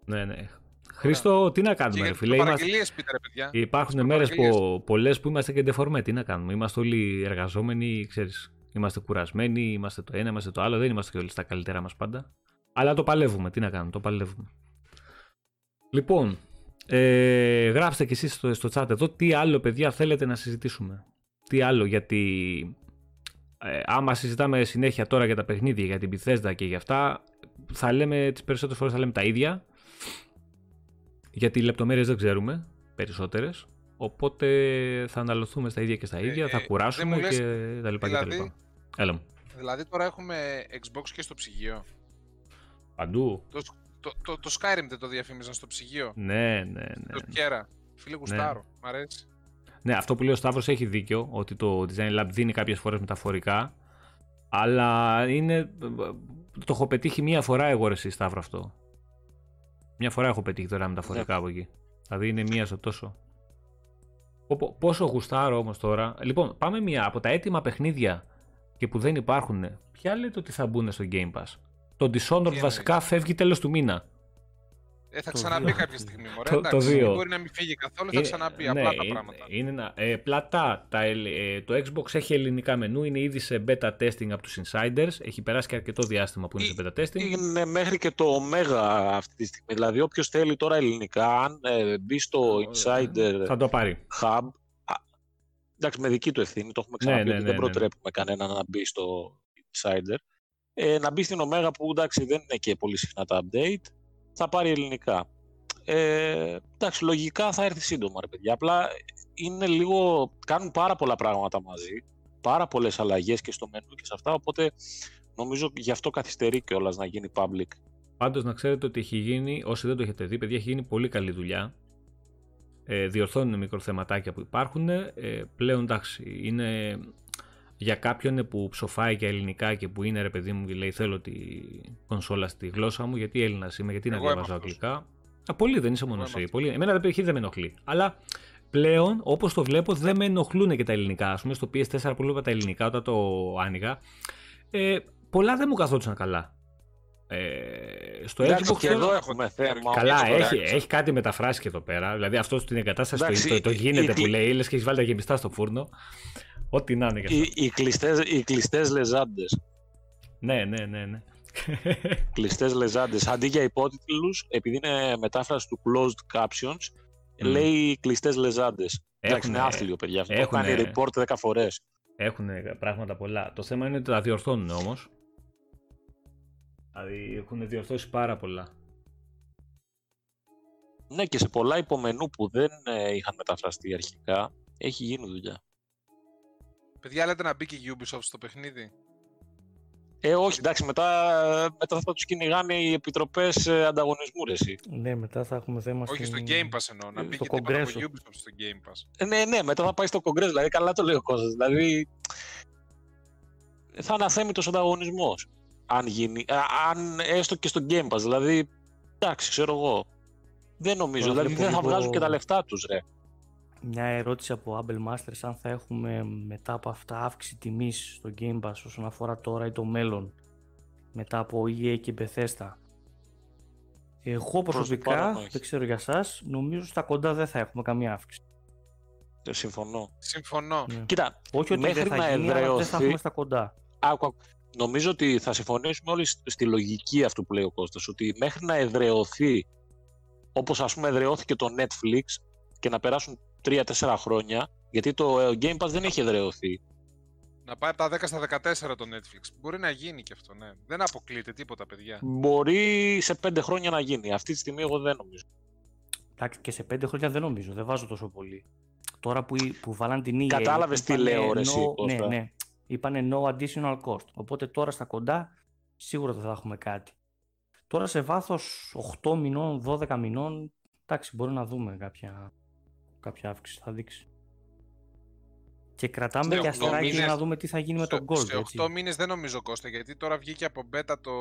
Ναι, ναι. Χρήστο, τι να Και κάνουμε, για ρε τις φίλε. Είμαστε... προπαραγγελίες, πείτε ρε παιδιά. Υπάρχουν Τις μέρες προπαραγγελίες. που, πολλές που είμαστε και ντεφορμέ. Τι να κάνουμε; Είμαστε όλοι εργαζόμενοι, ξέρεις. Είμαστε κουρασμένοι, είμαστε το ένα, είμαστε το άλλο. Δεν είμαστε και όλοι στα καλύτερά μας πάντα. Αλλά το παλεύουμε. Τι να κάνουμε, το παλεύουμε. Λοιπόν, ε, γράψτε κι εσείς στο, στο chat εδώ τι άλλο παιδιά θέλετε να συζητήσουμε. Τι άλλο, γιατί ε, άμα συζητάμε συνέχεια τώρα για τα παιχνίδια, για την Bethesda και για αυτά, θα λέμε τις περισσότερες φορές θα λέμε τα ίδια. Γιατί οι λεπτομέρειες δεν ξέρουμε περισσότερες. Οπότε θα αναλωθούμε στα ίδια και στα Ε, ίδια, ε, θα δεν κουράσουμε μου λες, και τα λοιπά και τα δηλαδή- λοιπά. Έλα μου. Δηλαδή τώρα έχουμε Xbox και στο ψυγείο. Παντού. Το, το, το, το Skyrim δεν το διαφήμιζαν στο ψυγείο. Ναι, ναι, ναι. Το ναι. Κέρα. Φίλε γουστάρω. Μ' αρέσει. Ναι, αυτό που λέει ο Σταύρος έχει δίκιο, ότι το Design Lab δίνει κάποιες φορές μεταφορικά, αλλά είναι... Το έχω πετύχει μία φορά εγώ ρε εσύ Σταύρο αυτό. Μια φορά έχω πετύχει τώρα μεταφορικά Ναι. από εκεί. Δηλαδή είναι μία στο τόσο. Πο- πο- Πόσο γουστάρω όμως τώρα. Λοιπόν, πάμε μία από τα έτοιμα παιχνίδια και που δεν υπάρχουν. Ποια λέτε ότι θα μπουν στο Game Pass; Το Dishonored εννοείς; βασικά φεύγει τέλος του μήνα. Ε, θα Το ξαναμπεί δύο. κάποια στιγμή. Μωρέ, Το- το εντάξει, δύο. Μπορεί να μην φύγει καθόλου, θα Είναι- ξαναμπεί. ναι, απλά τα είναι- πράγματα. Είναι ένα, ε, πλατά. Τα, ελ- ε, το Xbox έχει ελληνικά μενού, είναι ήδη σε beta testing από τους insiders. Έχει περάσει και αρκετό διάστημα που είναι σε beta testing. Είναι μέχρι και το Omega αυτή τη στιγμή. Δηλαδή, όποιος θέλει τώρα ελληνικά, αν ε, μπει στο Insider Θα το πάρει. Hub. α, εντάξει, με δική του ευθύνη, το έχουμε Ναι, ξαναπεί ναι, ότι ναι, δεν ναι, ναι. προτρέπουμε κανένα να μπει στο Insider. Ε, να μπει στην Omega που εντάξει δεν είναι και πολύ συχνά τα update. Θα πάρει ελληνικά. Ε, εντάξει, λογικά θα έρθει σύντομα, ρε παιδιά. Απλά είναι λίγο. κάνουν πάρα πολλά πράγματα μαζί. Πάρα πολλές αλλαγές και στο μενού και σε αυτά. Οπότε νομίζω γι' αυτό καθυστερεί κιόλας να γίνει public. Πάντως να ξέρετε ότι έχει γίνει, όσοι δεν το έχετε δει, παιδιά, έχει γίνει πολύ καλή δουλειά. Ε, διορθώνουν μικροθεματάκια που υπάρχουν. Ε, πλέον εντάξει, είναι για κάποιον που ψοφάει για ελληνικά και που είναι ρε παιδί μου και λέει θέλω τη κονσόλα στη γλώσσα μου, γιατί Έλληνας είμαι, γιατί να Εγώ είμαι διαβάζω αυτός. αγγλικά. Α, πολύ δεν είσαι μόνος Εγώ είμαι εσύ. Πολύ. Εμένα δεν δεν με ενοχλεί. Αλλά πλέον, όπως το βλέπω, δεν με ενοχλούν και τα ελληνικά. Ας πούμε στο PS4 που βλέπα τα ελληνικά όταν το άνοιγα, ε, πολλά δεν μου καθόντουσαν καλά. Ε, στο Εντάξει, Xbox και θέλω- εδώ έχουμε θέμα. Καλά, Xbox, έχει, εντάξει. έχει κάτι μεταφράσει και εδώ πέρα. Δηλαδή αυτό στην εγκατάσταση Εντάξει, το, το, το η- γίνεται η- που λέει, λες και έχεις βάλει τα γεμιστά στο φούρνο. Ό,τι να είναι και αυτό. Οι, οι, κλειστές, οι κλειστές λεζάντες. Ναι, ναι, ναι. ναι. κλειστές λεζάντες. Αντί για υπότιτλους, επειδή είναι μετάφραση του closed captions, Μμ. λέει κλειστές λεζάντες. Εντάξει, είναι Έχουνε- άθλιο, παιδιά. Αυτό το έχουνε- κάνει report 10 φορές. Έχουν πράγματα πολλά. Το θέμα είναι ότι τα διορθώνουν όμως. Δηλαδή έχουν διορθώσει πάρα πολλά. Ναι, και σε πολλά υπομενού που δεν ε, είχαν μεταφραστεί αρχικά, έχει γίνει δουλειά. Παιδιά, λέτε να μπει και η Ubisoft στο παιχνίδι. Ε, όχι, εντάξει, μετά, μετά θα τους κυνηγάνε οι επιτροπές ε, ανταγωνισμού, ρε, εσύ. Ναι, μετά θα έχουμε θέμα Όχι στο στην- Game Pass εννοώ. Να ε, μπει στο και τίποτα από Congresso. Ubisoft στο Game Pass. Ε, ναι, ναι, μετά θα πάει στο Κογκρέσ, δηλαδή καλά το λέει ο Κώστας. Δηλαδή, θα είναι αθέμητος ανταγωνισμός. Αν γίνει, α, αν έστω και στο Game Pass, δηλαδή, εντάξει, ξέρω εγώ. Δεν νομίζω, Τώρα δηλαδή βλέπω δεν θα λίγο- βγάζουν και τα λεφτά τους, ρε. Μια ερώτηση από Humble Masters αν θα έχουμε μετά από αυτά αύξηση τιμής στο Game Pass όσον αφορά τώρα ή το μέλλον μετά από EA και Bethesda. Εγώ προσωπικά, παρόν όχι. δεν ξέρω για σας, νομίζω στα κοντά δεν θα έχουμε καμία αύξηση. Ε, Συμφωνώ. Συμφωνώ. Ναι. Κοίτα, Όχι ότι μέχρι δεν θα να γίνει, αλλά δεν θα εδραιωθεί- έχουμε στα κοντά. άκου, άκου. νομίζω ότι θα συμφωνήσουμε όλοι σ- στη λογική αυτού που λέει ο Κώστας, ότι μέχρι να εδραιωθεί, όπως ας πούμε εδραιώθηκε το Netflix και να περάσουν 3-4 χρόνια, γιατί το ε, Game Pass δεν έχει εδραιωθεί. Να πάει από τα 10 στα 14 το Netflix. Μπορεί να γίνει και αυτό, ναι. Δεν αποκλείεται τίποτα, παιδιά. Μπορεί σε 5 χρόνια να γίνει. Αυτή τη στιγμή εγώ δεν νομίζω. Εντάξει, και σε πέντε χρόνια δεν νομίζω, δεν βάζω τόσο πολύ. Τώρα που, που βάλαν την EA. Κατάλαβες τι είπανε λέω, ρε, no- εσύ, Ναι, Κώστα. ναι. Είπανε no additional cost. Οπότε τώρα στα κοντά σίγουρα δεν θα έχουμε κάτι. Τώρα σε βάθος 8 μηνών, 12 μηνών, εντάξει, μπορεί να δούμε κάποια, κάποια αύξηση, θα δείξει. Και κρατάμε Σε και οκτώ αστεράκι μήνες- να δούμε τι θα γίνει με τον Gold. σε 8 έτσι. μήνες δεν νομίζω Κώστα, γιατί τώρα βγήκε από beta το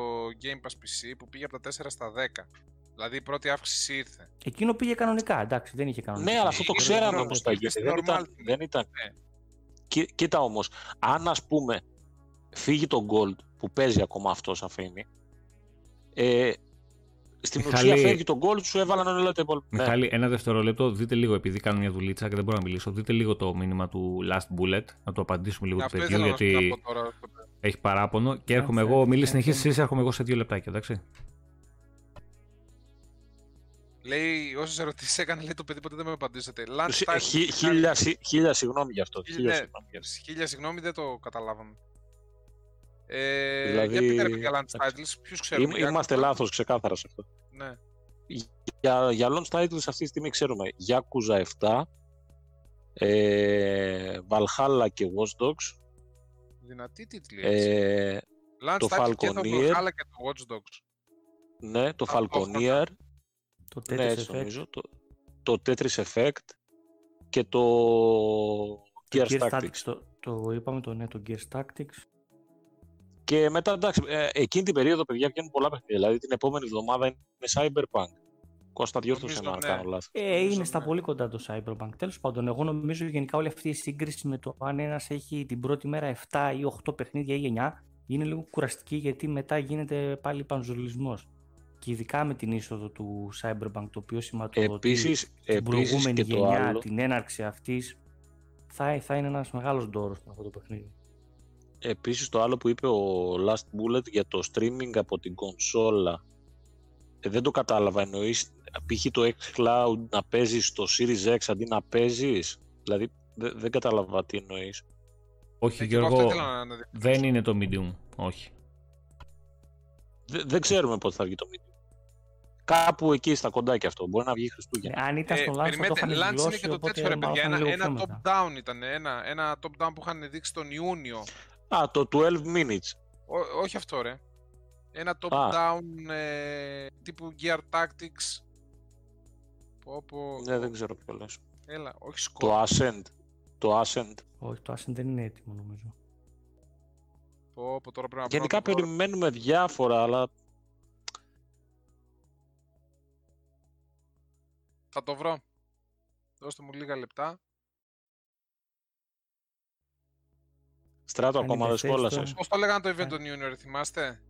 Game Pass PC που πήγε από τα 4 στα 10. Δηλαδή η πρώτη αύξηση ήρθε. Εκείνο πήγε κανονικά, εντάξει, δεν είχε κανονικά. Ναι, αλλά αυτό το Είναι ξέραμε normal, όμως θα γίνει. είναι Δεν normal. ήταν. Δεν ήταν. Ναι. Κοί- Κοίτα όμως, αν ας πούμε φύγει το Gold που παίζει ακόμα αυτός αφήνει, ε, στην Μιχάλη- ουσία φεύγει το Gold, σου έβαλαν όλα τα υπόλοιπα. Ναι. Μιχάλη, ένα δευτερόλεπτο, δείτε λίγο, επειδή κάνω μια δουλίτσα και δεν μπορώ να μιλήσω, δείτε λίγο το μήνυμα του Last Bullet, να το απαντήσουμε λίγο του Αυτό παιδιού, ήθελα να σου γιατί να πω τώρα. έχει παράπονο και έρχομαι Κάτσε, εγώ, μιλή κάτσε. συνεχίσεις εσείς, έρχομαι εγώ σε δύο λεπτάκια, εντάξει. Λέει, όσες ερωτήσεις έκανε, λέει το παιδί ποτέ δεν με απαντήσετε. Lunch Χι- time- χι- Χίλια, συ- χίλια συγγνώμη γι' αυτό. Χίλια- Χίλια ναι. συγγνώμη γι' αυτό. Χίλια συγγνώμη, δεν το καταλάβαμε. Ε, Δηλαδή, Για πείτε ρε παιδιά lunch εντάξει. titles, ποιους ξέρουμε. Είμαι- για Είμαστε ακόμα; λάθος ξεκάθαρα σε αυτό. Ναι. Για, για launch titles αυτή τη στιγμή ξέρουμε Yakuza 7, ε, Valhalla και Watch Dogs, Δυνατή τίτλη. έτσι. ε, Lunch το titles και το Falconeer. Valhalla και το Watch Dogs. ναι, το Ταυτόχρονα. Falconeer, Το ναι, Tetris έτσι Effect, νομίζω, το, το Tetris Effect και το το Gears Gears Tactics. Tactics, το, το είπαμε το ναι, το Gears Tactics. Και μετά, εντάξει, ε, εκείνη την περίοδο, παιδιά, βγαίνουν πολλά παιχνίδια. Δηλαδή, την επόμενη εβδομάδα είναι Cyberpunk. Κώστα, διόρθωσε Νομίζω, με αν ναι. κάνω λάθος. Ε, Νομίζω, είναι στα ναι. πολύ κοντά το Cyberpunk. Τέλος πάντων, εγώ νομίζω γενικά όλη αυτή η σύγκριση με το αν ένας έχει την πρώτη μέρα 7 ή 8 παιχνίδια ή 9 είναι λίγο κουραστική γιατί μετά γίνεται πάλι πανζουλισμός. Και ειδικά με την είσοδο του Cyberpunk, το οποίο σηματοδοτεί Επίσης, την επίσης προηγούμενη και το γενιά, άλλο, την έναρξη αυτής, θα, θα είναι ένας μεγάλος ντόρος αυτό το παιχνίδι. Επίσης το άλλο που είπε ο Last Bullet για το streaming από την κονσόλα, ε, δεν το κατάλαβα. Εννοείς π.χ. το xCloud να παίζεις στο Series X αντί να παίζεις; Δηλαδή, δε- δεν κατάλαβα τι εννοείς. Όχι, Ναι, και εγώ αυτό Γιώργο, ήθελα να- να δει- δεν είναι το medium, όχι. Δε- δεν ξέρουμε πότε θα βγει το Medium. Κάπου εκεί στα κοντά και αυτό. Μπορεί να βγει Χριστούγεννα. αν ήταν Ε, στο launch θα το περιμένετε, είχαν Lunch είναι δηλώσει, και το οπότε τέτοιο ρε μάλλον παιδιά. θα είναι Ένα, λίγο πιο ένα μετά. top-down ήταν. Ένα, ένα top-down που είχαν δείξει τον Ιούνιο. Α, το 12 minutes. Ό, όχι αυτό ρε. Ένα top-down ε, τύπου Gear Tactics. Πω, πω. Ναι, δεν ξέρω ποιο λες. Έλα, όχι Το σκόρ. Ascent. Το Ascent. Όχι, το Ascent δεν είναι έτοιμο νομίζω. Πω, πω, τώρα πρέπει να Γενικά βρω να το δω. περιμένουμε διάφορα, αλλά Θα το βρω. Δώστε μου λίγα λεπτά. Στράτο Αν ακόμα είναι δεν σκόλασες. Bethesda. Πώς το λέγανε το event Ε. τον Ιούνιο, ρε, θυμάστε;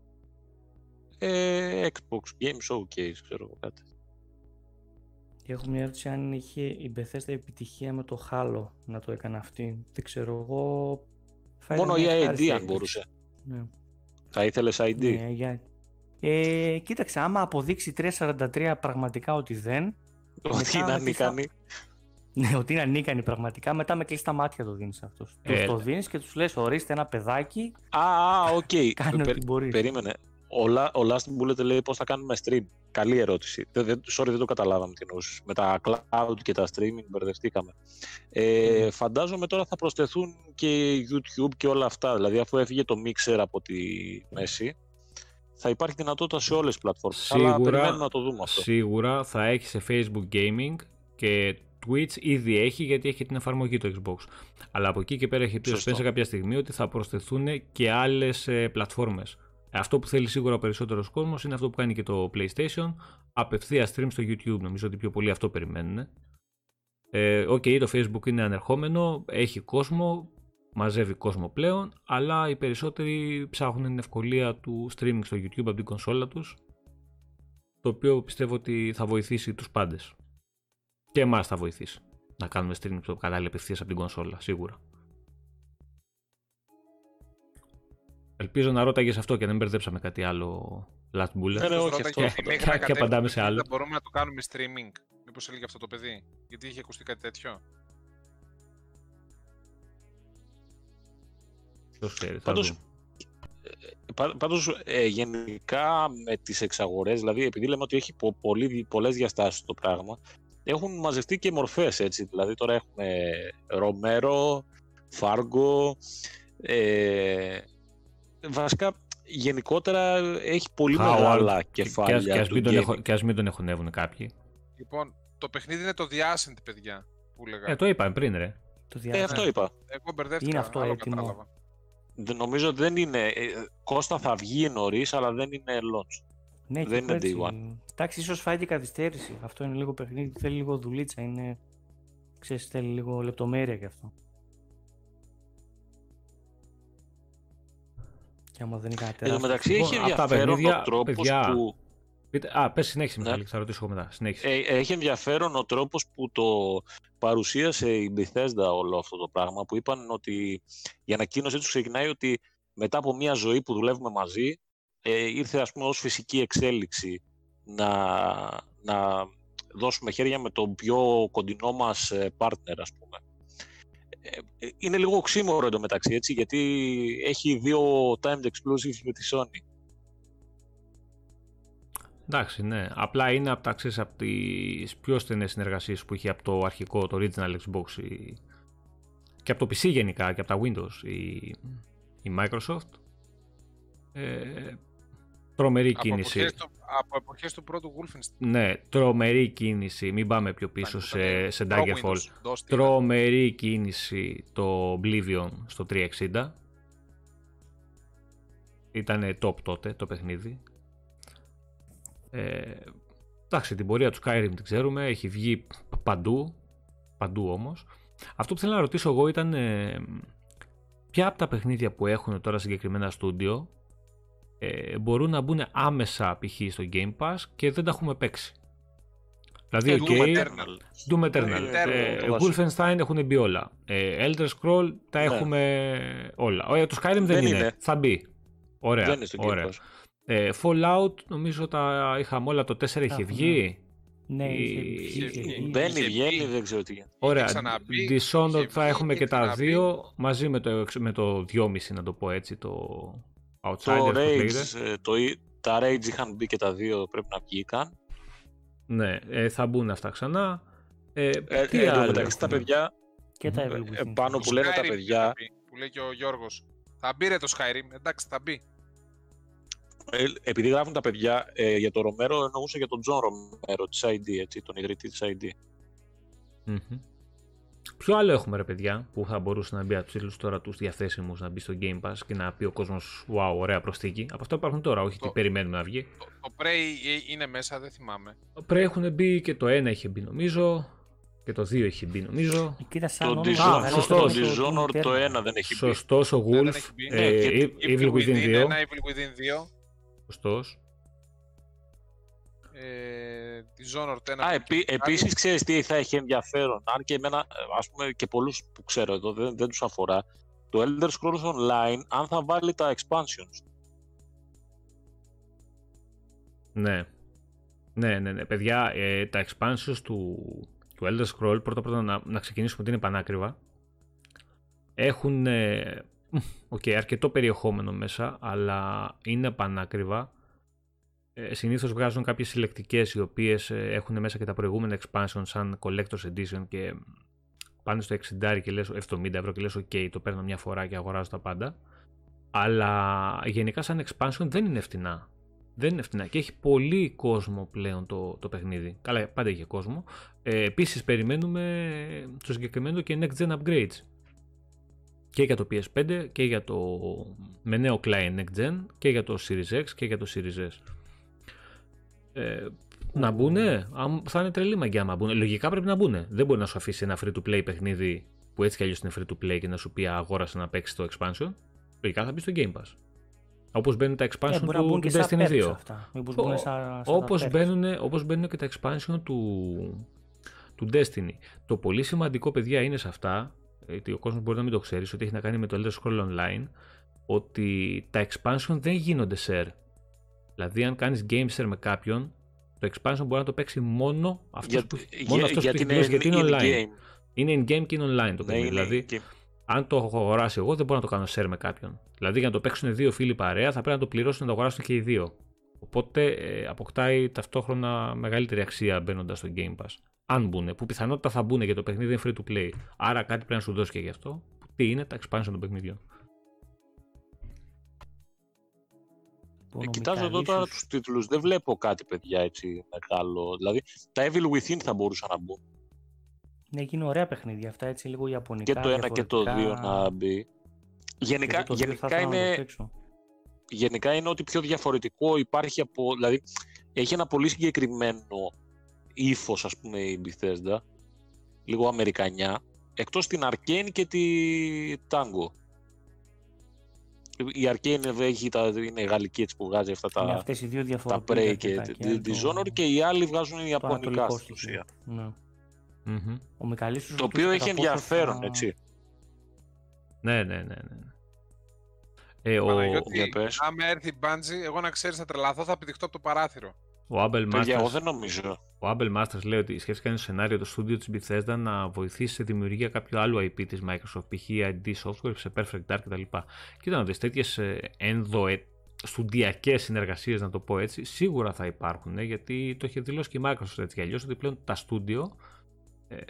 Ε, Xbox Game Showcase, ξέρω εγώ κάτι. Και έχω μια ερώτηση αν είχε η Bethesda επιτυχία με το Halo να το έκανε αυτή. Δεν ξέρω εγώ. θα ήταν Μόνο η μια ID ευχάριστη αν έκπληξη. μπορούσε. Ναι. Θα ήθελες ID. Ναι, για... ε, κοίταξε, άμα αποδείξει 343 πραγματικά ότι δεν, Ότι μετά είναι τι θα- ανίκανη. Ναι, ότι είναι ανίκανοι πραγματικά, μετά με κλειστά μάτια το δίνεις αυτός. Ε, Τους το δίνεις και τους λες ορίστε ένα παιδάκι, Α, α, οκ. κάνε Πε- ό,τι μπορείς. Περίμενε. Ο, La- ο Last Bullet λέει πώς θα κάνουμε stream. Καλή ερώτηση. Δεν, δεν, sorry, δεν το καταλάβαμε τι εννοούσες. Με τα cloud και τα streaming μπερδευτήκαμε. Ε, Φαντάζομαι τώρα θα προσθεθούν και YouTube και όλα αυτά. Δηλαδή αφού έφυγε το Mixer από τη μέση, θα υπάρχει δυνατότητα σε όλες τις πλατφόρμες. Αλλά Σίγουρα, περιμένουμε να το δούμε αυτό. σίγουρα θα έχει σε Facebook Gaming και Twitch ήδη έχει γιατί έχει την εφαρμογή του Xbox. Αλλά από εκεί και πέρα έχει πει ο Σωστό. Spencer κάποια στιγμή ότι θα προσθεθούν και άλλες ε, πλατφόρμες. Αυτό που θέλει σίγουρα ο περισσότερος κόσμος είναι αυτό που κάνει και το PlayStation, απευθείας stream στο YouTube. Νομίζω ότι πιο πολύ αυτό περιμένουν. Ε, Οκ, το Facebook είναι ανερχόμενο, έχει κόσμο, μαζεύει κόσμο πλέον, αλλά οι περισσότεροι ψάχνουν την ευκολία του streaming στο YouTube από την κονσόλα τους, το οποίο πιστεύω ότι θα βοηθήσει τους πάντες. Και εμάς θα βοηθήσει να κάνουμε streaming στο κανάλι απευθείας από την κονσόλα, σίγουρα. Ελπίζω να ρώταγες αυτό και να μην μπερδέψαμε κάτι άλλο last bullet. Ναι, ναι, όχι, Ρώτα αυτό, και αυτό. μέχρι Και- να και κατέβει απαντάμε το σε παιχνίδι, άλλο. θα Μπορούμε να το κάνουμε streaming. Μήπως έλεγε αυτό το παιδί. Γιατί είχε ακουστεί κάτι τέτοιο. Ποιος ξέρει, θα Πάντως, δούμε. Πά- Πάντως, ε, γενικά με τις εξαγορές, δηλαδή επειδή λέμε ότι έχει πο, πολύ, πολλές διαστάσεις το πράγμα, έχουν μαζευτεί και μορφές έτσι. Δηλαδή τώρα έχουμε Ρομέρο, Φάργκο, ε, βασικά γενικότερα έχει πολύ Howard. μεγάλα Και, κεφάλια. ας- και, ας του μην τον gaming. εχω- και ας μην τον εχωνεύουν κάποιοι. Λοιπόν, το παιχνίδι είναι το The Ascent, παιδιά, που έλεγα. Ε, το είπαμε πριν, ρε. Το Ε, διάβασα. αυτό είπα. Εγώ μπερδεύτηκα, Είναι αυτό άλλο έτοιμο. κατάλαβα. Δεν- Νομίζω ότι δεν είναι. ε, Κώστα θα βγει νωρίς, αλλά δεν είναι launch. Ναι, και δεν εγώ είναι έτσι. day one. Εντάξει, ίσως φάει και καθυστέρηση. Αυτό είναι λίγο παιχνίδι, θέλει λίγο δουλίτσα. Είναι. Ξέρεις, θέλει λίγο λεπτομέρεια κι αυτό. Και άμα δεν είναι Εν τω τεράστιο. μεταξύ Λοιπόν, έχει αυτά τα ενδιαφέρον παιχνίδια, ο τρόπος παιδιά, που. Πείτε, α, πες συνέχισε, Ναι. Μιχάλη, θα ρωτήσω εγώ μετά. Συνέχισε. Ε, έχει ενδιαφέρον ο τρόπος που το παρουσίασε η Bethesda όλο αυτό το πράγμα, που είπαν ότι η ανακοίνωσή τους ξεκινάει ότι μετά από μια ζωή που δουλεύουμε μαζί, ε, ήρθε ας πούμε ως φυσική εξέλιξη να, να δώσουμε χέρια με τον πιο κοντινό μας ε, partner, ας πούμε. Ε, ε, Είναι λίγο οξύμορο εντωμεταξύ, έτσι, γιατί έχει δύο timed exclusives με τη Sony. Εντάξει, ναι. Απλά είναι από τα ξέρεις, από τις πιο στενές συνεργασίες που είχε από το αρχικό, το original Xbox η... και από το PC γενικά και από τα Windows η, η Microsoft. Ε, τρομερή Από κίνηση. εποχές, του, από εποχές του πρώτου Wolfenstein. Ναι, τρομερή κίνηση. Μην πάμε πιο πίσω σε, σε Daggerfall. Pro-Windows, DOS, τι Τρομερή κίνηση το Oblivion στο 360. Ήταν top τότε το παιχνίδι. Ε, εντάξει, την πορεία του Skyrim την ξέρουμε, έχει βγει π- παντού, παντού όμως. Αυτό που θέλω να ρωτήσω εγώ ήταν ε, ποια από τα παιχνίδια που έχουν τώρα συγκεκριμένα στούντιο ε, μπορούν να μπουν άμεσα π.χ. στο Game Pass και δεν τα έχουμε παίξει. Δηλαδή, Ε, ok, Doom Eternal. Doom Eternal. Eternal, Ε, το βασικό. Wolfenstein έχουν μπει όλα. Ε, Elder Scroll τα Ναι. έχουμε όλα. Ωραία, το Skyrim δεν, Δεν είναι. είναι. Θα μπει. Ωραία. Δεν είναι στο Game ωραία. Pass. Ε, Fallout νομίζω τα είχαμε όλα. Το 4 είχε έχουμε. βγει. Ναι, η- είχε- είχε είχε βγει. βγει. Μπαίνει, είχε βγαίνει, βγει. δεν ξέρω τι γίνεται. Ωραία. ξαναμπεί, είχε Dishonored θα βγει, έχουμε είχε και τα ξαναμπεί. δύο μαζί με το, εξ- με το 2,5 να το πω έτσι. Το Outsiders Το που λέγεται. Rage, ε, το, τα Rage είχαν μπει και τα δύο πρέπει να βγήκαν. Ναι, ε, θα μπουν αυτά ξανά. Ε, Ε, τι ε, εν τω άλλο μεταξύ τα έχουμε; παιδιά, Και τα ε, Evil ε, Within. πάνω Το που λένε τα Skyrim παιδιά, θα πει, Που λέει και ο Γιώργος. Θα μπει ρε το Skyrim, εντάξει θα μπει. ε, επειδή γράφουν τα παιδιά ε, για το Ρομέρο, εννοούσα για τον Τζον Ρομέρο της ID, έτσι, τον ιδρυτή της ID. Μμμ. Ποιο άλλο έχουμε ρε παιδιά που θα μπορούσε να μπει από τους τίτλους τώρα τους διαθέσιμους να μπει στο Game Pass και να πει ο κόσμος Wow, ωραία προσθήκη. Από αυτά υπάρχουν τώρα, όχι Το- τι περιμένουμε να βγει. Το, το Prey ε, είναι μέσα, δεν θυμάμαι. Prey έχουν μπει και το 1 είχε μπει νομίζω. Και το 2 είχε μπει νομίζω. Κοίτα σαν Το όνομα, Dishonored- μεγάλο σωστός. είναι Το Doom Dishonored το Eternal. 1 δεν έχει μπει. Σωστός ο Ναι, δεν Wolf. έχει μπει. ε, Ναι, και Evil Evil Within 2. 1, Evil Within 2. Σωστός. Ε, Dishonored 1. Α, επί, επίσης ξέρεις τι θα έχει ενδιαφέρον, αν και εμένα, ε, ας πούμε και πολλούς που ξέρω εδώ δεν, δεν τους αφορά, το Elder Scrolls Online, αν θα βάλει τα expansions. Ναι. Ναι, ναι, ναι. Παιδιά, ε, τα expansions του, του Elder Scroll, πρώτα πρώτα να, να ξεκινήσουμε ότι είναι πανάκριβα. Έχουν ε, οκ, αρκετό περιεχόμενο μέσα, αλλά είναι πανάκριβα. Ε, συνήθως βγάζουν κάποιες συλλεκτικές οι οποίες ε, έχουν μέσα και τα προηγούμενα expansion σαν Collector's Edition και πάνε στο 60 και λες 70 ευρώ και λες ok, το παίρνω μια φορά και αγοράζω τα πάντα. Αλλά γενικά σαν expansion δεν είναι φτηνά. Δεν είναι φτηνά και έχει πολύ κόσμο πλέον το, το παιχνίδι. Καλά, πάντα είχε κόσμο. Ε, Επίσης, περιμένουμε το συγκεκριμένο και next gen upgrades. Και για το PS5 και για το με νέο client next gen και για το Series X και για το Series S. Ε, να μπουνε, αμ- θα είναι τρελή μαγκιά άμα μπουνε. Λογικά πρέπει να μπουνε. Δεν μπορεί να σου αφήσει ένα free to play παιχνίδι που έτσι κι αλλιώς είναι free to play και να σου πει «Α, αγόρασε να παίξει το expansion. Λογικά θα μπει στο Game Pass. Όπως μπαίνουν τα expansion Ε, μπορεί να του, μπουν του και σαν Destiny perks 2. αυτά. Μήπως μπουν σαν, σαν Όπως τα perks. μπαίνουν, όπως μπαίνουν και τα expansion του, του Destiny. Το πολύ σημαντικό, παιδιά, είναι σε αυτά, γιατί ο κόσμος μπορεί να μην το ξέρει, ότι έχει να κάνει με το Elder Scrolls Online, ότι τα expansion δεν γίνονται share. Δηλαδή, αν κάνεις game share με κάποιον, το expansion μπορεί να το παίξει μόνο αυτός Για, που, για- μόνο αυτός γιατί που έχει είναι πληρώσει, γιατί είναι online. in-game. Είναι in-game και είναι online το Ναι, παιχνίδι. είναι δηλαδή, in-game. αν το έχω αγοράσει εγώ, δεν μπορώ να το κάνω share με κάποιον. Δηλαδή, για να το παίξουν δύο φίλοι παρέα, θα πρέπει να το πληρώσουν να το αγοράσουν και οι δύο. Οπότε ε, αποκτάει ταυτόχρονα μεγαλύτερη αξία μπαίνοντας στο Game Pass. Αν μπουν, που πιθανότητα θα μπουν γιατί το παιχνίδι είναι free to play. Άρα κάτι πρέπει να σου δώσει και γι' αυτό. Τι είναι τα expansion των παιχνιδιών. Ε, κοιτάζω εδώ τώρα τους τίτλους, δεν βλέπω κάτι παιδιά έτσι μεγάλο. Δηλαδή τα Evil Within θα μπορούσαν να μπουν. Ναι, γίνει ωραία παιχνίδια αυτά έτσι λίγο ιαπωνικά. Και το ένα και το δύο να μπει. Γενικά, γενικά είναι, γενικά είναι ότι πιο διαφορετικό υπάρχει από. Δηλαδή, έχει ένα πολύ συγκεκριμένο ύφος, ας πούμε, η Bethesda. Λίγο αμερικανιά. Εκτός την Arcane και τη Tango. Η Arcane έχει τα, είναι γαλλική έτσι που βγάζει αυτά τα, είναι αυτές οι δύο τα Prey και τη Dishonored και οι άλλοι βγάζουν Ιαπωνικά στην ουσία. Ναι. Mm-hmm. Ο το οποίο έχει ενδιαφέρον, θα... έτσι. Ναι, ναι, ναι. ναι. Ε, ο... άμα έρθει η Bungie, εγώ να ξέρεις θα τρελαθώ, θα πηδηχτώ από το παράθυρο. Ο Abel Masters, εγώ δεν νομίζω. Ο Abel Masters λέει ότι σκέφτηκε ένα σενάριο το στούντιο της Bethesda να βοηθήσει σε δημιουργία κάποιου άλλου IP της Microsoft, π.χ. ID Software, σε Perfect Dark κτλ. Κοίτα να δεις, τέτοιες ένδοε ε, στουντιακές συνεργασίες, να το πω έτσι, σίγουρα θα υπάρχουν, γιατί το έχει δηλώσει και η Microsoft έτσι κι αλλιώς, ότι πλέον τα στούντιο ε,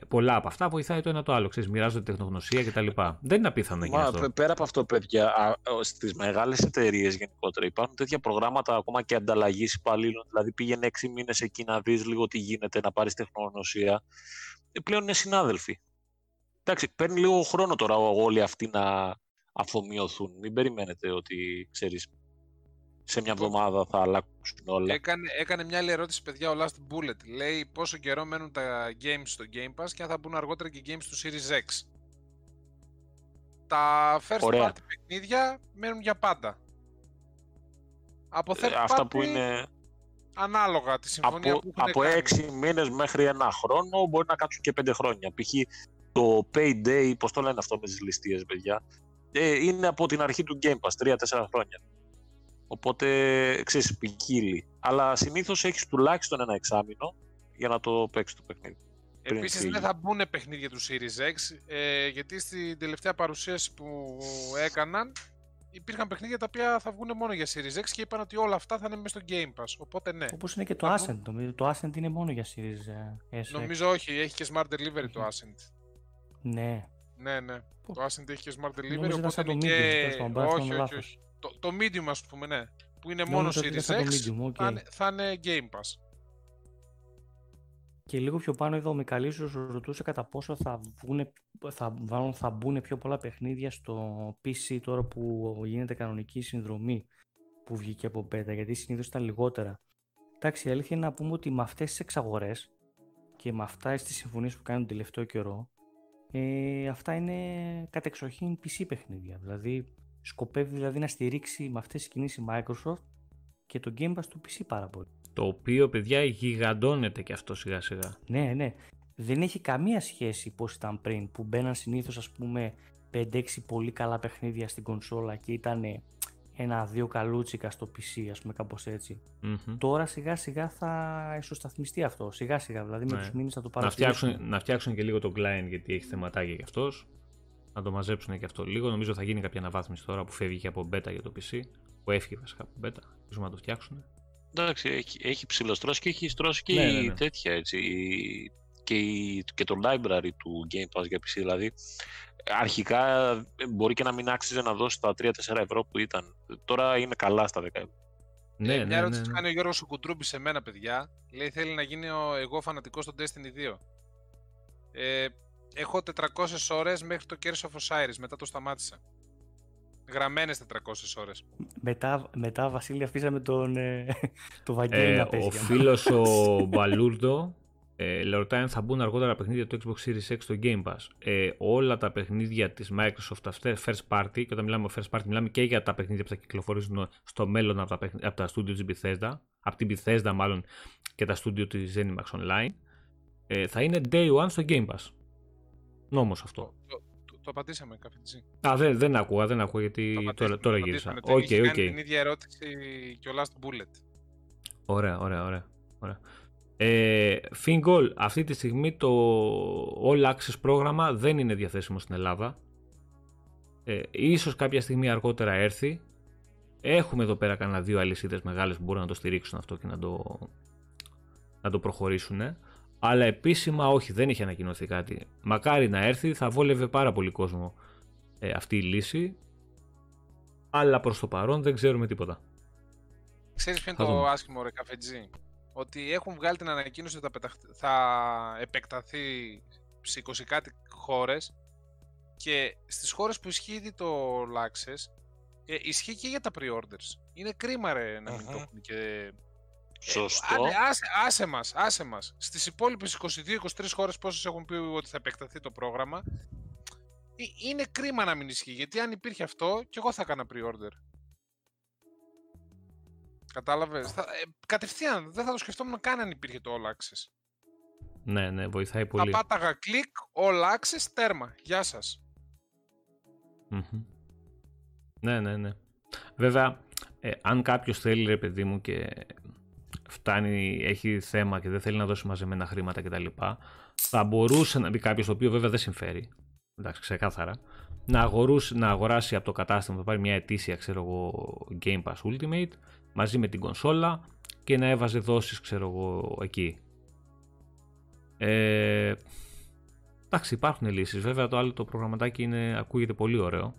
πολλά από αυτά βοηθάει το ένα το άλλο. Ξέρεις, μοιράζονται τεχνογνωσία κτλ. Δεν είναι απίθανο να γίνει αυτό. Πέρα από αυτό, παιδιά, στις μεγάλες εταιρείες γενικότερα υπάρχουν τέτοια προγράμματα ακόμα και ανταλλαγής υπαλλήλων. Δηλαδή, πήγαινε έξι μήνες εκεί να δεις λίγο τι γίνεται, να πάρεις τεχνογνωσία. Ε, πλέον είναι συνάδελφοι. Εντάξει, παίρνει λίγο χρόνο τώρα όλοι αυτοί να αφομοιωθούν. Μην περιμένετε ότι ξέρεις σε μια εβδομάδα θα αλλάξουν όλα. Έκανε, έκανε μια άλλη ερώτηση, παιδιά, ο Last Bullet. Λέει πόσο καιρό μένουν τα games στο Game Pass και αν θα μπουν αργότερα και games του Series X. Τα first Ωραία. party παιχνίδια μένουν για πάντα. Από third ε, αυτά που είναι... Ανάλογα τη συμφωνία από, που έχουν Από έξι μήνες μέχρι ένα χρόνο μπορεί να κάτσουν και πέντε χρόνια. Π.χ. το Payday, πώς το λένε αυτό με τις ληστείες, παιδιά, ε, είναι από την αρχή του Game Pass, τρία-τέσσερα χρόνια. Οπότε, ξέρεις, ποικίλει. Αλλά συνήθως έχεις τουλάχιστον ένα εξάμεινο για να το παίξεις το παιχνίδι. Επίσης δεν θα μπουν παιχνίδια του Series X, ε, γιατί στην τελευταία παρουσίαση που έκαναν υπήρχαν παιχνίδια τα οποία θα βγουν μόνο για Series X και είπαν ότι όλα αυτά θα είναι μέσα στο Game Pass. Οπότε ναι. Όπως είναι και το Ascent. Νομίζω το Ascent είναι μόνο για Series ε, S. Νομίζω όχι, έχει και Smart Delivery το Ascent. Ναι. Ναι, ναι. Το Ascent έχει και Smart Delivery. Οπότε είναι και... όχι, όχι, όχι το, το medium ας πούμε, ναι, που είναι μόνος Series X, medium, okay. θα, είναι, θα είναι Game Pass. Και λίγο πιο πάνω εδώ ο Μικαλίσος ρωτούσε κατά πόσο θα, βγουνε, θα, θα μπουν πιο πολλά παιχνίδια στο PC τώρα που γίνεται κανονική συνδρομή που βγήκε από beta, γιατί συνήθως ήταν λιγότερα. Εντάξει, η αλήθεια είναι να πούμε ότι με αυτές τις εξαγορές και με αυτά τις συμφωνίες που κάνουν τον τελευταίο καιρό, ε, αυτά είναι κατεξοχήν PC παιχνίδια. Δηλαδή Σκοπεύει δηλαδή να στηρίξει με αυτές τις κινήσεις η Microsoft και το Game Pass του PC πάρα πολύ. Το οποίο, παιδιά, γιγαντώνεται και αυτό σιγά σιγά. Ναι, ναι. Δεν έχει καμία σχέση πώς ήταν πριν, που μπαίναν συνήθως ας πούμε 5-6 πολύ καλά παιχνίδια στην κονσόλα και ήταν ένα-δύο καλούτσικα στο PC, ας πούμε κάπως Τώρα σιγά σιγά θα ισοσταθμιστεί αυτό, σιγά σιγά, δηλαδή με ναι. τους μήνες θα το παρατηρήσουμε. Να φτιάξουν, να φτιάξουν και λίγο το client γιατί έχει θεματάκια κι αυτός να το μαζέψουν και αυτό λίγο. Νομίζω θα γίνει κάποια αναβάθμιση τώρα που φεύγει και από beta για το PC. Που έφυγε βασικά από beta. Ελπίζουμε να το φτιάξουν. Εντάξει, έχει, έχει ψηλοστρώσει και έχει στρώσει και ναι, ναι, ναι. τέτοια έτσι. Και, και το library του Game Pass για PC. Δηλαδή, αρχικά μπορεί και να μην άξιζε να δώσει τα 3-4 ευρώ που ήταν. Τώρα είναι καλά στα 10 ευρώ. Ναι, ε, ναι, μια ερώτηση ναι, ναι. κάνει ο Γιώργος ο Κουντρούμπης σε μένα, παιδιά. Λέει θέλει να γίνει ο, εγώ φανατικός στο Destiny 2. Ε, Έχω 400 ώρες μέχρι το Curse of Osiris, μετά το σταμάτησα. Γραμμένες 400 ώρες. Μετά, μετά Βασίλη, αφήσαμε τον, ε, το Βαγγέλη ε, να παίζει. Ο φίλος ο Μπαλούρδο ε, ρωτάει αν θα μπουν αργότερα παιχνίδια του Xbox Series X στο Game Pass. Ε, όλα τα παιχνίδια της Microsoft αυτές, first party, και όταν μιλάμε first party μιλάμε και για τα παιχνίδια που θα κυκλοφορήσουν στο μέλλον από τα, από τα studio της Bethesda, από την Bethesda μάλλον και τα studio της Zenimax Online, ε, θα είναι day one στο Game Pass. Νόμος αυτό. Το, το, το απαντήσαμε καφετζή. Α, δεν, δεν ακούω, δεν ακούω γιατί τώρα, τώρα γύρισα. Ok, okay, ok. Okay. την ίδια ερώτηση και ο Last Bullet. Ωραία, ωραία, ωραία. ωραία. Ε, Fingol, αυτή τη στιγμή το All Access πρόγραμμα δεν είναι διαθέσιμο στην Ελλάδα. Ε, ίσως κάποια στιγμή αργότερα έρθει. Έχουμε εδώ πέρα κανένα δύο αλυσίδες μεγάλες που μπορούν να το στηρίξουν αυτό και να το, να το προχωρήσουν. Αλλά επίσημα όχι, δεν έχει ανακοινωθεί κάτι. Μακάρι να έρθει, θα βόλευε πάρα πολύ κόσμο ε, αυτή η λύση. Αλλά προς το παρόν δεν ξέρουμε τίποτα. Ξέρεις ποιο είναι το άσχημο ρε καφετζή; Ότι έχουν βγάλει την ανακοίνωση ότι θα, θα επεκταθεί σε 20 κάτι χώρες και στις χώρες που ισχύει ήδη το Access ε, ισχύει και για τα pre-orders. Είναι κρίμα ρε να μην το έχουν και... Ε, Σωστό. Ε, άσε, άσε μας, άσε μας. Στις υπόλοιπες 22-23 χώρες πόσες έχουν πει ότι θα επεκταθεί το πρόγραμμα ε, είναι κρίμα να μην ισχύει, γιατί αν υπήρχε αυτό και εγώ θα έκανα pre-order. Κατάλαβες; Θα, ε, κατευθείαν, δεν θα το σκεφτόμουν καν αν υπήρχε το All Access. Ναι, ναι, βοηθάει πολύ. Θα πάταγα κλικ, All Access, τέρμα. Γεια σας. Ναι, ναι, ναι. Βέβαια, ε, αν κάποιος θέλει ρε παιδί μου και φτάνει, έχει θέμα και δεν θέλει να δώσει μαζεμένα χρήματα κτλ. Θα μπορούσε να μπει κάποιος το οποίο βέβαια δεν συμφέρει. Εντάξει, ξεκάθαρα. Να, αγορούσε, να αγοράσει από το κατάστημα, θα πάρει μια ετήσια ξέρω εγώ, Game Pass Ultimate μαζί με την κονσόλα και να έβαζε δόσεις ξέρω εγώ εκεί. Ε, εντάξει υπάρχουν λύσεις, βέβαια το άλλο το προγραμματάκι είναι, ακούγεται πολύ ωραίο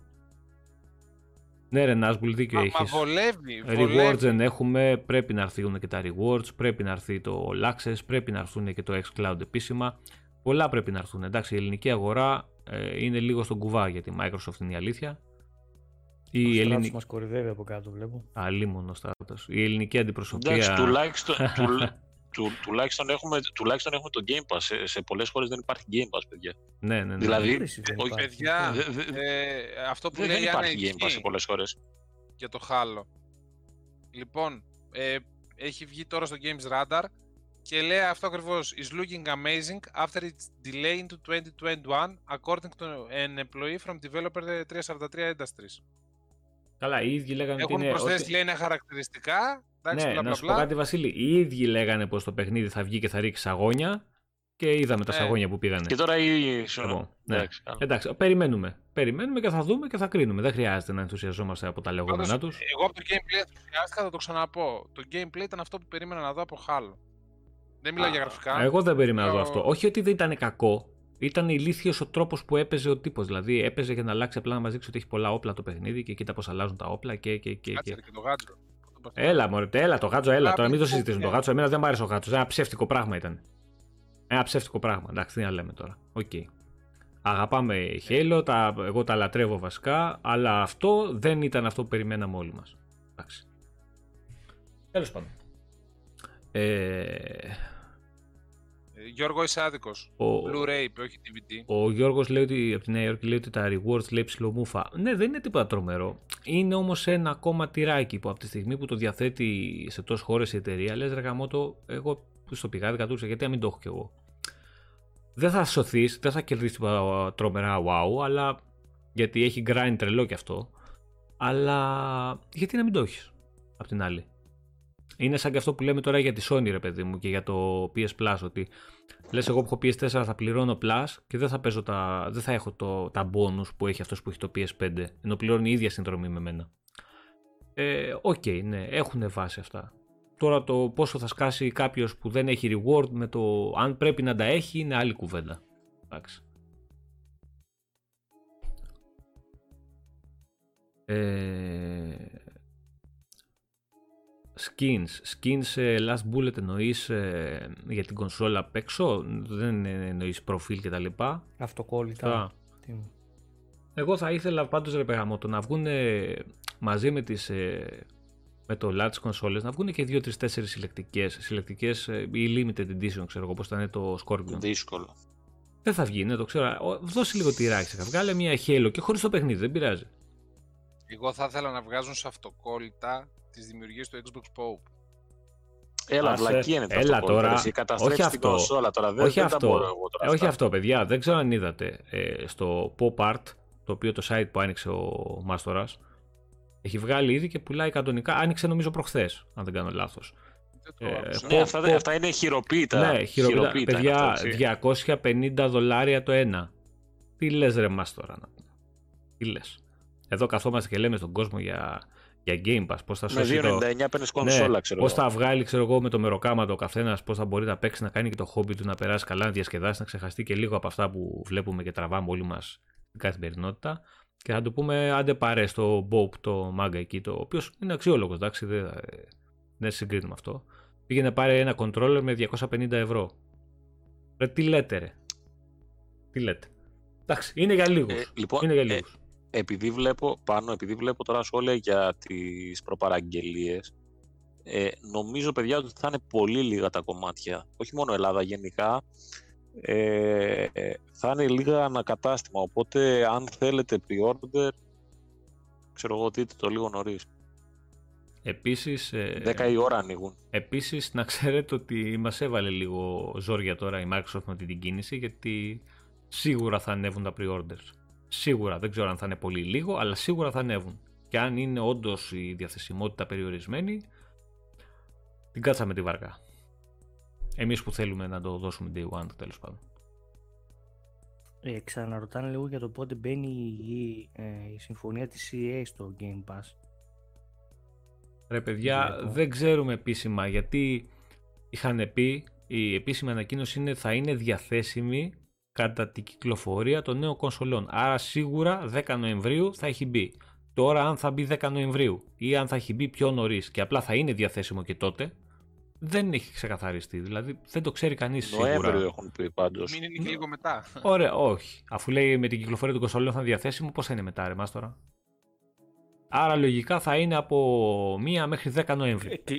ναι, ρε Νάσμπουλ, δίκιο έχει. Μα βολεύει, Rewards δεν έχουμε. Πρέπει να έρθουν και τα rewards. Πρέπει να έρθει το All Access. Πρέπει να έρθουν και το xCloud επίσημα. Πολλά πρέπει να έρθουν. Εντάξει, η ελληνική αγορά ε, είναι λίγο στον κουβά για τη Microsoft είναι η αλήθεια. Η ελληνική. μας κορυδεύει από κάτω, βλέπω. Αλίμονο στράτος. Η ελληνική αντιπροσωπεία. Εντάξει, τουλάχιστον, του, τουλάχιστον, έχουμε, τουλάχιστον έχουμε το Game Pass. Σε, σε πολλές χώρες δεν υπάρχει Game Pass, παιδιά. Ναι, ναι, ναι. Δηλαδή, όχι, παιδιά, ε, αυτό που δεν, λέει δεν υπάρχει Game Pass σε πολλές χώρες. Για το χάλο. Λοιπόν, ε, έχει βγει τώρα στο Games Radar και λέει αυτό ακριβώς. Is looking amazing after its delay into 2021, according to an employee from developer 343 Industries. Καλά, οι ίδιοι λέγανε Έχουν ότι είναι. προσθέσει, ότι... λέει, ένα χαρακτηριστικά Εντάξει, ναι, μπλα, να σου μπλα, πω κάτι, Βασίλη. Οι ίδιοι λέγανε πως το παιχνίδι θα βγει και θα ρίξει σαγόνια και είδαμε τα Ε, σαγόνια που πήγανε. Και τώρα οι. Λοιπόν, ναι. Εντάξει, καλά. Εντάξει, περιμένουμε. Περιμένουμε και θα δούμε και θα κρίνουμε. Δεν χρειάζεται να ενθουσιαζόμαστε από τα λεγόμενά Πάντως, τους. Εγώ από το gameplay ενθουσιάστηκα, θα το ξαναπώ. Το gameplay ήταν αυτό που περίμενα να δω από Halo. Δεν μιλάω Α, για γραφικά. Εγώ δεν περίμενα να δω Λέω- αυτό. Όχι ότι δεν ήταν κακό. Ήταν ηλίθιος ο τρόπος που έπαιζε ο τύπος. Δηλαδή έπαιζε για να αλλάξει απλά να μας δείξει ότι έχει πολλά όπλα το παιχνίδι και κοίτα πώς αλλάζουν τα όπλα και. και, και, Κάτσε και. ρε, και το γάτζο. Έλα, μωρέ, έλα το γάτσο, έλα. Α, Τώρα μην το πού, συζητήσουμε. Το πού, γάτσο, εμένα δεν μου άρεσε ο γάτσος. Ένα ψεύτικο πράγμα ήταν. Ένα ψεύτικο πράγμα. Εντάξει, τι να λέμε τώρα. Οκ. Αγαπάμε Halo, τα, εγώ τα λατρεύω βασικά, αλλά αυτό δεν ήταν αυτό που περιμέναμε όλοι μας. Εντάξει. Τέλος πάντων. Ε, Ε, Γιώργο, είσαι άδικος. ο, Blu-ray, είπε, όχι DVD. ο Γιώργος λέει ότι από τη Νέα Υόρκη λέει ότι τα rewards λέει ψιλομούφα. Ναι, δεν είναι τίποτα τρομερό. Είναι όμως ένα ακόμα τυράκι που από τη στιγμή που το διαθέτει σε τόσες χώρες η εταιρεία, λες ρε γαμώτο, εγώ που στο πηγάδι κατούρισα, γιατί να μην το έχω κι εγώ. Δεν θα σωθείς, δεν θα κερδίσεις τίποτα τρομερά wow, αλλά γιατί έχει grind τρελό κι αυτό. Αλλά γιατί να μην το έχεις, απ' την άλλη. Είναι σαν και αυτό που λέμε τώρα για τη Sony, ρε παιδί μου, και για το PS Plus, ότι λες εγώ που έχω PS4 θα πληρώνω Plus και δεν θα, παίζω τα, δεν θα έχω το, τα bonus που έχει αυτός που έχει το PS5, ενώ πληρώνει η ίδια συνδρομή με μένα. Ε, Οκ, ναι, έχουν βάση αυτά. Τώρα το πόσο θα σκάσει κάποιος που δεν έχει reward με το αν πρέπει να τα έχει είναι άλλη κουβέντα. Εντάξει. Ε, skins. Skins ε, last bullet εννοείς ε, για την κονσόλα απ' έξω, δεν εννοείς προφίλ και τα λοιπά; Αυτοκόλλητα. Θα. Τι- Εγώ θα ήθελα πάντως ρε παιγαμότο να βγουν μαζί με τις ε, με το large consoles να βγουν και 2-3-4 συλλεκτικές, συλλεκτικές ε, ή limited edition ξέρω εγώ πώς ήταν το Scorpion. Δύσκολο. Δεν θα βγει, ναι το ξέρω. Ο- Δώσε λίγο τυράκι, θα βγάλε μια Halo και χωρίς το παιχνίδι, δεν πειράζει. Εγώ θα ήθελα να βγάζουν σε αυτοκόλλητα τι δημιουργίε του Xbox Pope. Έλα, Άσε, βλακή είναι το έλα αυτό. τώρα. Εσύ καταστρέφεις Όχι την αυτό. κονσόλα τώρα. Δεν, όχι δεν αυτό, τα μπορώ εγώ τώρα. ε, όχι αυτά. αυτό παιδιά, δεν ξέρω αν είδατε ε, στο Pop Art, το οποίο το site που άνοιξε ο Μάστορας, έχει βγάλει ήδη και πουλάει κανονικά, άνοιξε νομίζω προχθές, αν δεν κάνω λάθος. Δεν το Ε, άκουσα. Ναι, Pop- αυτά, Pop- αυτά είναι χειροποίητα. Ναι, χειροποίητα. είναι Παιδιά, αυτό, έτσι. 250 δολάρια το ένα. Τι λες ρε μας τώρα να πούμε. Τι λες. Εδώ καθόμαστε και λέμε στον κόσμο για, Για Game Pass, πώς θα Με σώσει το... 2,99 παίρνεις κονσόλα, Ναι, ξέρω Πώς εγώ. θα βγάλει, ξέρω εγώ, με το μεροκάματο ο καθένας, πώς θα μπορεί να παίξει, να κάνει και το χόμπι του, να περάσει καλά, να διασκεδάσει, να ξεχαστεί και λίγο από αυτά που βλέπουμε και τραβάμε όλοι μας στην καθημερινότητα. Και θα του πούμε, άντε πάρε στο Bob το μάγκα εκεί, το οποίος είναι αξιόλογος, εντάξει, δεν, δεν συγκρίνουμε αυτό. Πήγαινε πάρε ένα controller με 250 ευρώ. Ρε, τι λέτε, ρε. Τι λέτε. Εντάξει, είναι για λίγους. Ε, λοιπόν, είναι για ε, λίγου. Επειδή βλέπω πάνω, επειδή βλέπω τώρα σχόλια για τις προπαραγγελίες, ε, νομίζω παιδιά ότι θα είναι πολύ λίγα τα κομμάτια. Όχι μόνο Ελλάδα γενικά, ε, ε, θα είναι λίγα ανακατάστημα. Οπότε αν θέλετε pre-order, ξέρω εγώ δείτε το λίγο νωρίς. Επίσης, ε, 10 η ώρα ανοίγουν. Επίσης να ξέρετε ότι μας έβαλε λίγο ζόρια τώρα η Microsoft με αυτή την κίνηση γιατί σίγουρα θα ανέβουν τα pre-orders. Σίγουρα, δεν ξέρω αν θα είναι πολύ λίγο, αλλά σίγουρα θα ανέβουν. Και αν είναι όντως η διαθεσιμότητα περιορισμένη, την κάτσαμε τη βαρκά. Εμείς που θέλουμε να το δώσουμε day one τέλος πάντων. Ε, ξαναρωτάνε λίγο για το πότε μπαίνει η, ε, η συμφωνία της EA στο Game Pass. Ρε παιδιά, Βλέπω. δεν ξέρουμε επίσημα γιατί είχαν πει η επίσημη ανακοίνωση είναι θα είναι διαθέσιμη κατά την κυκλοφορία των νέων κονσολών. Άρα σίγουρα 10 Νοεμβρίου θα έχει μπει. Τώρα αν θα μπει 10 Νοεμβρίου ή αν θα έχει μπει πιο νωρίς και απλά θα είναι διαθέσιμο και τότε, δεν έχει ξεκαθαριστεί. Δηλαδή δεν το ξέρει κανείς Νοέμβριο σίγουρα. έχουν πει πάντως. Μην είναι και λίγο μετά. Ωραία, όχι. Αφού λέει με την κυκλοφορία των κονσολών θα είναι διαθέσιμο, πώς θα είναι μετά, ρε μας τώρα. Άρα λογικά θα είναι από 1 μέχρι 10 Νοέμβρη. Ε,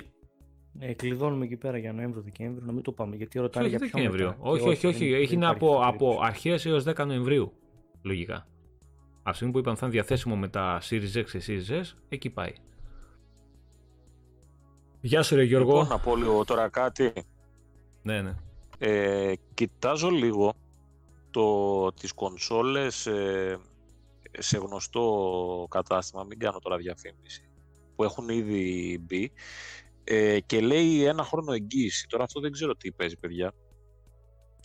κλει- ε, κλειδώνουμε εκεί πέρα για Νοέμβριο-Δεκέμβριο, να μην το πάμε. Γιατί ρωτάνε Όχι για πιο Δεκέμβριο. μετά. Και Όχι, όχι, όχι. δεν- δεν Έχει να υπάρχει από, αυτή η από περίπτωση. αρχές έως 10 Νοεμβρίου. Λογικά. Από τη στιγμή που είπαν θα είναι διαθέσιμο με τα Series X και Series S, εκεί πάει. Γεια σου, ρε Γιώργο. Λοιπόν, να πω λίγο τώρα κάτι. Ναι, ναι. Ε, κοιτάζω λίγο το, τις κονσόλες ε, σε γνωστό κατάστημα, μην κάνω τώρα διαφήμιση, που έχουν ήδη μπει ε, και λέει ένα χρόνο εγγύηση. Τώρα αυτό δεν ξέρω τι παίζει παιδιά,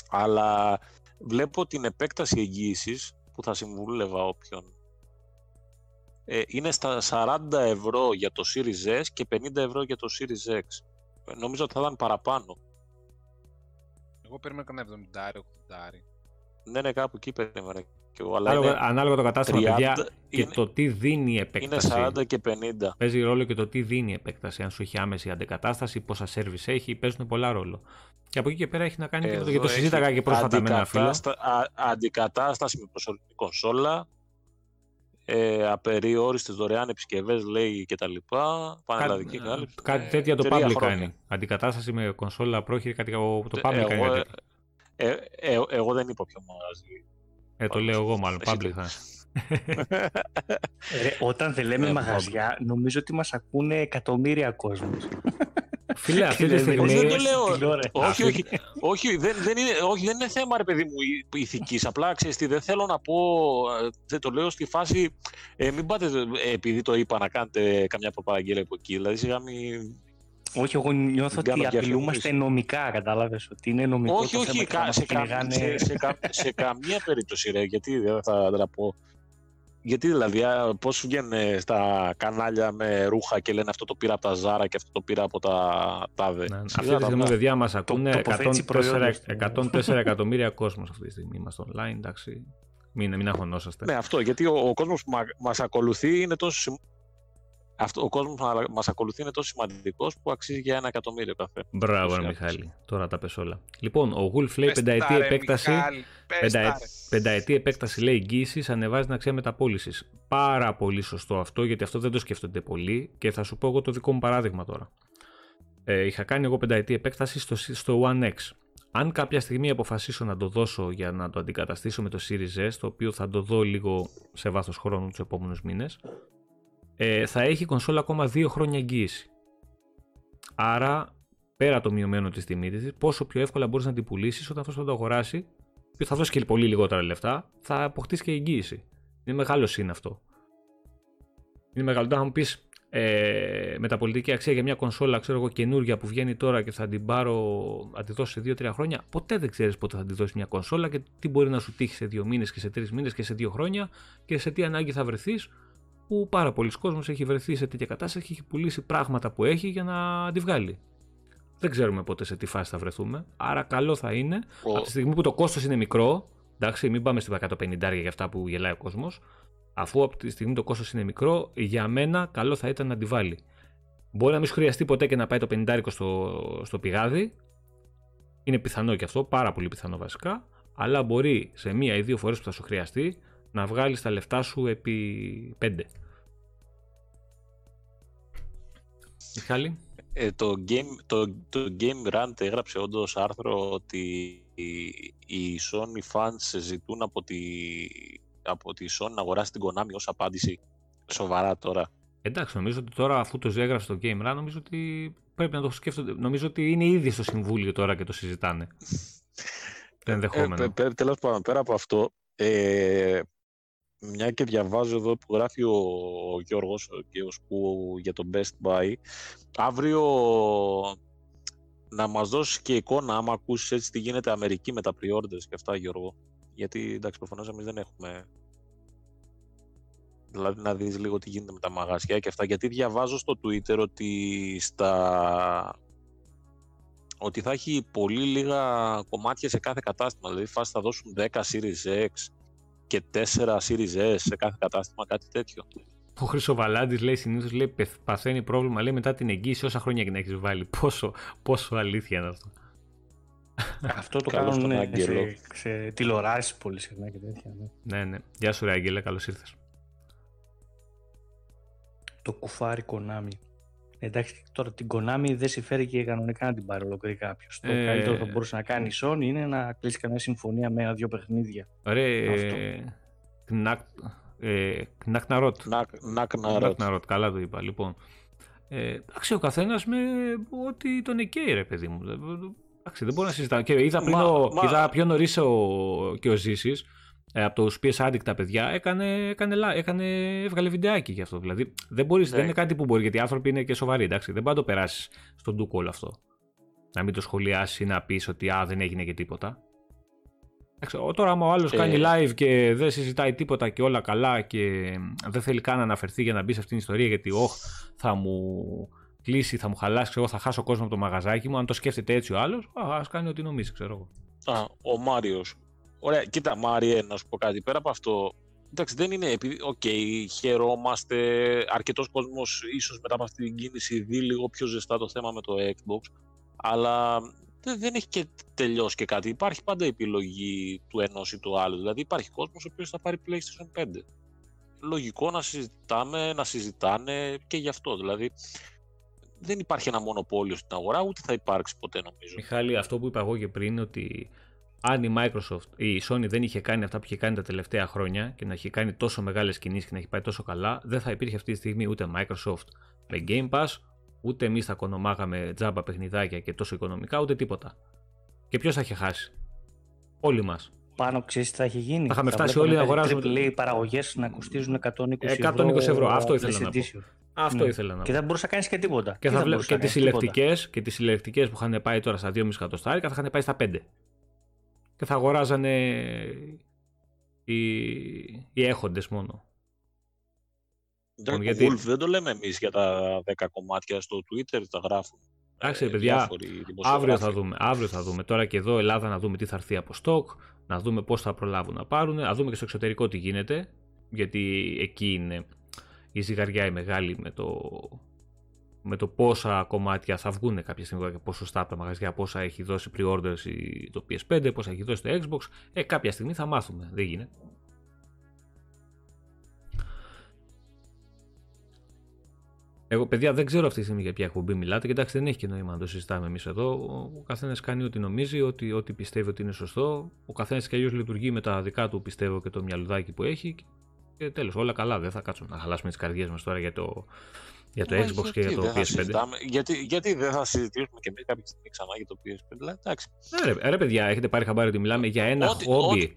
αλλά βλέπω την επέκταση εγγύησης που θα συμβούλευα όποιον. Ε, είναι στα 40 ευρώ για το Series S και 50 ευρώ για το Series X. Ε, Νομίζω ότι θα ήταν παραπάνω. Εγώ περίμενα κανένα 70 80 Ναι, ναι, κάπου εκεί περίμενα και εγώ. Αλλά Ανάλογα, είναι, ανάλογα το κατάστημα, 30, παιδιά, και είναι- το τι δίνει η είναι επέκταση. 40 και 50. Παίζει ρόλο και το τι δίνει η επέκταση. Αν σου έχει άμεση αντικατάσταση, πόσα service έχει, παίζουν πολλά ρόλο. Και από εκεί και πέρα έχει να κάνει και το, Εδώ γιατί το έχει συζήταγα και πρόσφατα με ένα φίλο. αντικατάστα- α- αντικατάσταση με προσωρινή κονσόλα, ε, απεριόριστες δωρεάν επισκευές λέει και τα λοιπά, πανελλαδική Κάτι, κάλυψη. κάτι ε, τέτοια το τρία Public χρόνια. κάνει. Αντικατάσταση με κονσόλα πρόχειρη, κάτι από το Public Ε, κάνει. εγώ, κάτι τέτοιο. ε, ε, ε, εγώ δεν είπα ποιο μαγαζί. Ε, το λέω εγώ μάλλον. Εσύ Public το- θα. Ρε, όταν δεν λέμε Ναι, μαγαζιά, νομίζω ότι μας ακούνε εκατομμύρια κόσμος. Φίλε, αυτή τη Δεν- στιγμή. Όχι, δεν το λέω. τηλεόραση. όχι, Αυτή- όχι, όχι, δεν, δεν είναι, όχι, δεν είναι θέμα, ρε παιδί μου, η- ηθικής. Απλά, ξέρεις τι, δεν θέλω να πω, ε, δεν το λέω στη φάση, ε, μην πάτε, ε, επειδή το είπα, να κάνετε καμιά προπαραγγέλια από εκεί. Δηλαδή, σιγά μην... Όχι, εγώ νιώθω Κάνω ότι διαφήμιση. απειλούμαστε νομικά, κατάλαβες, ότι είναι νομικό όχι, το όχι, θέμα και κα- θα μας σε, κα- κυνηγάνε. σε, σε, κα- σε καμία περίπτωση, ρε, γιατί δεν θα τα πω. Γιατί δηλαδή, α, πώς βγαίνουν στα κανάλια με ρούχα και λένε αυτό το πήρα από τα Ζάρα και αυτό το πήρα από τα τάδε. Ναι, Σιγά Αυτή τα τη στιγμή, βγάλω. παιδιά, μα ακούνε τοποθέτηση 104, προϊόντος. 104 εκατομμύρια κόσμος αυτή τη στιγμή. Είμαστε online, εντάξει. Μην, μην αγχωνόσαστε. Ναι, αυτό, γιατί ο, ο κόσμος που μα, μας ακολουθεί είναι τόσο σημ... αυτό, ο κόσμος που μα- μας ακολουθεί είναι τόσο σημαντικός που αξίζει για ένα εκατομμύριο καφέ. Μπράβο, ρε Τους Μιχάλη. Τώρα τα πες όλα. Λοιπόν, ο Wolf λέει Πες τα, πενταετή ρε, επέκταση. Μιχάλη, πες τα, Πενταε... ρε. Πενταετή επέκταση λέει εγγύησης ανεβάζει την αξία μεταπόλησης. Πάρα πολύ σωστό αυτό, γιατί αυτό δεν το σκέφτονται πολύ και θα σου πω εγώ το δικό μου παράδειγμα τώρα. Ε, είχα κάνει εγώ πενταετή επέκταση στο, στο One X. Αν κάποια στιγμή αποφασίσω να το δώσω για να το αντικαταστήσω με το Series S, το οποίο θα το δω λίγο σε βάθος χρόνου τους επόμενους μήνες, ε, θα έχει η κονσόλα ακόμα δύο χρόνια εγγύηση. Άρα, πέρα το μειωμένο της τιμής της, πόσο πιο εύκολα μπορείς να την πουλήσεις όταν αυτός θα το αγοράσει και θα δώσει και πολύ λιγότερα λεφτά, θα αποκτήσει και εγγύηση. Είναι μεγάλο είναι αυτό. Είναι μεγάλο. Τώρα θα μου πεις ε, μεταπολιτική αξία για μια κονσόλα, ξέρω εγώ, καινούργια που βγαίνει τώρα και θα την πάρω, θα τη δώσω σε 2-3 χρόνια. Ποτέ δεν ξέρεις πότε θα τη δώσεις μια κονσόλα και τι μπορεί να σου τύχει σε 2 μήνες και σε 3 μήνες και σε 2 χρόνια και σε τι ανάγκη θα βρεθείς. Που πάρα πολλοί κόσμος έχει βρεθεί σε τέτοια κατάσταση και έχει πουλήσει πράγματα που έχει για να τη βγάλει. Δεν ξέρουμε πότε σε τι φάση θα βρεθούμε. Άρα καλό θα είναι, Ο- από τη στιγμή που το κόστος είναι μικρό, εντάξει, μην πάμε στα 150 για αυτά που γελάει ο κόσμος, αφού από τη στιγμή το κόστος είναι μικρό, για μένα καλό θα ήταν να τη βάλει. Μπορεί να μην σου χρειαστεί ποτέ και να πάει το 50 στο, στο πηγάδι. Είναι πιθανό και αυτό, πάρα πολύ πιθανό βασικά. Αλλά μπορεί σε μία ή δύο φορές που θα σου χρειαστεί να βγάλεις τα λεφτά σου επί 5. Μιχάλη; Ε, το, game, το, το Game Rant έγραψε όντως άρθρο ότι οι, οι Sony fans ζητούν από τη, από τη Sony να αγοράσει την Konami ως απάντηση. Σοβαρά τώρα. Εντάξει, νομίζω ότι τώρα αφού το έγραψε το Game Run, νομίζω ότι πρέπει να το σκέφτονται. Νομίζω ότι είναι ήδη στο Συμβούλιο τώρα και το συζητάνε. Το ενδεχόμενο. Ε, πε- τέλος πάντων, πέρα από αυτό, ε, μια και διαβάζω εδώ που γράφει ο, ο Γιώργος, ο Γκέος, που για το Best Buy, αύριο να μας δώσεις και εικόνα άμα ακούσεις έτσι τι γίνεται Αμερική με τα pre-orders και αυτά Γιώργο. Γιατί εντάξει προφανώς εμείς δεν έχουμε Δηλαδή να δεις λίγο τι γίνεται με τα μαγαζιά και αυτά. Γιατί διαβάζω στο Twitter ότι στα ότι θα έχει πολύ λίγα κομμάτια σε κάθε κατάστημα. Δηλαδή φάση θα δώσουν 10 Series X και 4 Series S σε κάθε κατάστημα, κάτι τέτοιο. Ο Χρυσοβαλάντης λέει συνήθως λέει «Πεθ- παθαίνει πρόβλημα λέει, μετά την εγγύηση όσα χρόνια και να έχεις βάλει. Πόσο, πόσο αλήθεια είναι αυτό. Αυτό το Καλώς τον κάνουν Άγγελο. σε, σε τηλεοράσεις πολύ συχνά και τέτοια. Ναι. Ναι, ναι. Γεια σου, ρε Άγγελε, καλώς ήρθες. Το κουφάρι Konami. Εντάξει, τώρα την Konami δεν συμφέρει και κανονικά να την πάρει ολόκληρη κάποιος. Το Ε, καλύτερο που θα μπορούσε να κάνει η Sony είναι να κλείσει κανένα συμφωνία με ένα-δύο παιχνίδια. Ρε. Αυτό. ε, Κνακ. Ε, Κνακναρότ. Να να Κνακναρότ, καλά το είπα. Λοιπόν. Ε, εντάξει, ο καθένας με ό,τι τον εκαίει, ρε παιδί μου. Δεν- Εντάξει, δεν μπορώ να συζητάω. Και είδα, πριν Μα- ο, μα- είδα πιο νωρίς και ο Ζήσης ε, από το PS Addict τα παιδιά έκανε, έκανε, λα- έκανε, έβγαλε βιντεάκι γι' αυτό. Δηλαδή δεν, μπορείς, δεν Ναι. είναι κάτι που μπορεί γιατί οι άνθρωποι είναι και σοβαροί. Εντάξει, δεν πάει να το περάσεις στον ντούκο όλο αυτό. Να μην το σχολιάσεις ή να πεις ότι α, δεν έγινε και τίποτα. Εντάξει, ο- τώρα, άμα ο άλλος Ε. κάνει live και δεν συζητάει τίποτα και όλα καλά και δεν θέλει καν να αναφερθεί για να μπει σε αυτήν την ιστορία γιατί, όχ, θα μου κλείσει, θα μου χαλάσει, ξέρω, εγώ, θα χάσω κόσμο από το μαγαζάκι μου. Αν το σκέφτεται έτσι ο άλλος, α ας κάνει ό,τι νομίζει, ξέρω εγώ. Α, ο Μάριος. Ωραία, κοίτα, Μάριε, να σου πω κάτι. Πέρα από αυτό, εντάξει, δεν είναι επειδή. Οκ, χαιρόμαστε. Αρκετός κόσμος, ίσως μετά από αυτή την κίνηση, δει λίγο πιο ζεστά το θέμα με το Xbox. Αλλά δεν, δεν έχει και τελειώσει και κάτι. Υπάρχει πάντα επιλογή του ενός ή του άλλου. Δηλαδή, υπάρχει κόσμος ο οποίος θα πάρει PlayStation 5. Λογικό να συζητάμε, να συζητάνε και γι' αυτό. Δηλαδή, δεν υπάρχει ένα μονοπόλιο στην αγορά, ούτε θα υπάρξει ποτέ νομίζω. Μιχάλη, αυτό που είπα εγώ και πριν, ότι αν η Microsoft ή η Sony δεν είχε κάνει αυτά που είχε κάνει τα τελευταία χρόνια και να είχε κάνει τόσο μεγάλες κινήσεις και να έχει πάει τόσο καλά, δεν θα υπήρχε αυτή τη στιγμή ούτε Microsoft με Game Pass, ούτε εμείς θα κονομάγαμε τζάμπα παιχνιδάκια και τόσο οικονομικά, ούτε τίποτα. Και ποιος θα είχε χάσει; Όλοι μας. Πάνω ξέρεις τι θα έχει γίνει; Θα είχαμε φτάσει βλέπαμε όλοι να κάτι αγοράζουμε- AAA παραγωγές να κοστίζουν 120 ευρώ. 120 ευρώ, αυτό ήθελα να πω. PlayStation. Αυτό Ναι. ήθελα να Και πω. δεν μπορούσε να κάνεις και τίποτα. Και, Τι θα βλέπω μπορούσε και να τις κάνεις, τίποτα. συλλεκτικές και τις συλλεκτικές που είχαν πάει τώρα στα 2,5 εκατοστάρικα θα είχαν πάει στα 5. Και θα αγοράζανε οι, οι έχοντες μόνο. Δεν, γιατί- Wolf δεν το λέμε εμείς για τα 10 κομμάτια στο Twitter, τα γράφουν. Εντάξει, ε, παιδιά, διάφοροι δημοσιογράφοι. Αύριο θα δούμε. Αύριο θα δούμε. Τώρα και εδώ Ελλάδα να δούμε τι θα έρθει από στόκ, να δούμε πώς θα προλάβουν να πάρουν, να δούμε και στο εξωτερικό τι γίνεται, γιατί εκεί είναι η ζυγαριά η μεγάλη με το, με το πόσα κομμάτια θα βγουν κάποια στιγμή και ποσοστά από τα μαγαζιά, πόσα έχει δώσει pre-orders η- το PS5, πόσα έχει δώσει το Xbox. Ε, κάποια στιγμή θα μάθουμε. Δεν γίνεται. Εγώ, παιδιά, δεν ξέρω αυτή τη στιγμή για ποια εκπομπή μιλάτε. Κοιτάξτε, δεν έχει και νόημα να το συζητάμε εμείς εδώ. Ο καθένας κάνει ό,τι νομίζει, ό,τι, ό,τι πιστεύει ότι είναι σωστό. Ο καθένας και αλλιώς λειτουργεί με τα δικά του, πιστεύω, και το μυαλουδάκι που έχει. Και τέλος, όλα καλά. Δεν θα κάτσουμε να χαλάσουμε τις καρδιές μας τώρα για το, για το Μα Xbox και γιατί για το δεν θα PS5. συζητάμε- γιατί, γιατί δεν θα συζητήσουμε και εμείς κάποια στιγμή ξανά για το PS5. Δηλαδή, εντάξει. Ναι, ρε, ρε, παιδιά, έχετε πάρει χαμπάρι ότι μιλάμε για ένα Ό,τι- χόμπι. ό,τι-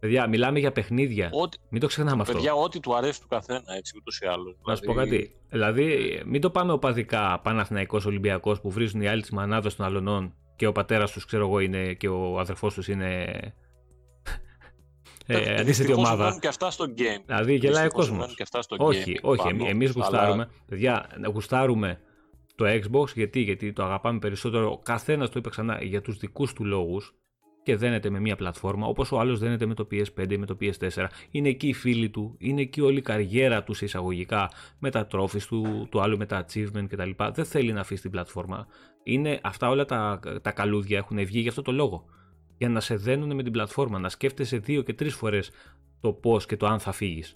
Παιδιά, μιλάμε για παιχνίδια. ό,τι- Μην το ξεχνάμε αυτό. Παιδιά, ό,τι του αρέσει του καθένα έτσι ούτως ή άλλως. Να σου πω κάτι. Δηλαδή, μην το πάμε οπαδικά Παναθηναϊκός Ολυμπιακός που βρίζουν οι άλλοι τις μανάδες των αλωνών και ο πατέρας τους, ξέρω εγώ, είναι και ο αδερφός τους είναι. Ε, αντίθετη ομάδα. και αυτά στο game. Δηλαδή γελάει ο κόσμος. Όχι, game, όχι. Εμείς γουστάρουμε. Παιδιά, γουστάρουμε το Xbox γιατί, γιατί το αγαπάμε περισσότερο. Ο καθένας το είπε ξανά για τους δικούς του λόγους και δένεται με μια πλατφόρμα, όπως ο άλλος δένεται με το PS5 ή με το PS4. Είναι εκεί οι φίλοι του, είναι εκεί όλη η καριέρα του σε εισαγωγικά, με τα trophies του, του άλλου με τα achievement κτλ. Δεν θέλει να αφήσει την πλατφόρμα. Είναι, αυτά όλα τα, τα καλούδια έχουν βγει για αυτό το λόγο. Για να σε δένουν με την πλατφόρμα, να σκέφτεσαι δύο και τρεις φορές το πώς και το αν θα φύγεις.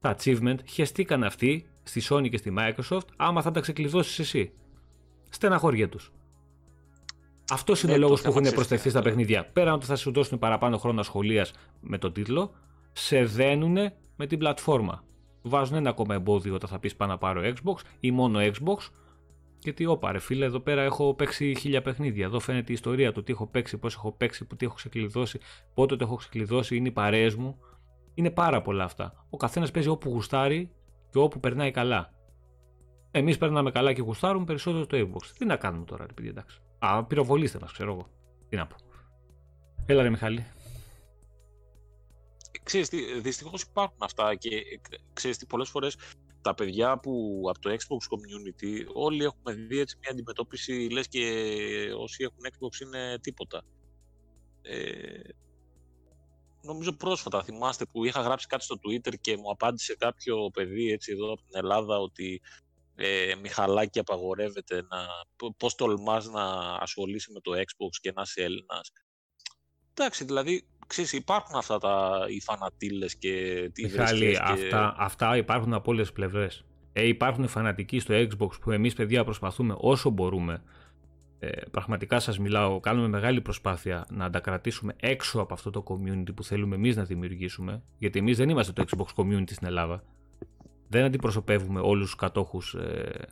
Τα achievement χεστήκαν αυτοί στη Sony και στη Microsoft άμα θα τα ξεκλειδώσεις εσύ. Στεναχώρια τους. Αυτός είναι ο λόγος που έχουν προσθεθεί στα παιχνίδια. Πέραν ότι θα σου δώσουν παραπάνω χρόνο ασχολίας με τον τίτλο, σε δένουν με την πλατφόρμα. Βάζουν ένα ακόμα εμπόδιο όταν θα πεις πάνω να πάρω Xbox ή μόνο Xbox. Γιατί όπα ρε φίλε, εδώ πέρα έχω παίξει χίλια παιχνίδια. Εδώ φαίνεται η ιστορία του τι έχω παίξει, πώς έχω παίξει, που τι έχω ξεκλειδώσει, πότε το έχω ξεκλειδώσει, είναι οι παρέες μου. Είναι πάρα πολλά αυτά. Ο καθένας παίζει όπου γουστάρει και όπου περνάει καλά. Εμείς περνάμε καλά και γουστάρουμε περισσότερο το Xbox. Τι να κάνουμε τώρα, ρε παιδιά, εντάξει. Α, πυροβολήστε μας, ξέρω εγώ. Τι να πω. Έλα ρε Μιχάλη. Ξέρεις τι, δυστυχώς υπάρχουν αυτά και ξέρεις τι, πολλές φορές τα παιδιά που από το Xbox Community όλοι έχουμε δει έτσι μια αντιμετώπιση λες και όσοι έχουν Xbox είναι τίποτα. Ε, νομίζω πρόσφατα θυμάστε που είχα γράψει κάτι στο Twitter και μου απάντησε κάποιο παιδί έτσι εδώ από την Ελλάδα ότι ε, Μιχαλάκη απαγορεύεται να... Πώς τολμάς να ασχολείσαι με το Xbox και να είσαι Έλληνας. Εντάξει, δηλαδή, ξέρεις, υπάρχουν αυτά τα, οι φανατήλες και τι Μιχάλη, αυτά, αυτά υπάρχουν από όλες τις πλευρές. Ε, υπάρχουν φανατικοί στο Xbox που εμείς παιδιά προσπαθούμε όσο μπορούμε ε, πραγματικά σας μιλάω, κάνουμε μεγάλη προσπάθεια να τα κρατήσουμε έξω από αυτό το community που θέλουμε εμείς να δημιουργήσουμε γιατί εμείς δεν είμαστε το Xbox community στην Ελλάδα δεν αντιπροσωπεύουμε όλους τους κατόχους. Ε,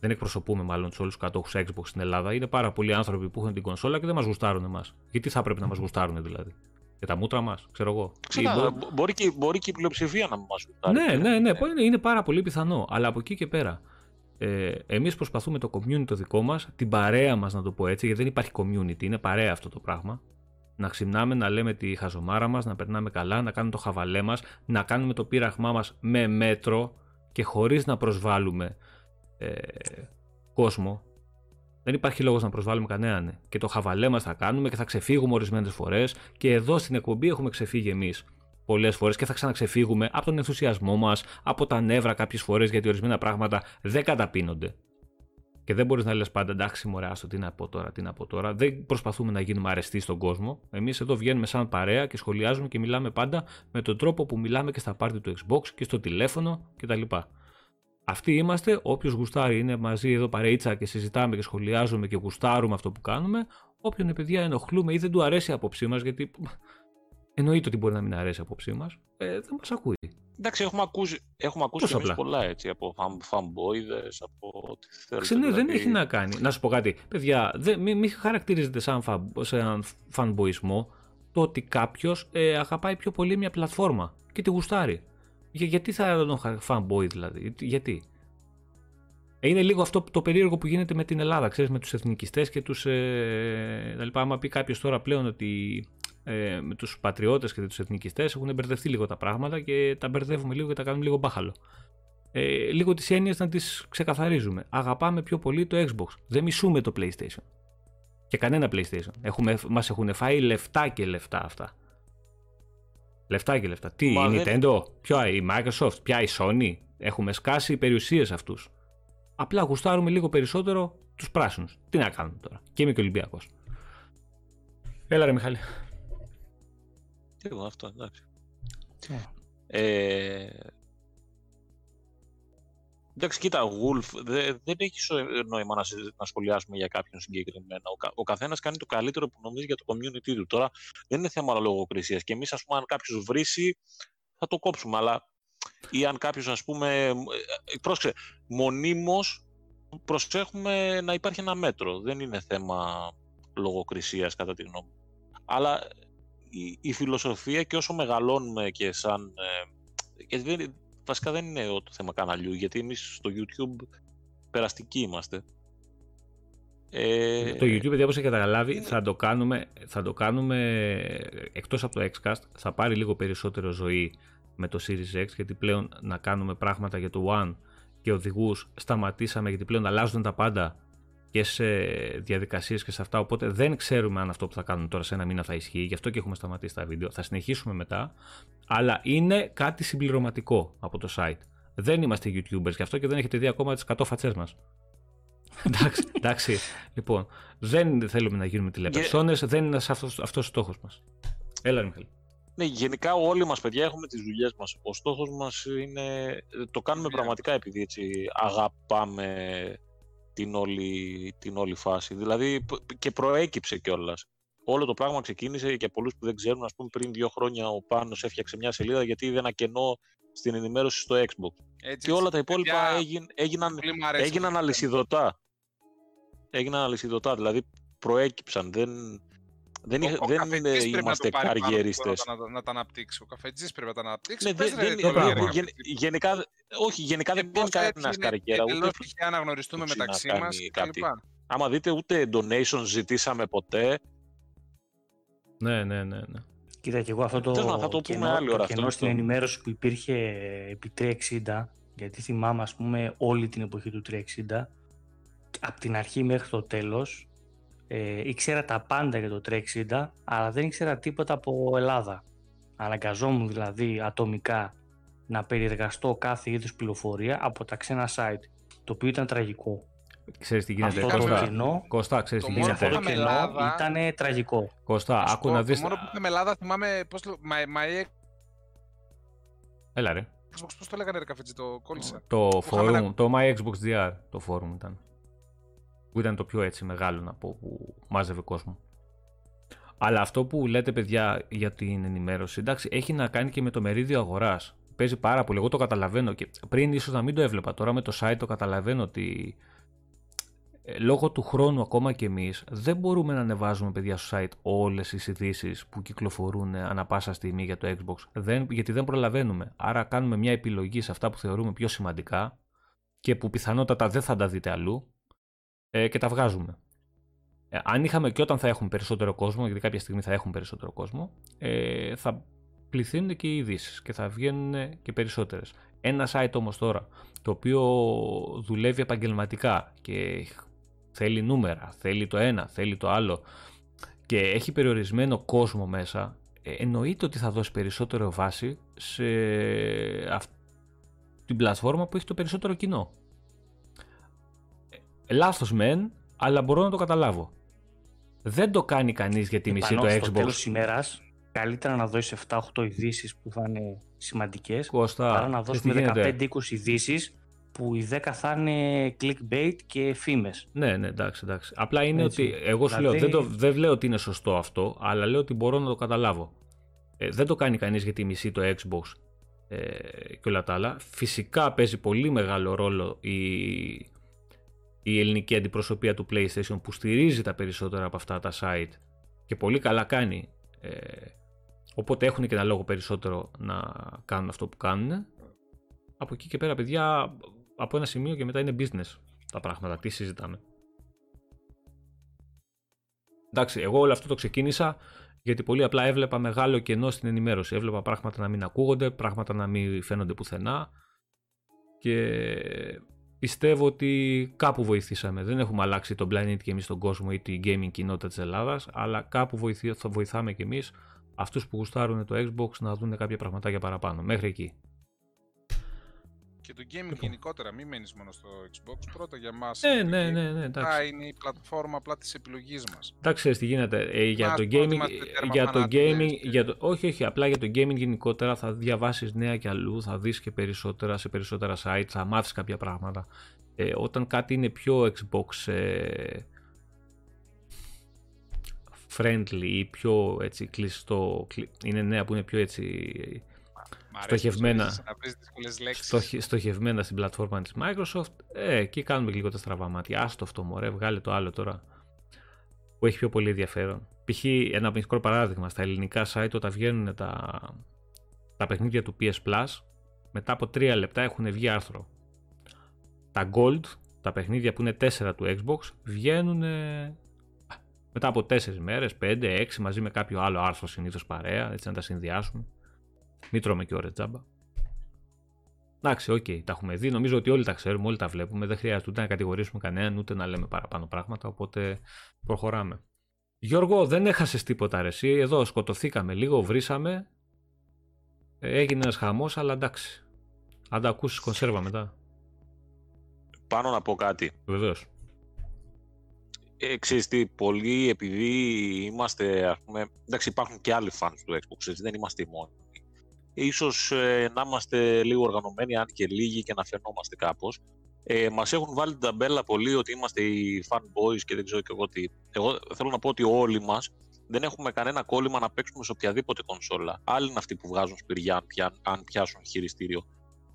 δεν εκπροσωπούμε μάλλον τους όλους τους κατόχους Xbox στην Ελλάδα. Είναι πάρα πολλοί άνθρωποι που έχουν την κονσόλα και δεν μας γουστάρουν εμάς. Γιατί θα πρέπει να μας γουστάρουν δηλαδή. Για τα μούτρα μας, ξέρω εγώ. Ξένα, μπορεί... και, μπορεί και η πλειοψηφία να μας γουστάρει. Ναι, ναι, ναι, είναι, είναι πάρα πολύ πιθανό. Αλλά από εκεί και πέρα. Ε, Εμείς προσπαθούμε το community το δικό μας, την παρέα μας να το πω έτσι, γιατί δεν υπάρχει community, είναι παρέα αυτό το πράγμα να ξυπνάμε, να λέμε τη χαζομάρα μας, να περνάμε καλά, να κάνουμε το χαβαλέ μας, να κάνουμε το πείραγμά μας με μέτρο και χωρίς να προσβάλλουμε ε, κόσμο. Δεν υπάρχει λόγος να προσβάλλουμε κανέναν. Και το χαβαλέ μας θα κάνουμε και θα ξεφύγουμε ορισμένες φορές και εδώ στην εκπομπή έχουμε ξεφύγει εμείς πολλές φορές και θα ξαναξεφύγουμε από τον ενθουσιασμό μας, από τα νεύρα κάποιες φορές γιατί ορισμένα πράγματα δεν καταπίνονται. Και δεν μπορείς να λες πάντα εντάξει, μωρέ, άστο, τι να πω τώρα, τι να πω τώρα. Δεν προσπαθούμε να γίνουμε αρεστοί στον κόσμο. Εμείς εδώ βγαίνουμε σαν παρέα και σχολιάζουμε και μιλάμε πάντα με τον τρόπο που μιλάμε και στα πάρτι του Xbox και στο τηλέφωνο κτλ. Αυτοί είμαστε. Όποιος γουστάρει είναι μαζί εδώ παρέιτσα και συζητάμε και σχολιάζουμε και γουστάρουμε αυτό που κάνουμε. Όποιον παιδιά ενοχλούμε ή δεν του αρέσει η άποψή μας, γιατί εννοείται ότι μπορεί να μην αρέσει η άποψή μας, ε, δεν μας ακούει. Εντάξει, έχουμε ακούσει, έχουμε ακούσει εμείς πολλά έτσι, από fanboys, από ό,τι θέλετε. Ναι, δεν δηλαδή. έχει να κάνει. Να σου πω κάτι. Παιδιά, μην μη χαρακτηρίζετε σαν, φα, σαν fanboyisμό το ότι κάποιος ε, αγαπάει πιο πολύ μια πλατφόρμα και τη γουστάρει. Για, γιατί θα τον fanboy δηλαδή, γιατί. Ε, είναι λίγο αυτό το περίεργο που γίνεται με την Ελλάδα, ξέρεις, με τους εθνικιστές και τους... Ε, δηλαδή, άμα πει κάποιος τώρα πλέον ότι ε, με τους πατριώτες και τους εθνικιστές έχουν μπερδευτεί λίγο τα πράγματα και τα μπερδεύουμε λίγο και τα κάνουμε λίγο μπάχαλο. Ε, λίγο τις έννοιες να τις ξεκαθαρίζουμε. Αγαπάμε πιο πολύ το Xbox. Δεν μισούμε το PlayStation. Και κανένα PlayStation. Έχουμε, μας έχουν φάει λεφτά και λεφτά αυτά. Λεφτά και λεφτά. Τι, Μα η Nintendo, ποια η Microsoft, ποια η Sony. Έχουμε σκάσει περιουσίες αυτούς. Απλά γουστάρουμε λίγο περισσότερο τους πράσινους. Τι να κάνουμε τώρα. Και είμαι και Ολυμπιακός. Έλα ρε Μιχάλη. Τι εγώ αυτό, εντάξει. Ε, εντάξει, κοίτα, Wolf, δε, δεν έχεις νόημα να, να σχολιάσουμε για κάποιον συγκεκριμένο. Ο, ο καθένας κάνει το καλύτερο που νομίζει για το community του. Τώρα δεν είναι θέμα λογοκρισίας. Και εμείς, ας πούμε, αν κάποιος βρίσει, θα το κόψουμε. Αλλά ή αν κάποιος, ας πούμε, ε, πρόσεξε, μονίμως προσέχουμε να υπάρχει ένα μέτρο. Δεν είναι θέμα λογοκρισίας, κατά τη γνώμη Αλλά η, φιλοσοφία και όσο μεγαλώνουμε και σαν... Ε, δεν, βασικά δεν είναι το θέμα καναλιού, γιατί εμείς στο YouTube περαστικοί είμαστε. Ε, Το YouTube, παιδιά, όπως έχει καταλάβει, θα το κάνουμε, θα το κάνουμε εκτός από το Xcast, θα πάρει λίγο περισσότερο ζωή με το Series X, γιατί πλέον να κάνουμε πράγματα για το One και οδηγούς σταματήσαμε, γιατί πλέον αλλάζουν τα πάντα και σε διαδικασίες και σε αυτά, οπότε δεν ξέρουμε αν αυτό που θα κάνουμε τώρα σε ένα μήνα θα ισχύει, γι' αυτό και έχουμε σταματήσει τα βίντεο, θα συνεχίσουμε μετά, αλλά είναι κάτι συμπληρωματικό από το site. Δεν είμαστε YouTubers γι' αυτό και δεν έχετε δει ακόμα τις 100 φατσές μας. εντάξει, εντάξει. Λοιπόν, δεν θέλουμε να γίνουμε τηλεπερσόνες, δεν είναι αυτός, αυτός ο στόχος μας. Έλα, Μιχαήλ. Ναι, γενικά όλοι μας παιδιά έχουμε τις δουλειές μας. Ο στόχος μας είναι, το κάνουμε Δουλειά. πραγματικά επειδή έτσι αγαπάμε την όλη, την όλη φάση. Δηλαδή π- και προέκυψε κιόλας. Όλο το πράγμα ξεκίνησε για πολλούς που δεν ξέρουν, ας πούμε πριν δύο χρόνια ο Πάνος έφτιαξε μια σελίδα γιατί είδε ένα κενό στην ενημέρωση στο Xbox. Έτσι, Και όλα τα υπόλοιπα παιδιά, έγιναν, έγιναν, πολύ μ' αρέσει έγιναν αυτό. αλυσιδωτά. Έγιναν αλυσιδωτά, δηλαδή προέκυψαν. Δεν, δεν, Ο- είχε- ο δεν καφετζής είναι- πρέπει να το είμαστε πάρει πάνω του καριέριστες. τώρα Να, να τα αναπτύξει. Ο καφετζής πρέπει να τα αναπτύξει. Ναι, Πες, δεν- ρε, δεν- τι το ωραία, πράγμα. ρε, γεν- καφετζή. γενικά, όχι, γενικά δεν Και κάνει πώς έτσι κανένα είναι καριέρα. Ούτε εντελώς τυχαία να γνωριστούμε Ούτσι μεταξύ να μας κάνει και κάτι. άμα δείτε ούτε donations ζητήσαμε ποτέ. Ναι, ναι, ναι. ναι. Κοίτα και εγώ αυτό το, Τέλος πάντων, θα το πούμε άλλη ώρα το αυτό, κενό στην λοιπόν. ενημέρωση που υπήρχε επί 360, γιατί θυμάμαι ας πούμε όλη την εποχή του 360, από την αρχή μέχρι το τέλος, ε, ήξερα τα πάντα για το 360, αλλά δεν ήξερα τίποτα από Ελλάδα. Αναγκαζόμουν δηλαδή ατομικά να περιεργαστώ κάθε είδους πληροφορία από τα ξένα site, το οποίο ήταν τραγικό. Ξέρεις τι γίνεται, αυτό το Κώστα. κενό, Κώστα, ξέρεις Το τι μόνο γίνεται. αυτό που το είχαμε κενό Ελλάδα- ήταν τραγικό. Κώστα, Να σου άκου πω, να δεις... Το μόνο που είχαμε Ελλάδα θυμάμαι πώς το... My, my Έλα ρε. Xbox, πώς το λέγανε ρε καφετζή, το κόλλησα. Το είχαμε forum, ένα- το My Xbox DR, το forum ήταν. Που ήταν το πιο έτσι μεγάλο να πω που μάζευε κόσμο. Αλλά αυτό που λέτε παιδιά για την ενημέρωση, εντάξει, έχει να κάνει και με το μερίδιο αγοράς. Παίζει πάρα πολύ. Εγώ το καταλαβαίνω και πριν ίσως να μην το έβλεπα. Τώρα με το site το καταλαβαίνω ότι ε, λόγω του χρόνου ακόμα και εμείς δεν μπορούμε να ανεβάζουμε παιδιά στο site όλες τις ειδήσεις που κυκλοφορούν ανα πάσα στιγμή για το Xbox δεν, γιατί δεν προλαβαίνουμε. Άρα κάνουμε μια επιλογή σε αυτά που θεωρούμε πιο σημαντικά και που πιθανότατα δεν θα τα δείτε αλλού ε, και τα βγάζουμε. Ε, αν είχαμε και όταν θα έχουμε περισσότερο κόσμο, γιατί κάποια στιγμή θα έχουμε περισσότερο κόσμο, ε, θα πληθύνουν και οι ειδήσεις και θα βγαίνουν και περισσότερες. Ένα site όμως τώρα, το οποίο δουλεύει επαγγελματικά και θέλει νούμερα, θέλει το ένα, θέλει το άλλο και έχει περιορισμένο κόσμο μέσα, ε, εννοείται ότι θα δώσει περισσότερο βάση σε αυτή την πλατφόρμα που έχει το περισσότερο κοινό. Ε, λάθος μεν, αλλά μπορώ να το καταλάβω. Δεν το κάνει κανείς για τη μισή το Επανώς, Στο Xbox. τέλος της ημέρας, καλύτερα να δώσεις 7-8 ειδήσεις που θα είναι σημαντικές, Κώστα, παρά να ξέρεις τι δώσουμε γίνεται; 15-20 ειδήσεις που οι 10 θα είναι clickbait και φήμες. Ναι, ναι, εντάξει, εντάξει. Απλά είναι Έτσι. ότι εγώ σου Δηλαδή- λέω, δεν, το, δεν λέω ότι είναι σωστό αυτό, αλλά λέω ότι μπορώ να το καταλάβω. Ε, δεν το κάνει κανείς γιατί μισεί το Xbox ε, και όλα τα άλλα. Φυσικά παίζει πολύ μεγάλο ρόλο η, η ελληνική αντιπροσωπεία του PlayStation που στηρίζει τα περισσότερα από αυτά τα site και πολύ καλά κάνει. Ε, οπότε έχουν και ένα λόγο περισσότερο να κάνουν αυτό που κάνουν. Από εκεί και πέρα, παιδιά, από ένα σημείο και μετά είναι business τα πράγματα. Τι συζητάμε. Εντάξει, εγώ όλο αυτό το ξεκίνησα γιατί πολύ απλά έβλεπα μεγάλο κενό στην ενημέρωση. Έβλεπα πράγματα να μην ακούγονται, πράγματα να μην φαίνονται πουθενά και πιστεύω ότι κάπου βοηθήσαμε. Δεν έχουμε αλλάξει τον planet και εμείς τον κόσμο ή την gaming κοινότητα της Ελλάδας, αλλά κάπου βοηθή, θα βοηθάμε και εμείς αυτούς που γουστάρουν το Xbox να δουν κάποια πραγματάκια παραπάνω. Μέχρι εκεί. Και το gaming Λοιπόν. γενικότερα, μην μένεις μόνο στο Xbox. Πρώτα για μας. Ναι, ναι, ναι, ναι, εντάξει. είναι η πλατφόρμα απλά της επιλογής μας. Εντάξει, ξέρεις τι γίνεται. Ε, για Μας το πω ότι gaming, είμαστε τέρμα για το φανάτες, gaming, και- για το, όχι, όχι, απλά για το gaming γενικότερα θα διαβάσεις νέα και αλλού, θα δεις και περισσότερα σε περισσότερα site, θα μάθεις κάποια πράγματα. Ε, όταν κάτι είναι πιο Xbox ε, friendly ή πιο έτσι κλειστό, κλει- είναι νέα που είναι πιο έτσι Στοχευμένα. Να βρει δύσκολες λέξεις. στοχε- στοχευμένα στην πλατφόρμα της Microsoft, ε, εκεί κάνουμε και λίγο τα στραβά μάτια. Άστο αυτό μωρέ, βγάλε το άλλο τώρα που έχει πιο πολύ ενδιαφέρον. Π.χ. ένα μικρό παράδειγμα, στα ελληνικά site όταν βγαίνουν τα, τα παιχνίδια του PS Plus, μετά από τρία λεπτά έχουν βγει άρθρο. Τα Gold τα παιχνίδια που είναι 4 του Xbox βγαίνουν μετά από 4 μέρες, 5, 6 μαζί με κάποιο άλλο άρθρο συνήθως παρέα, έτσι να τα συνδυάσουμε. Μην τρώμε και ώρες τζάμπα. Εντάξει, ok, okay, τα έχουμε δει. Νομίζω ότι όλοι τα ξέρουμε, όλοι τα βλέπουμε. Δεν χρειάζεται ούτε να κατηγορήσουμε κανέναν, ούτε να λέμε παραπάνω πράγματα. Οπότε προχωράμε. Γιώργο, δεν έχασες τίποτα ρε, εσύ. Εδώ σκοτωθήκαμε λίγο, βρήσαμε. Έγινε ένας χαμός, αλλά εντάξει. Αν τα ακούσεις κονσέρβα μετά. Πάνω να πω κάτι. Βεβαίως. Ε, ξέρεις τι, πολλοί επειδή είμαστε, ας πούμε, εντάξει υπάρχουν και άλλοι fans του Xbox, δεν είμαστε οι μόνοι ίσως ε, να είμαστε λίγο οργανωμένοι, αν και λίγοι και να φαινόμαστε κάπως. Ε, μας έχουν βάλει την ταμπέλα πολύ ότι είμαστε οι fanboys και δεν ξέρω και εγώ τι. Εγώ θέλω να πω ότι όλοι μας δεν έχουμε κανένα κόλλημα να παίξουμε σε οποιαδήποτε κονσόλα. Άλλοι είναι αυτοί που βγάζουν σπηριά αν, πιάσουν χειριστήριο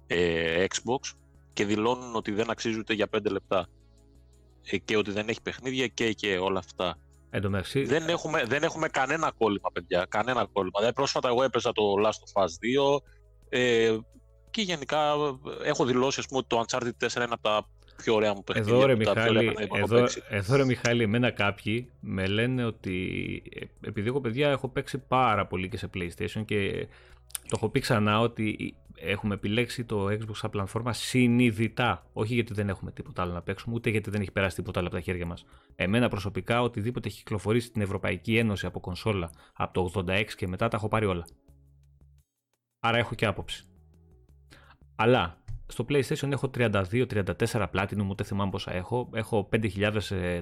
ε, Xbox και δηλώνουν ότι δεν αξίζει ούτε για 5 λεπτά ε, και ότι δεν έχει παιχνίδια και, και όλα αυτά. Δεν έχουμε, δεν έχουμε κανένα κόλλημα, παιδιά. Κανένα κόλλημα. Δηλαδή, πρόσφατα εγώ έπαιζα το Last of Us 2 ε, και γενικά έχω δηλώσει πούμε, ότι το Uncharted 4 είναι από τα πιο ωραία μου παιχνίδια. Εδώ ρε, Μιχάλη, εδώ, εδώ ρε Μιχάλη, εμένα κάποιοι με λένε ότι ε, επειδή εγώ παιδιά έχω παίξει πάρα πολύ και σε PlayStation και το έχω πει ξανά ότι έχουμε επιλέξει το Xbox σαν πλατφόρμα συνειδητά. Όχι γιατί δεν έχουμε τίποτα άλλο να παίξουμε, ούτε γιατί δεν έχει περάσει τίποτα άλλο από τα χέρια μας. Εμένα προσωπικά, οτιδήποτε έχει κυκλοφορήσει στην Ευρωπαϊκή Ένωση από κονσόλα από το 86 και μετά, τα έχω πάρει όλα. Άρα έχω και άποψη. Αλλά στο PlayStation έχω 32-34 Platinum, ούτε θυμάμαι πόσα έχω. Έχω 5.000 ε,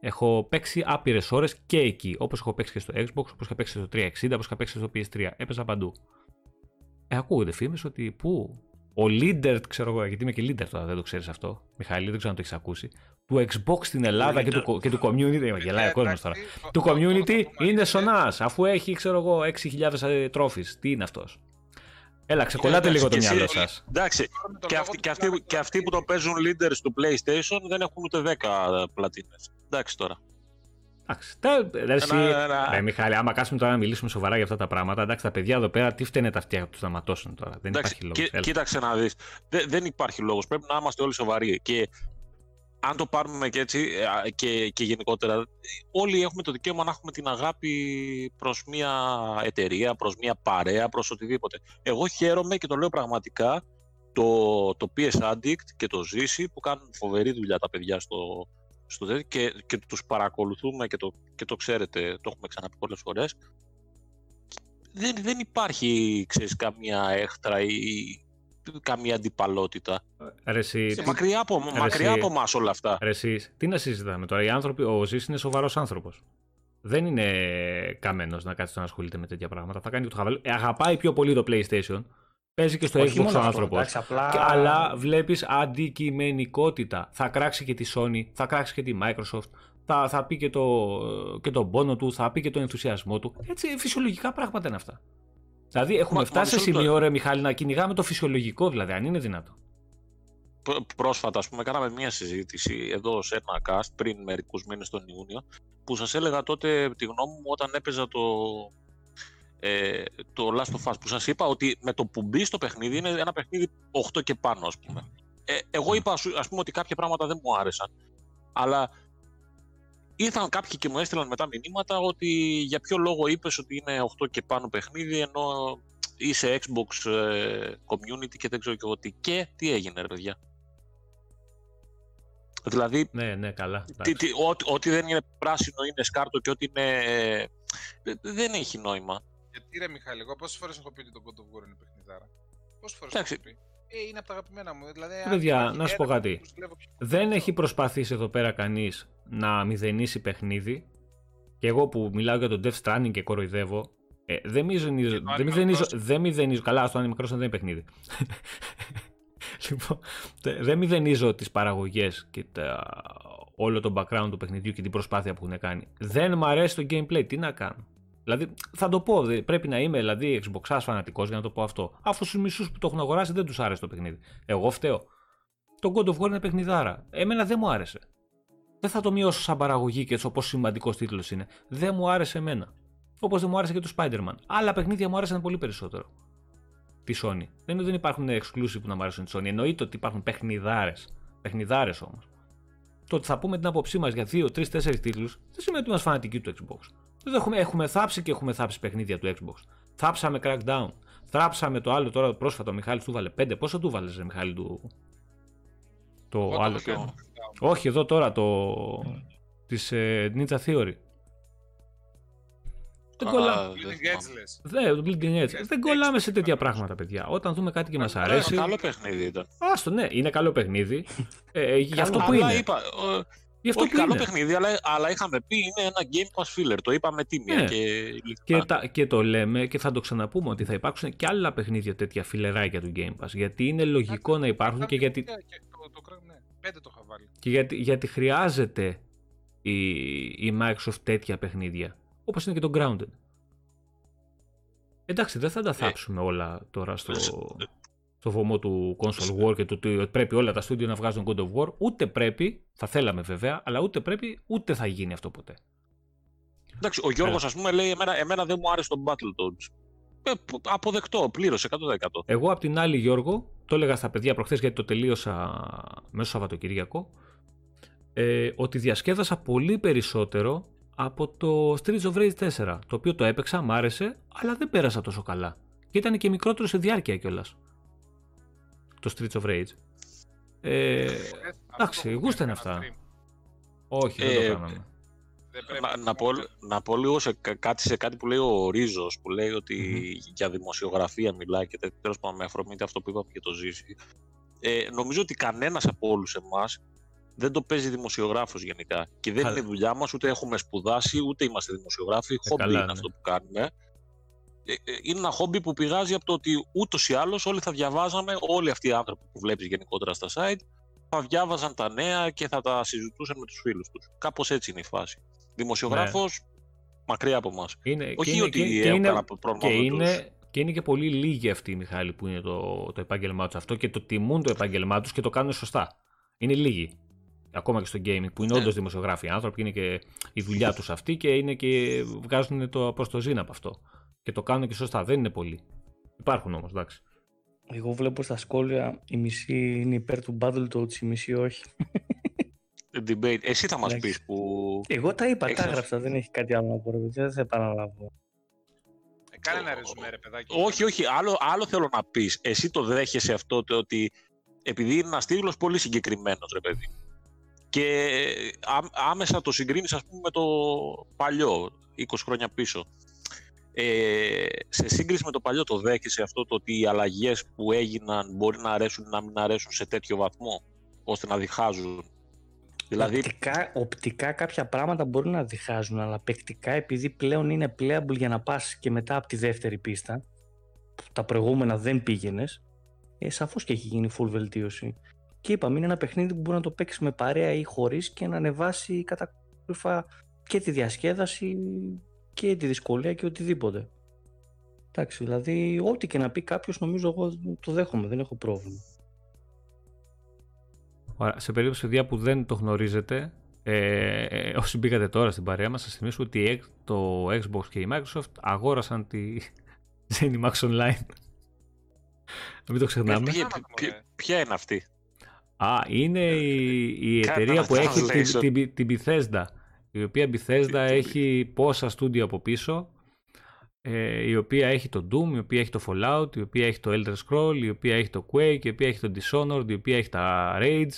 Έχω παίξει άπειρες ώρες και εκεί. Όπως έχω παίξει και στο Xbox, όπως είχα παίξει στο 360, όπως είχα παίξει στο PS3. Έπαιζα παντού. Ε, ακούγονται φήμες ότι πού; Ο leader, ξέρω εγώ, γιατί είμαι και leader τώρα, δεν το ξέρεις αυτό. Μιχαήλ, δεν ξέρω αν το έχεις ακούσει. Του Xbox στην Ελλάδα και του, και του community. Γελάει ο κόσμος τώρα. Του community είναι σονά, αφού έχει, ξέρω εγώ, 6.000 τρόφις. Τι είναι αυτός; Έλα, ξεκολλάτε λίγο το μυαλό σας. Εντάξει, και αυτοί, και, αυτοί, και αυτοί που το παίζουν leaders του PlayStation δεν έχουν ούτε 10 πλατίνες. Εντάξει τώρα. Εντάξει. Ρε Μιχάλη, άμα κάτσουμε τώρα να μιλήσουμε σοβαρά για αυτά τα πράγματα, εντάξει, τα παιδιά εδώ πέρα τι φταίνε τα αυτιά τους να ματώσουν τώρα; Δεν υπάρχει λόγος. Κοίταξε να δεις. δεν υπάρχει λόγος. Πρέπει να είμαστε όλοι σοβαροί. Και αν το πάρουμε και έτσι ε, και, και γενικότερα, όλοι έχουμε το δικαίωμα να έχουμε την αγάπη προς μια εταιρεία, προς μια παρέα, προς οτιδήποτε. Εγώ χαίρομαι και το λέω πραγματικά το, το PS Addict και το Ζήσει που κάνουν φοβερή δουλειά τα παιδιά στο, στο και, και τους παρακολουθούμε και το, και το ξέρετε, το έχουμε ξαναπεί πολλές φορές. Δεν, δεν υπάρχει, ξέρεις, καμία έχτρα ή καμία αντιπαλότητα. Ρε εσύ, μακριά από, ρε μακριά από μας όλα αυτά. Ρε εσύ, τι να συζητάμε τώρα. Οι άνθρωποι, ο Ζής είναι σοβαρός άνθρωπος. Δεν είναι καμένος να κάτσει να ασχολείται με τέτοια πράγματα. Θα κάνει το χαβαλό. Ε, αγαπάει πιο πολύ το PlayStation Παίζει και στο Xbox ο άνθρωπος. Απλά... Αλλά βλέπεις αντικειμενικότητα. Θα κράξει και τη Sony, θα κράξει και τη Microsoft, θα, θα πει και, το, και τον πόνο του, θα πει και τον ενθουσιασμό του. Έτσι, φυσιολογικά πράγματα είναι αυτά. Δηλαδή, έχουμε μα, φτάσει σε σημείο, ρε Μιχάλη, να κυνηγάμε το φυσιολογικό, δηλαδή, αν είναι δυνατό. Πρόσφατα, ας πούμε, κάναμε μια συζήτηση εδώ σε ένα cast πριν μερικούς μήνες τον Ιούνιο, που σας έλεγα τότε τη γνώμη μου όταν έπαιζα το, ε, το Last of Us που σας είπα ότι με το που μπει στο παιχνίδι είναι ένα παιχνίδι 8 και πάνω ας πούμε. Ε, εγώ είπα ας πούμε ότι κάποια πράγματα δεν μου άρεσαν αλλά ήρθαν κάποιοι και μου έστειλαν μετά μηνύματα ότι για ποιο λόγο είπες ότι είναι 8 και πάνω παιχνίδι ενώ είσαι Xbox ε, community και δεν ξέρω και εγώ τι και τι έγινε ρε παιδιά. Δηλαδή, ναι, ναι, καλά. Τι, τι, ό,τι, ό,τι δεν είναι πράσινο είναι σκάρτο και ό,τι είναι... Ε, δεν έχει νόημα. Γιατί ρε Μιχάλη, εγώ πόσες φορές έχω πει ότι το God of War είναι παιχνιδάρα; Πόσες φορές έχω πει; Ε, είναι από τα αγαπημένα μου. Δηλαδή, Παιδιά, να σου πω κάτι. Δεν έχει προσπαθήσει εδώ πέρα κανείς να μηδενίσει παιχνίδι. Και εγώ που μιλάω για τον Death Stranding και κοροϊδεύω, ε, δεν μηδενίζω. Δεν μηδενίζω, δεν μηδενίζω. Καλά, στο Animal Crossing δεν είναι παιχνίδι. λοιπόν, δεν μηδενίζω τις παραγωγές και τα, όλο το background του παιχνιδιού και την προσπάθεια που έχουν κάνει. Δεν μ' αρέσει το gameplay. Τι να κάνω; Δηλαδή, θα το πω, πρέπει να είμαι δηλαδή Xbox φανατικός για να το πω αυτό. Αφού στους μισούς που το έχουν αγοράσει δεν τους άρεσε το παιχνίδι. Εγώ φταίω. Το God of War είναι παιχνιδάρα. Εμένα δεν μου άρεσε. Δεν θα το μειώσω σαν παραγωγή και στο πόσο σημαντικός τίτλος είναι. Δεν μου άρεσε εμένα. Όπως δεν μου άρεσε και το Spider-Man. Άλλα παιχνίδια μου άρεσαν πολύ περισσότερο. Τη Sony. Δεν είναι ότι δεν υπάρχουν exclusive που να μου αρέσουν τη Sony. Εννοείται ότι υπάρχουν παιχνιδάρες. Παιχνιδάρες όμως. Το ότι θα πούμε την άποψή μας για 2, 3, 4 τίτλους δεν σημαίνει ότι είμαστε φανατικοί του Xbox. Δεν έχουμε, έχουμε θάψει και έχουμε θάψει παιχνίδια του Xbox. Θάψαμε Crackdown. Θάψαμε το άλλο τώρα πρόσφατα. Ο Μιχάλης του βάλε 5. Πόσο του βάλες, Μιχάλη του. Το Εγώ το άλλο. έχω Το... Όχι, εδώ τώρα το. της ε, Ninja Theory. Δεν Α, κολλά... δεν Bleeding θυμάμαι. Edge λες. Δεν, το Bleeding Edge. Δεν κολλάμε σε τέτοια πράγματα, παιδιά. Όταν δούμε κάτι και μας Καλό- αρέσει. Καλό παιχνίδι ήταν. Άστο, ναι, είναι καλό παιχνίδι. Ε, ε, για αυτό που αλλά είναι. είπα, ε, Γι' αυτό όχι που καλό είναι. παιχνίδι, αλλά, αλλά είχαμε πει είναι ένα Game Pass filler. Το είπαμε τίμια Ναι. και Και, ειλικρινά. τα, και το λέμε και θα το ξαναπούμε ότι θα υπάρξουν και άλλα παιχνίδια τέτοια φιλεράκια του Game Pass. Γιατί είναι λογικό να υπάρχουν και γιατί, Ναι, και το, το, Crack- ναι, πέντε το είχα βάλει. και γιατί, γιατί χρειάζεται η, η Microsoft τέτοια παιχνίδια. Όπως είναι και το Grounded. Εντάξει, δεν θα τα θάψουμε όλα τώρα στο, στο βωμό του console war και του ότι πρέπει όλα τα studio να βγάζουν God of War. Ούτε πρέπει, θα θέλαμε βέβαια, αλλά ούτε πρέπει, ούτε θα γίνει αυτό ποτέ. Εντάξει, ο Γιώργος, ας πούμε, λέει εμένα, εμένα δεν μου άρεσε το Battletoads. Ε, π- αποδεκτό, πλήρωσε 100%. Εγώ απ' την άλλη, Γιώργο, το έλεγα στα παιδιά προχθές γιατί το τελείωσα μέσω Σαββατοκύριακο, ε, ότι διασκέδασα πολύ περισσότερο από το Streets of Rage 4, το οποίο το έπαιξα, μ' άρεσε, αλλά δεν πέρασα τόσο καλά. Και ήταν και μικρότερο σε διάρκεια κιόλας. Το Streets of Rage. Ε, Ε, αυτό εντάξει, το έχω γούστα κάνει είναι ένα αυτά. stream. όχι, δεν Ε, το κάναμε. Δεν πρέπει Να, να να, πω, να πω λίγο σε κα- κάτι, σε κάτι που λέει ο Ρίζος, που λέει ότι για δημοσιογραφία μιλάει και τέλος πάντων με αφορμή είτε αυτό που είπαμε και το ζήσει. Ε, νομίζω ότι κανένας από όλους εμάς δεν το παίζει δημοσιογράφος γενικά. Και δεν Καλά. είναι δουλειά μας, ούτε έχουμε σπουδάσει, ούτε είμαστε δημοσιογράφοι. Χόμπι καλά, είναι ναι. αυτό που κάνουμε. Ε, ε, είναι ένα χόμπι που πηγάζει από το ότι ούτως ή άλλως όλοι θα διαβάζαμε, όλοι αυτοί οι άνθρωποι που βλέπεις γενικότερα στα site, θα διάβαζαν τα νέα και θα τα συζητούσαν με τους φίλους τους. Κάπως έτσι είναι η φάση. Δημοσιογράφος, μακριά από εμά. Είναι, Ναι. και Όχι είναι- ότι και- και έχουν είναι- ένα πρόβλημα και με είναι, τους- και είναι και πολύ λίγοι αυτοί οι Μιχάλη που είναι το, το επάγγελμά τους αυτό και το τιμούν το επάγγελμά τους και το κάνουν σωστά. Είναι λίγοι. Ακόμα και στο gaming που είναι Ναι. όντως δημοσιογράφοι άνθρωποι, είναι και η δουλειά τους αυτή και, είναι και βγάζουν το προς το ζήν από αυτό. Και το κάνουν και σωστά. Δεν είναι πολλοί. Υπάρχουν όμως, εντάξει. Εγώ βλέπω στα σχόλια η μισή είναι υπέρ του Battletoads, η μισή όχι. Debate. Εσύ θα μας Εντάξει. πεις που. Εγώ τα είπα, Έχεις τα έγραψα, δεν έχει κάτι άλλο να πω. ρε παιδιά, Δεν θα επαναλάβω. Ε, Κάνε ένα ρεζουμέ, ρε παιδάκι. Όχι, όχι. Άλλο, άλλο θέλω να πεις. Εσύ το δέχεσαι αυτό το ότι επειδή είναι ένας τίτλος πολύ συγκεκριμένος, ρε παιδί. Και ά- άμεσα το συγκρίνεις, ας πούμε, με το παλιό, 20 χρόνια πίσω. Ε, σε σύγκριση με το παλιό, το δέχεσαι αυτό το ότι οι αλλαγές που έγιναν μπορεί να αρέσουν ή να μην αρέσουν σε τέτοιο βαθμό, ώστε να διχάζουν; Δηλαδή, Οπτικά, οπτικά κάποια πράγματα μπορεί να διχάζουν, αλλά παικτικά επειδή πλέον είναι playable για να πας και μετά από τη δεύτερη πίστα, που τα προηγούμενα δεν πήγαινες, ε, σαφώς και έχει γίνει full βελτίωση. Και είπαμε, είναι ένα παιχνίδι που μπορεί να το παίξεις με παρέα ή χωρίς και να ανεβάσει κατακόρυφα και τη διασκέδαση και τη δυσκολία και οτιδήποτε. Εντάξει, δηλαδή ό,τι και να πει κάποιος νομίζω εγώ το δέχομαι, δεν έχω πρόβλημα. Ωραία. Σε περίπτωση παιδιά που δεν το γνωρίζετε, ε, ε, όσοι μπήκατε τώρα στην παρέα μας, σας θυμίσω ότι η X- το Xbox και η Microsoft αγόρασαν τη Zenimax Online. Να μην το ξεχνάμε. ποια, ποια- ποια είναι αυτή; Α, είναι η, η Κάνε εταιρεία ένα που έχει translation. την, την, την Bethesda. Η οποία Bethesda την- έχει πόσα στούντιο από πίσω. Ε, η οποία έχει το Doom, η οποία έχει το Fallout, η οποία έχει το Elder Scroll, η οποία έχει το Quake, η οποία έχει το Dishonored, η οποία έχει τα Rage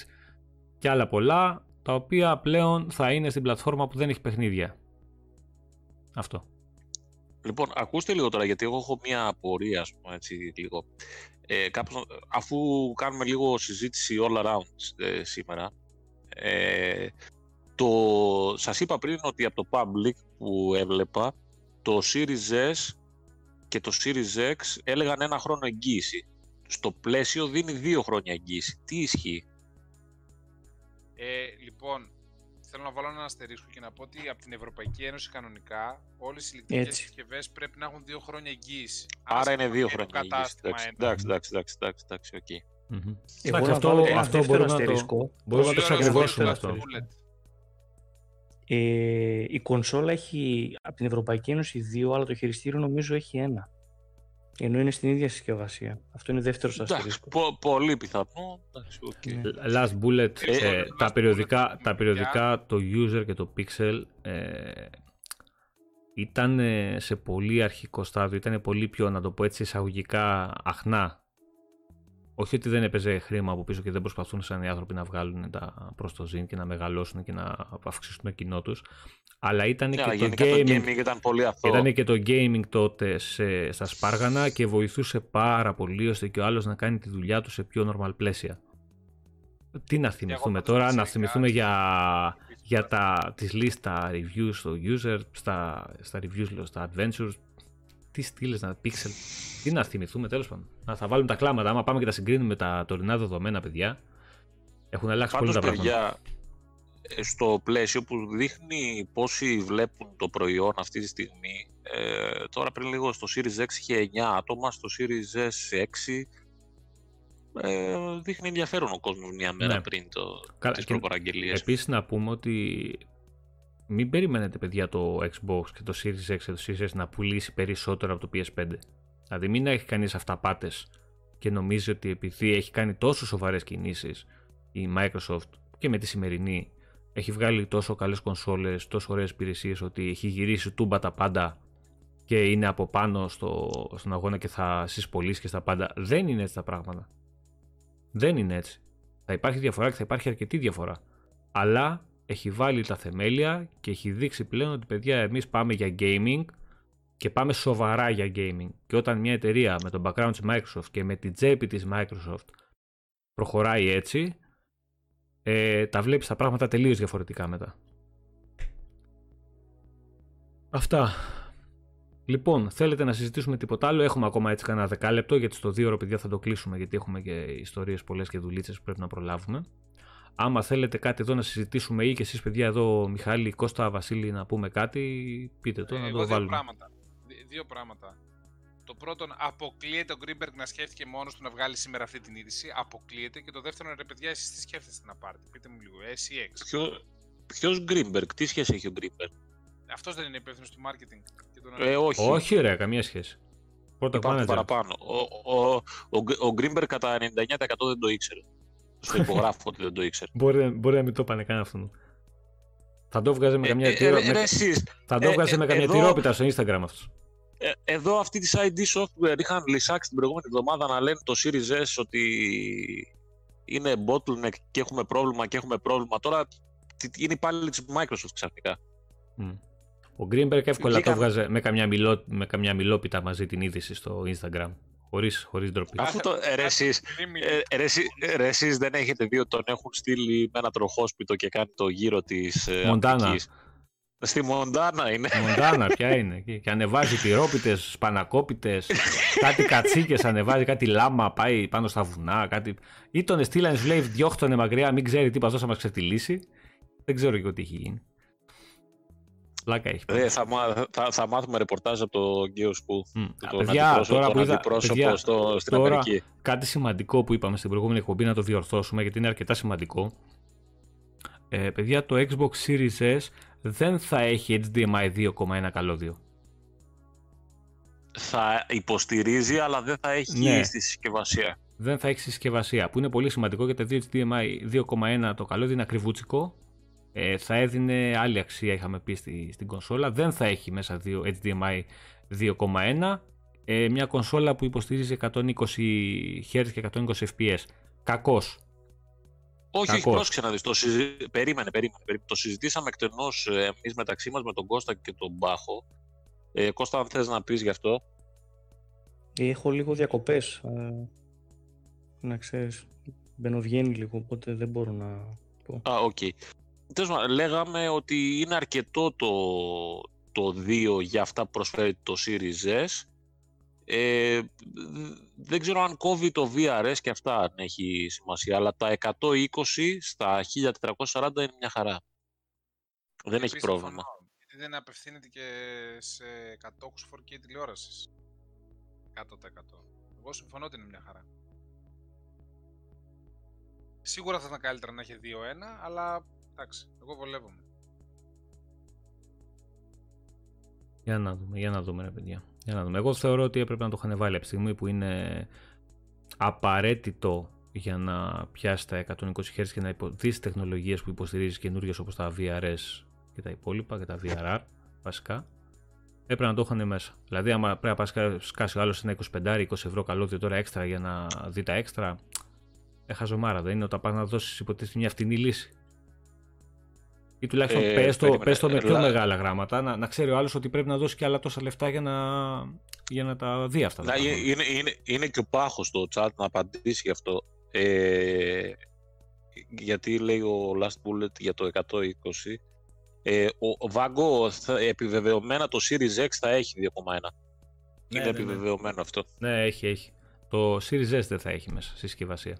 και άλλα πολλά, τα οποία πλέον θα είναι στην πλατφόρμα που δεν έχει παιχνίδια. Αυτό. Λοιπόν, ακούστε λίγο τώρα, γιατί εγώ έχω μία απορία, ας πούμε, έτσι, λίγο. Ε, κάπως, αφού κάνουμε λίγο συζήτηση all around ε, σήμερα, ε, το, σας είπα πριν ότι από το public που έβλεπα, το Series S και το Series X έλεγαν ένα χρόνο εγγύηση. Στο πλαίσιο δίνει δύο χρόνια εγγύηση. Τι ισχύει; Ε, λοιπόν, θέλω να βάλω ένα αστερίσκο και να πω ότι από την Ευρωπαϊκή Ένωση κανονικά όλες οι ηλεκτρικές Έτσι. συσκευές πρέπει να έχουν δύο χρόνια εγγύηση. Άρα είναι δύο το χρόνια εγγύηση. κατάστημα Εντάξει, ένα. εντάξει, εντάξει, εντάξει, εντάξει, εντάξει, οκ. Μμμ. Εγώ Εντάξει, να αυτό- βάλω ένα αυτό δεύτερο μπορούμε να το- αστερίσκο. Μπορούμε να το Πόση ώρα εξακριβώσουμε είναι αυτό. Bullet. Ε, η κονσόλα έχει από την Ευρωπαϊκή Ένωση δύο, αλλά το χειριστήριο νομίζω έχει ένα. Ενώ είναι στην ίδια συσκευασία. Αυτό είναι δεύτερο Εντάξει, αστερίσκο. πο- πολύ πιθανό. Εντάξει, οκ. Ναι. Last bullet, Ε, ε, last τα, bullet, περιοδικά, τα παιδιά. περιοδικά, το user και το pixel ε, ήταν ε, σε πολύ αρχικό στάδιο, ήταν πολύ πιο, να το πω έτσι, εισαγωγικά αγνά. Όχι ότι δεν έπαιζε χρήμα από πίσω και δεν προσπαθούσαν οι άνθρωποι να βγάλουν τα προς το ζην και να μεγαλώσουν και να αυξήσουν το κοινό τους, αλλά ήταν Ναι, αλλά και το γενικά gaming, το gaming ήταν πολύ αθώο. ήταν και το gaming τότε σε, στα σπάργανα και βοηθούσε πάρα πολύ ώστε και ο άλλος να κάνει τη δουλειά του σε πιο normal πλαίσια. Τι να θυμηθούμε πάντως τώρα, να φυσικά- θυμηθούμε για, για τα, τις λίστα reviews στο user, στα, στα reviews λέω, στα adventures, τι στήλες να pixel, τι να θυμηθούμε τέλος πάντων. Να θα βάλουμε τα κλάματα, άμα πάμε και τα συγκρίνουμε με τα τωρινά δεδομένα παιδιά, έχουν αλλάξει πολύ Πάντως, τα πράγματα. παιδιά, ε, στο πλαίσιο που δείχνει πόσοι βλέπουν το προϊόν αυτή τη στιγμή, ε, τώρα πριν λίγο στο Series X είχε 9 άτομα, στο Series S 6 ε, δείχνει ενδιαφέρον ο κόσμος μια μέρα Ναι. πριν το, Καλά, τις και προπαραγγελίες. Επίσης να πούμε ότι μην περιμένετε παιδιά το Xbox και το Series X και το Series S να πουλήσει περισσότερο από το PS5. Δηλαδή μην έχει κανείς αυταπάτες και νομίζει ότι επειδή έχει κάνει τόσο σοβαρές κινήσεις η Microsoft και με τη σημερινή έχει βγάλει τόσο καλές κονσόλες, τόσο ωραίες υπηρεσίες ότι έχει γυρίσει τούμπα τα πάντα και είναι από πάνω στο, στον αγώνα και θα συσπολίσει και στα πάντα. Δεν είναι έτσι τα πράγματα. Δεν είναι έτσι. Θα υπάρχει διαφορά και θα υπάρχει αρκετή διαφορά. Αλλά έχει βάλει τα θεμέλια και έχει δείξει πλέον ότι παιδιά εμείς πάμε για gaming και πάμε σοβαρά για gaming. Και όταν μια εταιρεία με τον background της Microsoft και με την τσέπη της Microsoft προχωράει έτσι, ε, τα βλέπεις τα πράγματα τελείως διαφορετικά μετά. Αυτά. Λοιπόν, θέλετε να συζητήσουμε τίποτα άλλο; Έχουμε ακόμα έτσι κανένα δεκάλεπτο, γιατί στο δύο ώρο, παιδιά, θα το κλείσουμε, γιατί έχουμε και ιστορίες πολλές και δουλίτσες που πρέπει να προλάβουμε. Άμα θέλετε κάτι εδώ να συζητήσουμε ή και εσείς, παιδιά, εδώ, Μιχάλη, Κώστα, Βασίλη, να πούμε κάτι, πείτε το, Ε, να εγώ το δύο βάλουμε. πράγματα. Δι- Δύο πράγματα. Το πρώτον, αποκλείεται ο Greenberg να σκέφτηκε μόνος του να βγάλει σήμερα αυτή την είδηση. Αποκλείεται. Και το δεύτερο, ρε παιδιά, εσείς τι σκέφτεστε να πάρετε; Πείτε μου λίγο. SEX. Ποιο, ποιος Greenberg, τι σχέση έχει ο Greenberg; Αυτός δεν είναι υπεύθυνος του marketing. Και των Ε, όχι. Όχι, ρε, καμία σχέση. Πρώτα Υπάρχουν manager. παραπάνω. Ο, ο, ο, Γκ- ο Greenberg κατά 99% δεν το ήξερε. Στο υπογράφω ότι δεν το ήξερε. Μπορεί, μπορεί να μην το πάνε καν αυτόν. Θα το βγάζε με Ε, καμιά, ε, τυρο- ε, με- ρε, εσείς, θα το ε, βγάζε ε, με καμιά εδώ- τυρόπιτα στο Instagram αυτός. ε, εδώ αυτή τη ID software είχαν λησάξει την προηγούμενη εβδομάδα να λένε το Series S ότι είναι bottleneck και έχουμε πρόβλημα και έχουμε πρόβλημα. Τώρα τι- είναι πάλι της Microsoft ξαφνικά. Μμ. Ο Greenberg εύκολα Βγήκαν- το βγάζε με καμιά, μιλό, με καμιά μιλόπιτα μαζί την είδηση στο Instagram. Χωρίς, χωρίς ντροπή. Αφού το, ε, ρε, εσείς, ε, ρε, εσείς- ε, ρε, εσείς δεν έχετε δει ότι τον έχουν στείλει με ένα τροχόσπιτο και κάνει το γύρο της ε, Μοντάνα. Αμερικής. Στη Μοντάνα είναι. Μοντάνα, ποια είναι. Και, και ανεβάζει τυρόπιτες, σπανακόπιτες, κάτι κατσίκες ανεβάζει, κάτι λάμα πάει πάνω στα βουνά, κάτι... Ή τον στείλανε, σου λέει, διώχτωνε μακριά, μην ξέρει τι πας θα μας ξεφτυλίσει. Δεν ξέρω και τι έχει γίνει. Πλάκα έχει. Ε, θα, μα- θα, θα μάθουμε ρεπορτάζ από το Geo School. Μμ. Τον Παιδιά, αντιπρόσωπο, τώρα τον που είδα, αντιπρόσωπο παιδιά, στο, στην τώρα- Αμερική. κάτι σημαντικό που είπαμε στην προηγούμενη εκπομπή να το διορθώσουμε γιατί είναι αρκετά σημαντικό. Ε, παιδιά, το Xbox Series S δεν θα έχει HDMI 2,1 καλώδιο. Θα υποστηρίζει, αλλά δεν θα έχει Ναι. στη συσκευασία. Δεν θα έχει συσκευασία, που είναι πολύ σημαντικό γιατί το HDMI 2,1 το καλώδιο είναι ακριβούτσικο. Ε, θα έδινε άλλη αξία, είχαμε πει στη, στην κονσόλα. Δεν θα έχει μέσα δύο, HDMI 2,1. Ε, μια κονσόλα που υποστηρίζει 120 Hz και 120 FPS. Κακός. Όχι, όχι, Κακός. πρόσεξε να δεις. Το συζη... περίμενε, περίμενε, περίμενε. Το συζητήσαμε εκτενώς ε, εμείς μεταξύ μας με τον Κώστα και τον Μπάχο. Ε, Κώστα, αν θες να πεις γι' αυτό. Έχω λίγο διακοπές. α, Να ξέρεις. Μπαινοβγαίνει λίγο, οπότε δεν μπορώ να πω. Α, οκ. Τέλος πάντων, λέγαμε ότι είναι αρκετό το, το 2 για αυτά που προσφέρει το Series S. Ε, δ- δεν ξέρω αν κόβει το VRS και αυτά αν έχει σημασία, αλλά τα 120 στα 1440 είναι μια χαρά. Δεν έχει Επίσης, πρόβλημα. συμφωνώ, Γιατί δεν απευθύνεται και σε κατόχους 4K τηλεόρασης. 100%. Εγώ συμφωνώ ότι είναι μια χαρά. Σίγουρα θα ήταν καλύτερα να έχει 2-1, αλλά εντάξει, εγώ βολεύομαι. Για να δούμε, για να δούμε ρε παιδιά. Για να δούμε. Εγώ θεωρώ ότι έπρεπε να το είχαν βάλει από τη στιγμή που είναι απαραίτητο για να πιάσει τα 120 Hz και να δεις τεχνολογίες που υποστηρίζεις καινούργιες όπως τα VRS και τα υπόλοιπα και τα VRR βασικά έπρεπε να το είχαν μέσα. Δηλαδή, άμα πρέπει να σκάσει άλλος ένα 25-20 ευρώ καλώδιο τώρα έξτρα για να δει τα έξτρα, έχαζομάρα δεν είναι όταν πας να δώσεις υποτίθεται μια φτηνή λύση. Ή τουλάχιστον ε, πες, το, πες το με πιο μεγάλα γράμματα, να, να ξέρει ο άλλος ότι πρέπει να δώσει και άλλα τόσα λεφτά για να, για να τα δει αυτά. Να, είναι, είναι, είναι και ο πάχος στο chat να απαντήσει γι' αυτό. Ε, γιατί λέει ο Last Bullet για το 120 ε, ο Βάγκο επιβεβαιωμένα το Series X θα έχει 2,1. Ναι, είναι ναι, ναι. επιβεβαιωμένο αυτό. Ναι, έχει, έχει. Το Series S δεν θα έχει μέσα στη συσκευασία.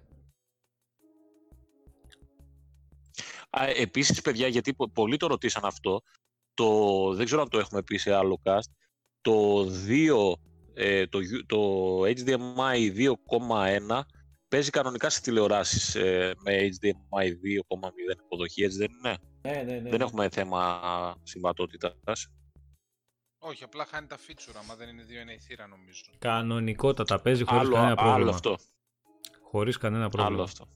Α, επίσης, παιδιά, γιατί πολλοί το ρωτήσαν αυτό, το, δεν ξέρω αν το έχουμε πει σε άλλο cast, το 2, ε, το, το HDMI 2,1 παίζει κανονικά σε τηλεοράσεις ε, με HDMI 2,0 υποδοχή, έτσι δεν είναι; Ναι, ναι, ναι. Δεν έχουμε θέμα συμβατότητας. Όχι, απλά χάνει τα feature, άμα δεν είναι 2 η θύρα νομίζω. Κανονικότατα παίζει χωρίς άλλο, κανένα πρόβλημα. Άλλο αυτό. Χωρίς κανένα πρόβλημα. Άλλο αυτό.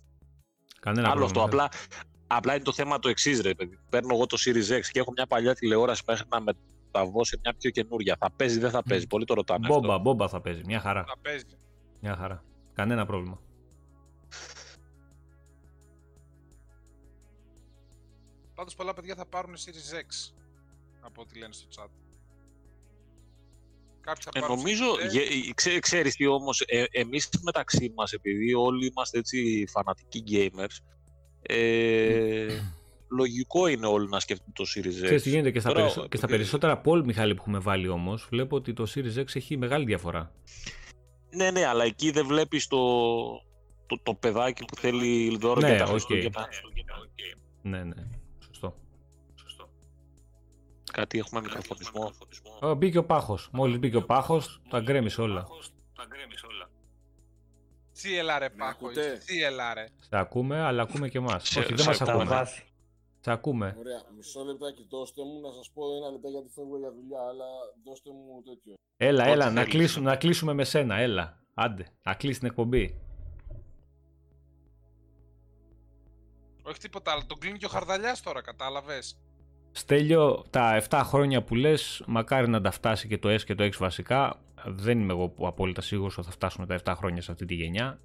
Κανένα άλλο πρόβλημα. αυτό. Απλά, απλά είναι το θέμα το εξής, ρε παιδί. Παίρνω εγώ το Series X και έχω μια παλιά τηλεόραση μέχρι να μεταβώ σε μια πιο καινούρια. Θα παίζει, δεν θα παίζει. Πολύ το ρωτάνε. Μπόμπα, μπόμπα θα παίζει. Μια χαρά. Θα παίζει. Μια χαρά. Κανένα πρόβλημα. Πάντως πολλά παιδιά θα πάρουν Series X από ό,τι λένε στο chat. ε, νομίζω, ξέ, ξέρεις τι όμως, ε, εμείς μεταξύ μας, επειδή όλοι είμαστε έτσι φανατικοί gamers, ε, λογικό είναι όλοι να σκέφτονται το Series X. Ξέρεις τι γίνεται και στα, Τώρα, και στα περισσότερα poll, Μιχάλη, που έχουμε βάλει όμως, βλέπω ότι το Series X έχει μεγάλη διαφορά. Ναι, ναι, αλλά εκεί δεν βλέπεις το, το, το παιδάκι που θέλει δώρο ναι, και τα Χριστούγεννα. Ναι, ναι. Κάτι έχουμε μικροφωνισμό. Oh, μπήκε ο πάχος. Μόλις μπήκε ο πάχος, τα γκρέμισε όλα. Τι έλα πάχο, τι έλα Σε ακούμε, αλλά ακούμε και εμάς. Όχι, δεν μας ακούμε. Σε ακούμε. Ωραία, μισό λεπτάκι δώστε μου να σας πω ένα λεπτά γιατί φεύγω για δουλειά, αλλά δώστε μου τέτοιο. Έλα, έλα, να κλείσουμε, να κλείσουμε με σένα, έλα. Άντε, να κλείσει την εκπομπή. Όχι τίποτα άλλο, τον κλείνει και ο Χαρδαλιάς τώρα, κατάλαβες. Στέλιο, τα 7 χρόνια που λες, μακάρι να τα φτάσει και το S και το X βασικά. Δεν είμαι εγώ που απόλυτα σίγουρος ότι θα φτάσουμε τα 7 χρόνια σε αυτή τη γενιά.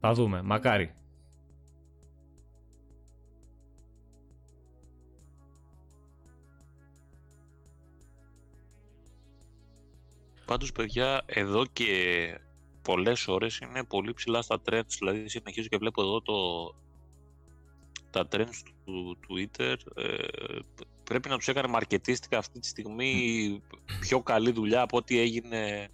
Θα δούμε, μακάρι. Πάντως παιδιά, εδώ και πολλές ώρες είναι πολύ ψηλά στα trends, δηλαδή συνεχίζω και βλέπω εδώ το, τα trends του Twitter ε, πρέπει να τους έκανε μαρκετίστικα αυτή τη στιγμή πιο καλή δουλειά από ό,τι έγινε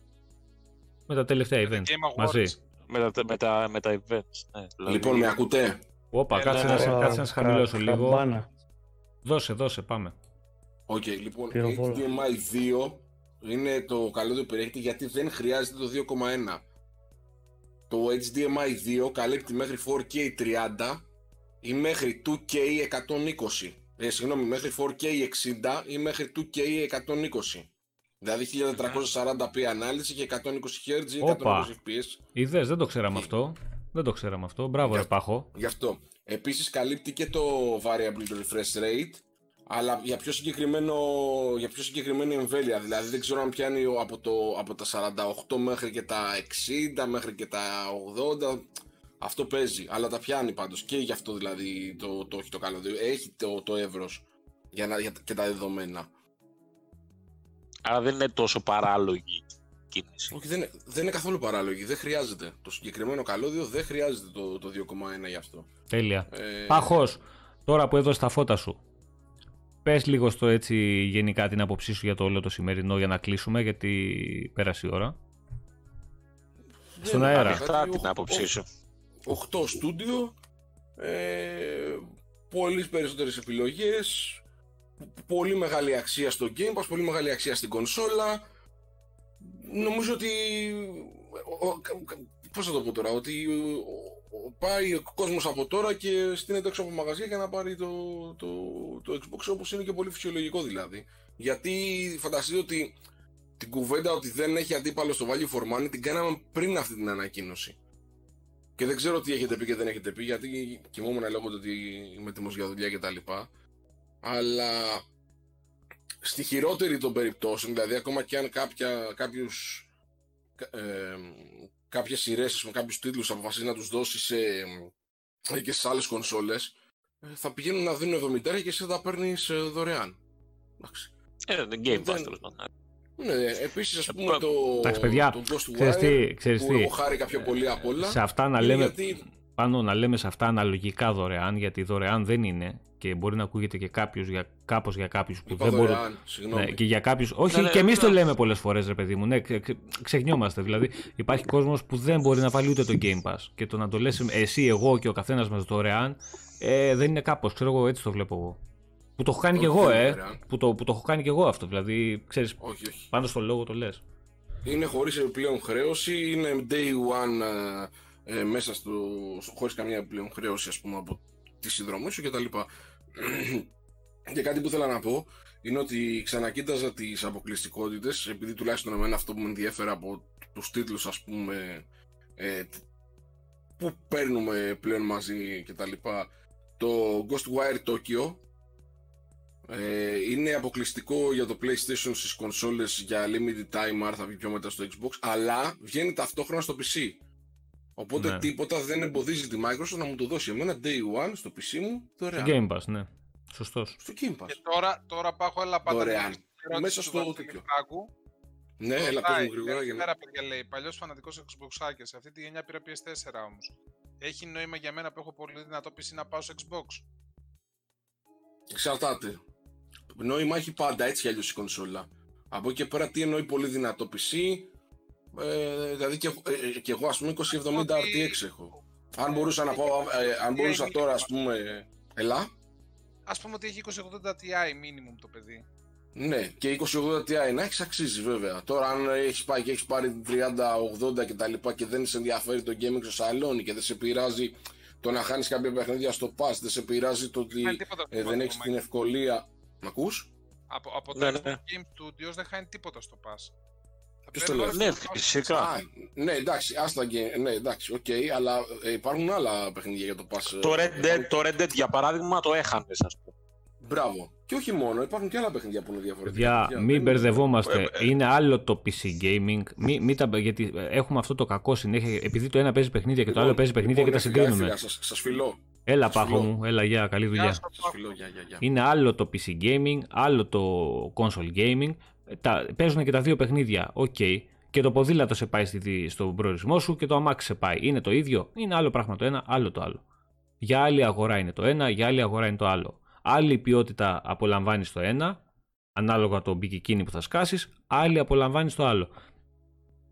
με τα τελευταία events μαζί. Με τα, με τα, με τα events, ναι. Δηλαδή... Λοιπόν, με ακούτε; Όπα, κάτσε, να, κάτσε να σε χαμηλώσω λίγο. Δώσε, δώσε, πάμε. OK, okay, λοιπόν, HDMI 2 είναι το καλώδιο που περιέχεται γιατί δεν χρειάζεται το 2,1. Το HDMI 2 καλύπτει μέχρι 4K 30 ή μέχρι 2K 120. Ε, συγγνώμη, μέχρι 4K 60 ή μέχρι 2K 120. Δηλαδή 1440p ανάλυση και 120 Hz ή 120 fps. Είδες, δεν το ξέραμε αυτό. Δεν το ξέραμε αυτό. Μπράβο, ρε Πάχο. Γι' αυτό. Επίσης καλύπτει και το variable refresh rate, αλλά για πιο, συγκεκριμένο, για πιο συγκεκριμένη εμβέλεια. Δηλαδή δεν ξέρω αν πιάνει από, το, από τα 48 μέχρι και τα 60, μέχρι και τα 80. Αυτό παίζει, αλλά τα πιάνει πάντως και γι' αυτό δηλαδή το, το έχει το καλό. Έχει το, το εύρος για να, για, και τα δεδομένα. Άρα δεν είναι τόσο παράλογη κίνηση. Όχι, δεν, δεν είναι καθόλου παράλογη. Δεν χρειάζεται. Το συγκεκριμένο καλώδιο δεν χρειάζεται το, το 2,1 γι' αυτό. Τέλεια. Ε... Πάχος, τώρα που έδωσε τα φώτα σου, πες λίγο στο έτσι γενικά την άποψή σου για το όλο το σημερινό για να κλείσουμε γιατί πέρασε η ώρα. Στον αέρα. την άποψή σου. 8 στούντιο, ε, πολύ περισσότερες επιλογές, πολύ μεγάλη αξία στο Game Pass, πολύ μεγάλη αξία στην κονσόλα. Νομίζω ότι, πώς θα το πω τώρα, ότι πάει ο κόσμος από τώρα και στείνεται έξω από μαγαζιά για να πάρει το, το, το Xbox όπως είναι και πολύ φυσιολογικό δηλαδή. Γιατί φανταστείτε ότι την κουβέντα ότι δεν έχει αντίπαλο στο value for money την κάναμε πριν αυτή την ανακοίνωση. Και δεν ξέρω τι έχετε πει και δεν έχετε πει, γιατί κοιμόμουν λέγοντα ότι είμαι έτοιμος για δουλειά κτλ. Αλλά στη χειρότερη των περιπτώσεων, δηλαδή ακόμα και αν κάποια, κάποιους, ε, κάποιες σειρές με κάποιους τίτλους αποφασίζει να τους δώσει σε, και σε άλλες κονσόλες, ε, θα πηγαίνουν να δίνουν 70 και εσύ θα τα παίρνεις ε, δωρεάν. Εντάξει. Ε, δεν Game Pass τέλος πάντων. Ναι, επίσης, ας πούμε, το, Εντάξει, παιδιά, το ξέρεις τι, ξέρεις που τι. εγώ χάρηκα πιο πολύ απ' όλα. Σε αυτά να είναι λέμε, γιατί- πάνω να λέμε σε αυτά αναλογικά δωρεάν, γιατί δωρεάν δεν είναι και μπορεί να ακούγεται και κάποιος για, κάπως για κάποιους που Είπα δεν μπορούν. δωρεάν, συγγνώμη. Ναι, και για κάποιους, όχι Ναι, ναι, και εμείς το ναι. λέμε πολλές φορές ρε παιδί μου, ναι, ξε- ξε- ξεχνιόμαστε δηλαδή. Υπάρχει κόσμος που δεν μπορεί να βάλει ούτε το Game Pass και το να το λες εσύ, εγώ και ο καθένας μας δωρεάν ε, δεν είναι κάπως, ξέρω εγώ έτσι το βλέπω εγώ. Που το έχω κάνει και Όχι, εγώ, δεν είναι ε. δωρεάν. Που το, που το έχω κάνει και εγώ αυτό. Δηλαδή, ξέρεις, Όχι, όχι. πάνω στο λόγο το λες. Είναι χωρίς επιπλέον χρέωση, είναι day one ε, ε, μέσα στο, στο, χωρίς καμία επιπλέον χρέωση ας πούμε από τη συνδρομή σου κτλ. και κάτι που ήθελα να πω είναι ότι ξανακοίταζα τις αποκλειστικότητες επειδή τουλάχιστον εμένα αυτό που με ενδιέφερε από τους τίτλους ας πούμε ε, τ- που παίρνουμε πλέον μαζί κτλ. Το Ghostwire Tokyo ε, είναι αποκλειστικό για το PlayStation στις κονσόλες για limited time, άρα θα βγει πιο μετά στο Xbox, αλλά βγαίνει ταυτόχρονα στο PC. Οπότε Ναι. τίποτα δεν εμποδίζει τη Microsoft να μου το δώσει εμένα day one στο PC μου δωρεάν. Game Pass, ναι. Σωστός. Στο Game Pass. Και τώρα, τώρα πάω έλα πάντα Δωρεάν. με την ερώτηση Μέσα του στο Βασίλη τέτοιο. Φράγκου. Ναι, έλα πες μου γρήγορα για να... Καλημέρα, παιδιά, λέει. Παλιός φανατικός Xbox Σε αυτή τη γενιά πήρα PS4 όμως. Έχει νόημα για μένα που έχω πολύ δυνατό PC να πάω στο Xbox; Εξαρτάται. Νόημα έχει πάντα έτσι κι αλλιώς η κονσόλα. Από εκεί και πέρα τι εννοεί πολύ δυνατό PC. Ε, δηλαδή και, ε, ε, και εγώ ας πούμε 2070 Ότι- RTX έχω. Αν μπορούσα να πάω, ε, αν μπορούσα τώρα ας πούμε... Ελά. Α πούμε ότι έχει 2080 Ti minimum το παιδί. Ναι, και 2080 Ti να έχει αξίζει βέβαια. Τώρα, αν έχει πάει και έχεις πάρει 30-80 και τα λοιπά και δεν σε ενδιαφέρει το gaming στο σαλόνι και δεν σε πειράζει το να χάνεις κάποια παιχνίδια στο pass, δεν σε πειράζει το ότι Δεν χάνει τίποτα στο ε, δεν pass, έχεις το την Microsoft. ευκολία. Μ' ακούς; Από, από Ναι, τα ναι. Xbox Game Studios δεν χάνει τίποτα στο pass. Θα Ποιος πρέπει το να λέει; Ναι, το pass. φυσικά. Α, ναι, εντάξει, άστα και. Ναι, εντάξει, οκ, αλλά ε, υπάρχουν άλλα παιχνίδια για το pass. ε, Το Red Dead, υπάρχουν- το Red Dead για παράδειγμα το έχανες, ας πούμε. Μπράβο. Και όχι μόνο, υπάρχουν και άλλα παιχνίδια που είναι διαφορετικά. Παιδιά, Παιδιά, μην δεν- μπερδευόμαστε. Ε, Είναι άλλο το PC gaming. Μη, μη τα, γιατί έχουμε αυτό το κακό συνέχεια. Επειδή το ένα παίζει παιχνίδια και το άλλο παίζει παιχνίδια και τα λοιπόν, έφυγα, συγκρίνουμε. έφυγα, Σας, σας φιλώ. Έλα, σας Πάχο φιλώ. μου, έλα, για καλή Γεια δουλειά. σου, Σας φιλώ, γεια, γεια, γεια. Είναι άλλο το PC gaming, άλλο το console gaming. Ε, Τα, παίζουν και τα δύο παιχνίδια. Οκ. Και το ποδήλατο σε πάει στη, στον προορισμό σου και το αμάξι σε πάει. Είναι το ίδιο. Είναι άλλο πράγμα το ένα, άλλο το άλλο. Για άλλη αγορά είναι το ένα, για άλλη αγορά είναι το άλλο. Άλλη ποιότητα απολαμβάνεις το ένα, ανάλογα το μπικικίνι που θα σκάσεις, άλλη απολαμβάνεις το άλλο.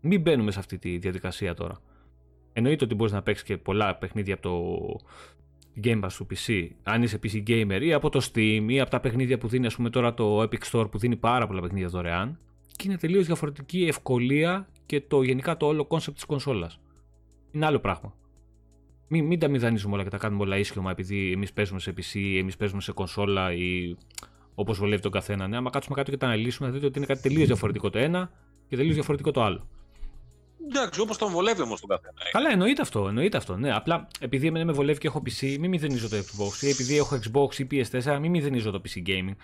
Μην μπαίνουμε σε αυτή τη διαδικασία τώρα. Εννοείται ότι μπορείς να παίξεις και πολλά παιχνίδια από το Game Pass του PC, αν είσαι PC gamer ή από το Steam ή από τα παιχνίδια που δίνει, ας πούμε τώρα το Epic Store που δίνει πάρα πολλά παιχνίδια δωρεάν. Και είναι τελείως διαφορετική η ευκολία και το γενικά το όλο concept της κονσόλας. Είναι άλλο πράγμα. Μην, μην τα μηδανίζουμε όλα και τα κάνουμε όλα ίσχυμα επειδή εμείς παίζουμε σε PC, εμείς παίζουμε σε κονσόλα ή όπως βολεύει τον καθένα. Ναι, άμα κάτσουμε κάτω και τα αναλύσουμε, θα δείτε ότι είναι κάτι τελείως διαφορετικό το ένα και τελείως διαφορετικό το άλλο. Εντάξει, όπως τον βολεύει όμως τον καθένα. ε. Καλά, εννοείται αυτό. Εννοείται αυτό. Ναι, απλά επειδή εμένα με βολεύει και έχω PC, μην μηδενίζω το Xbox. Ή επειδή έχω Xbox ή PS4, μην μηδενίζω το PC gaming.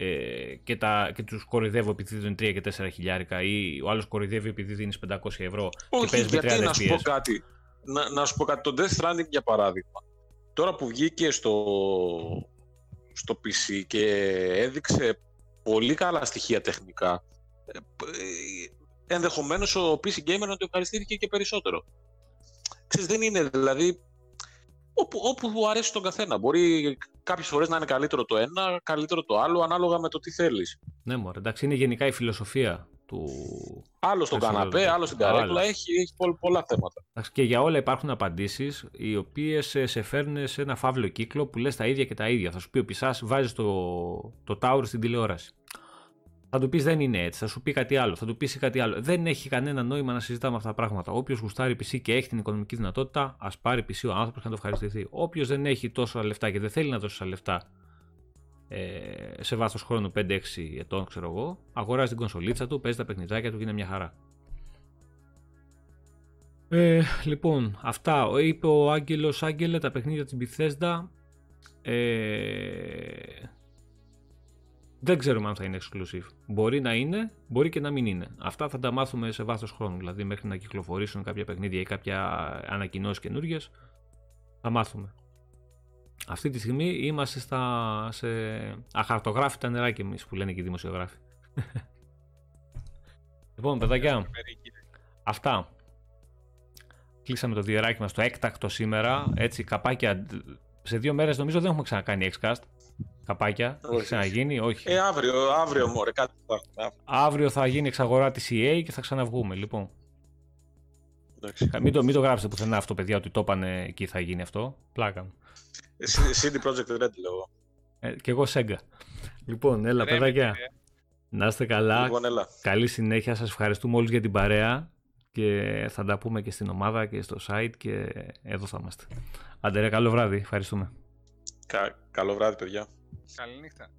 Ε, και, τα, και τους κοροϊδεύω επειδή δίνουν 3 και 4 χιλιάρικα ή ο άλλος κοροϊδεύει επειδή δίνεις 500 ευρώ και Όχι, παίζει με 30 γιατί να σου πω FPS. κάτι. Να, να σου πω κάτι. Το Death Stranding για παράδειγμα. Τώρα που βγήκε στο, στο PC και έδειξε πολύ καλά στοιχεία τεχνικά, ε, ε, ενδεχομένως ο PC Gamer να το ευχαριστήθηκε και περισσότερο. Ξέρεις, δεν είναι δηλαδή όπου, όπου αρέσει τον καθένα. Μπορεί κάποιες φορές να είναι καλύτερο το ένα, καλύτερο το άλλο, ανάλογα με το τι θέλεις. Ναι, μωρέ, εντάξει, είναι γενικά η φιλοσοφία του. Άλλο στον Περισσότερο καναπέ, το- άλλο στην Άλλο. καρέκλα, έχει, έχει πο- πολλά θέματα. Εντάξει, Και για όλα υπάρχουν απαντήσεις οι οποίες σε φέρνουν σε ένα φαύλο κύκλο που λες τα ίδια και τα ίδια. Θα σου πει ο Πισάς, βάζεις το, το tower στην τηλεόραση. Θα του πεις δεν είναι έτσι, θα σου πει κάτι άλλο, θα του πεις κάτι άλλο. Δεν έχει κανένα νόημα να συζητάμε αυτά τα πράγματα. Όποιος γουστάρει PC και έχει την οικονομική δυνατότητα, ας πάρει PC ο άνθρωπος και να το ευχαριστηθεί. Όποιος δεν έχει τόσα λεφτά και δεν θέλει να δώσει τόσα λεφτά ε, σε βάθος χρόνου 5-6 ετών ξέρω εγώ, αγοράζει την κονσολίτσα του, παίζει τα παιχνιδάκια του και είναι μια χαρά. Ε, λοιπόν, αυτά. Είπε ο Άγγελος, Άγγελε, τα παιχνίδια της Bethesda ε, δεν ξέρουμε αν θα είναι exclusive. Μπορεί να είναι, μπορεί και να μην είναι. Αυτά θα τα μάθουμε σε βάθος χρόνου. Δηλαδή μέχρι να κυκλοφορήσουν κάποια παιχνίδια ή κάποια ανακοινώσεις καινούργιες. θα μάθουμε. Αυτή τη στιγμή είμαστε στα, σε αχαρτογράφητα νεράκια εμείς που λένε και οι δημοσιογράφοι. λοιπόν, παιδάκια, αυτά. Κλείσαμε το διεράκι μας το έκτακτο σήμερα. Έτσι, καπάκια. Σε δύο μέρες νομίζω δεν έχουμε ξανακάνει Xcast. Καπάκια. Όχι. Έχει ξαναγίνει, όχι. Ε, αύριο, αύριο μωρέ, κάτι θα Αύριο θα γίνει εξαγορά της EA και θα ξαναβγούμε, λοιπόν. Μην το, μην το γράψετε πουθενά αυτό, παιδιά, ότι το είπανε εκεί θα γίνει αυτό. Πλάκα μου. CD Projekt Red λέω. Ε, και εγώ Sega. Λοιπόν, έλα, Ρε, παιδάκια. Να είστε καλά. Λοιπόν, έλα. Καλή συνέχεια. Σας ευχαριστούμε όλους για την παρέα και θα τα πούμε και στην ομάδα και στο site και εδώ θα είμαστε. Άντε καλό βράδυ. Ευχαριστούμε. Κα... Καλό βράδυ, παιδιά. Καληνύχτα.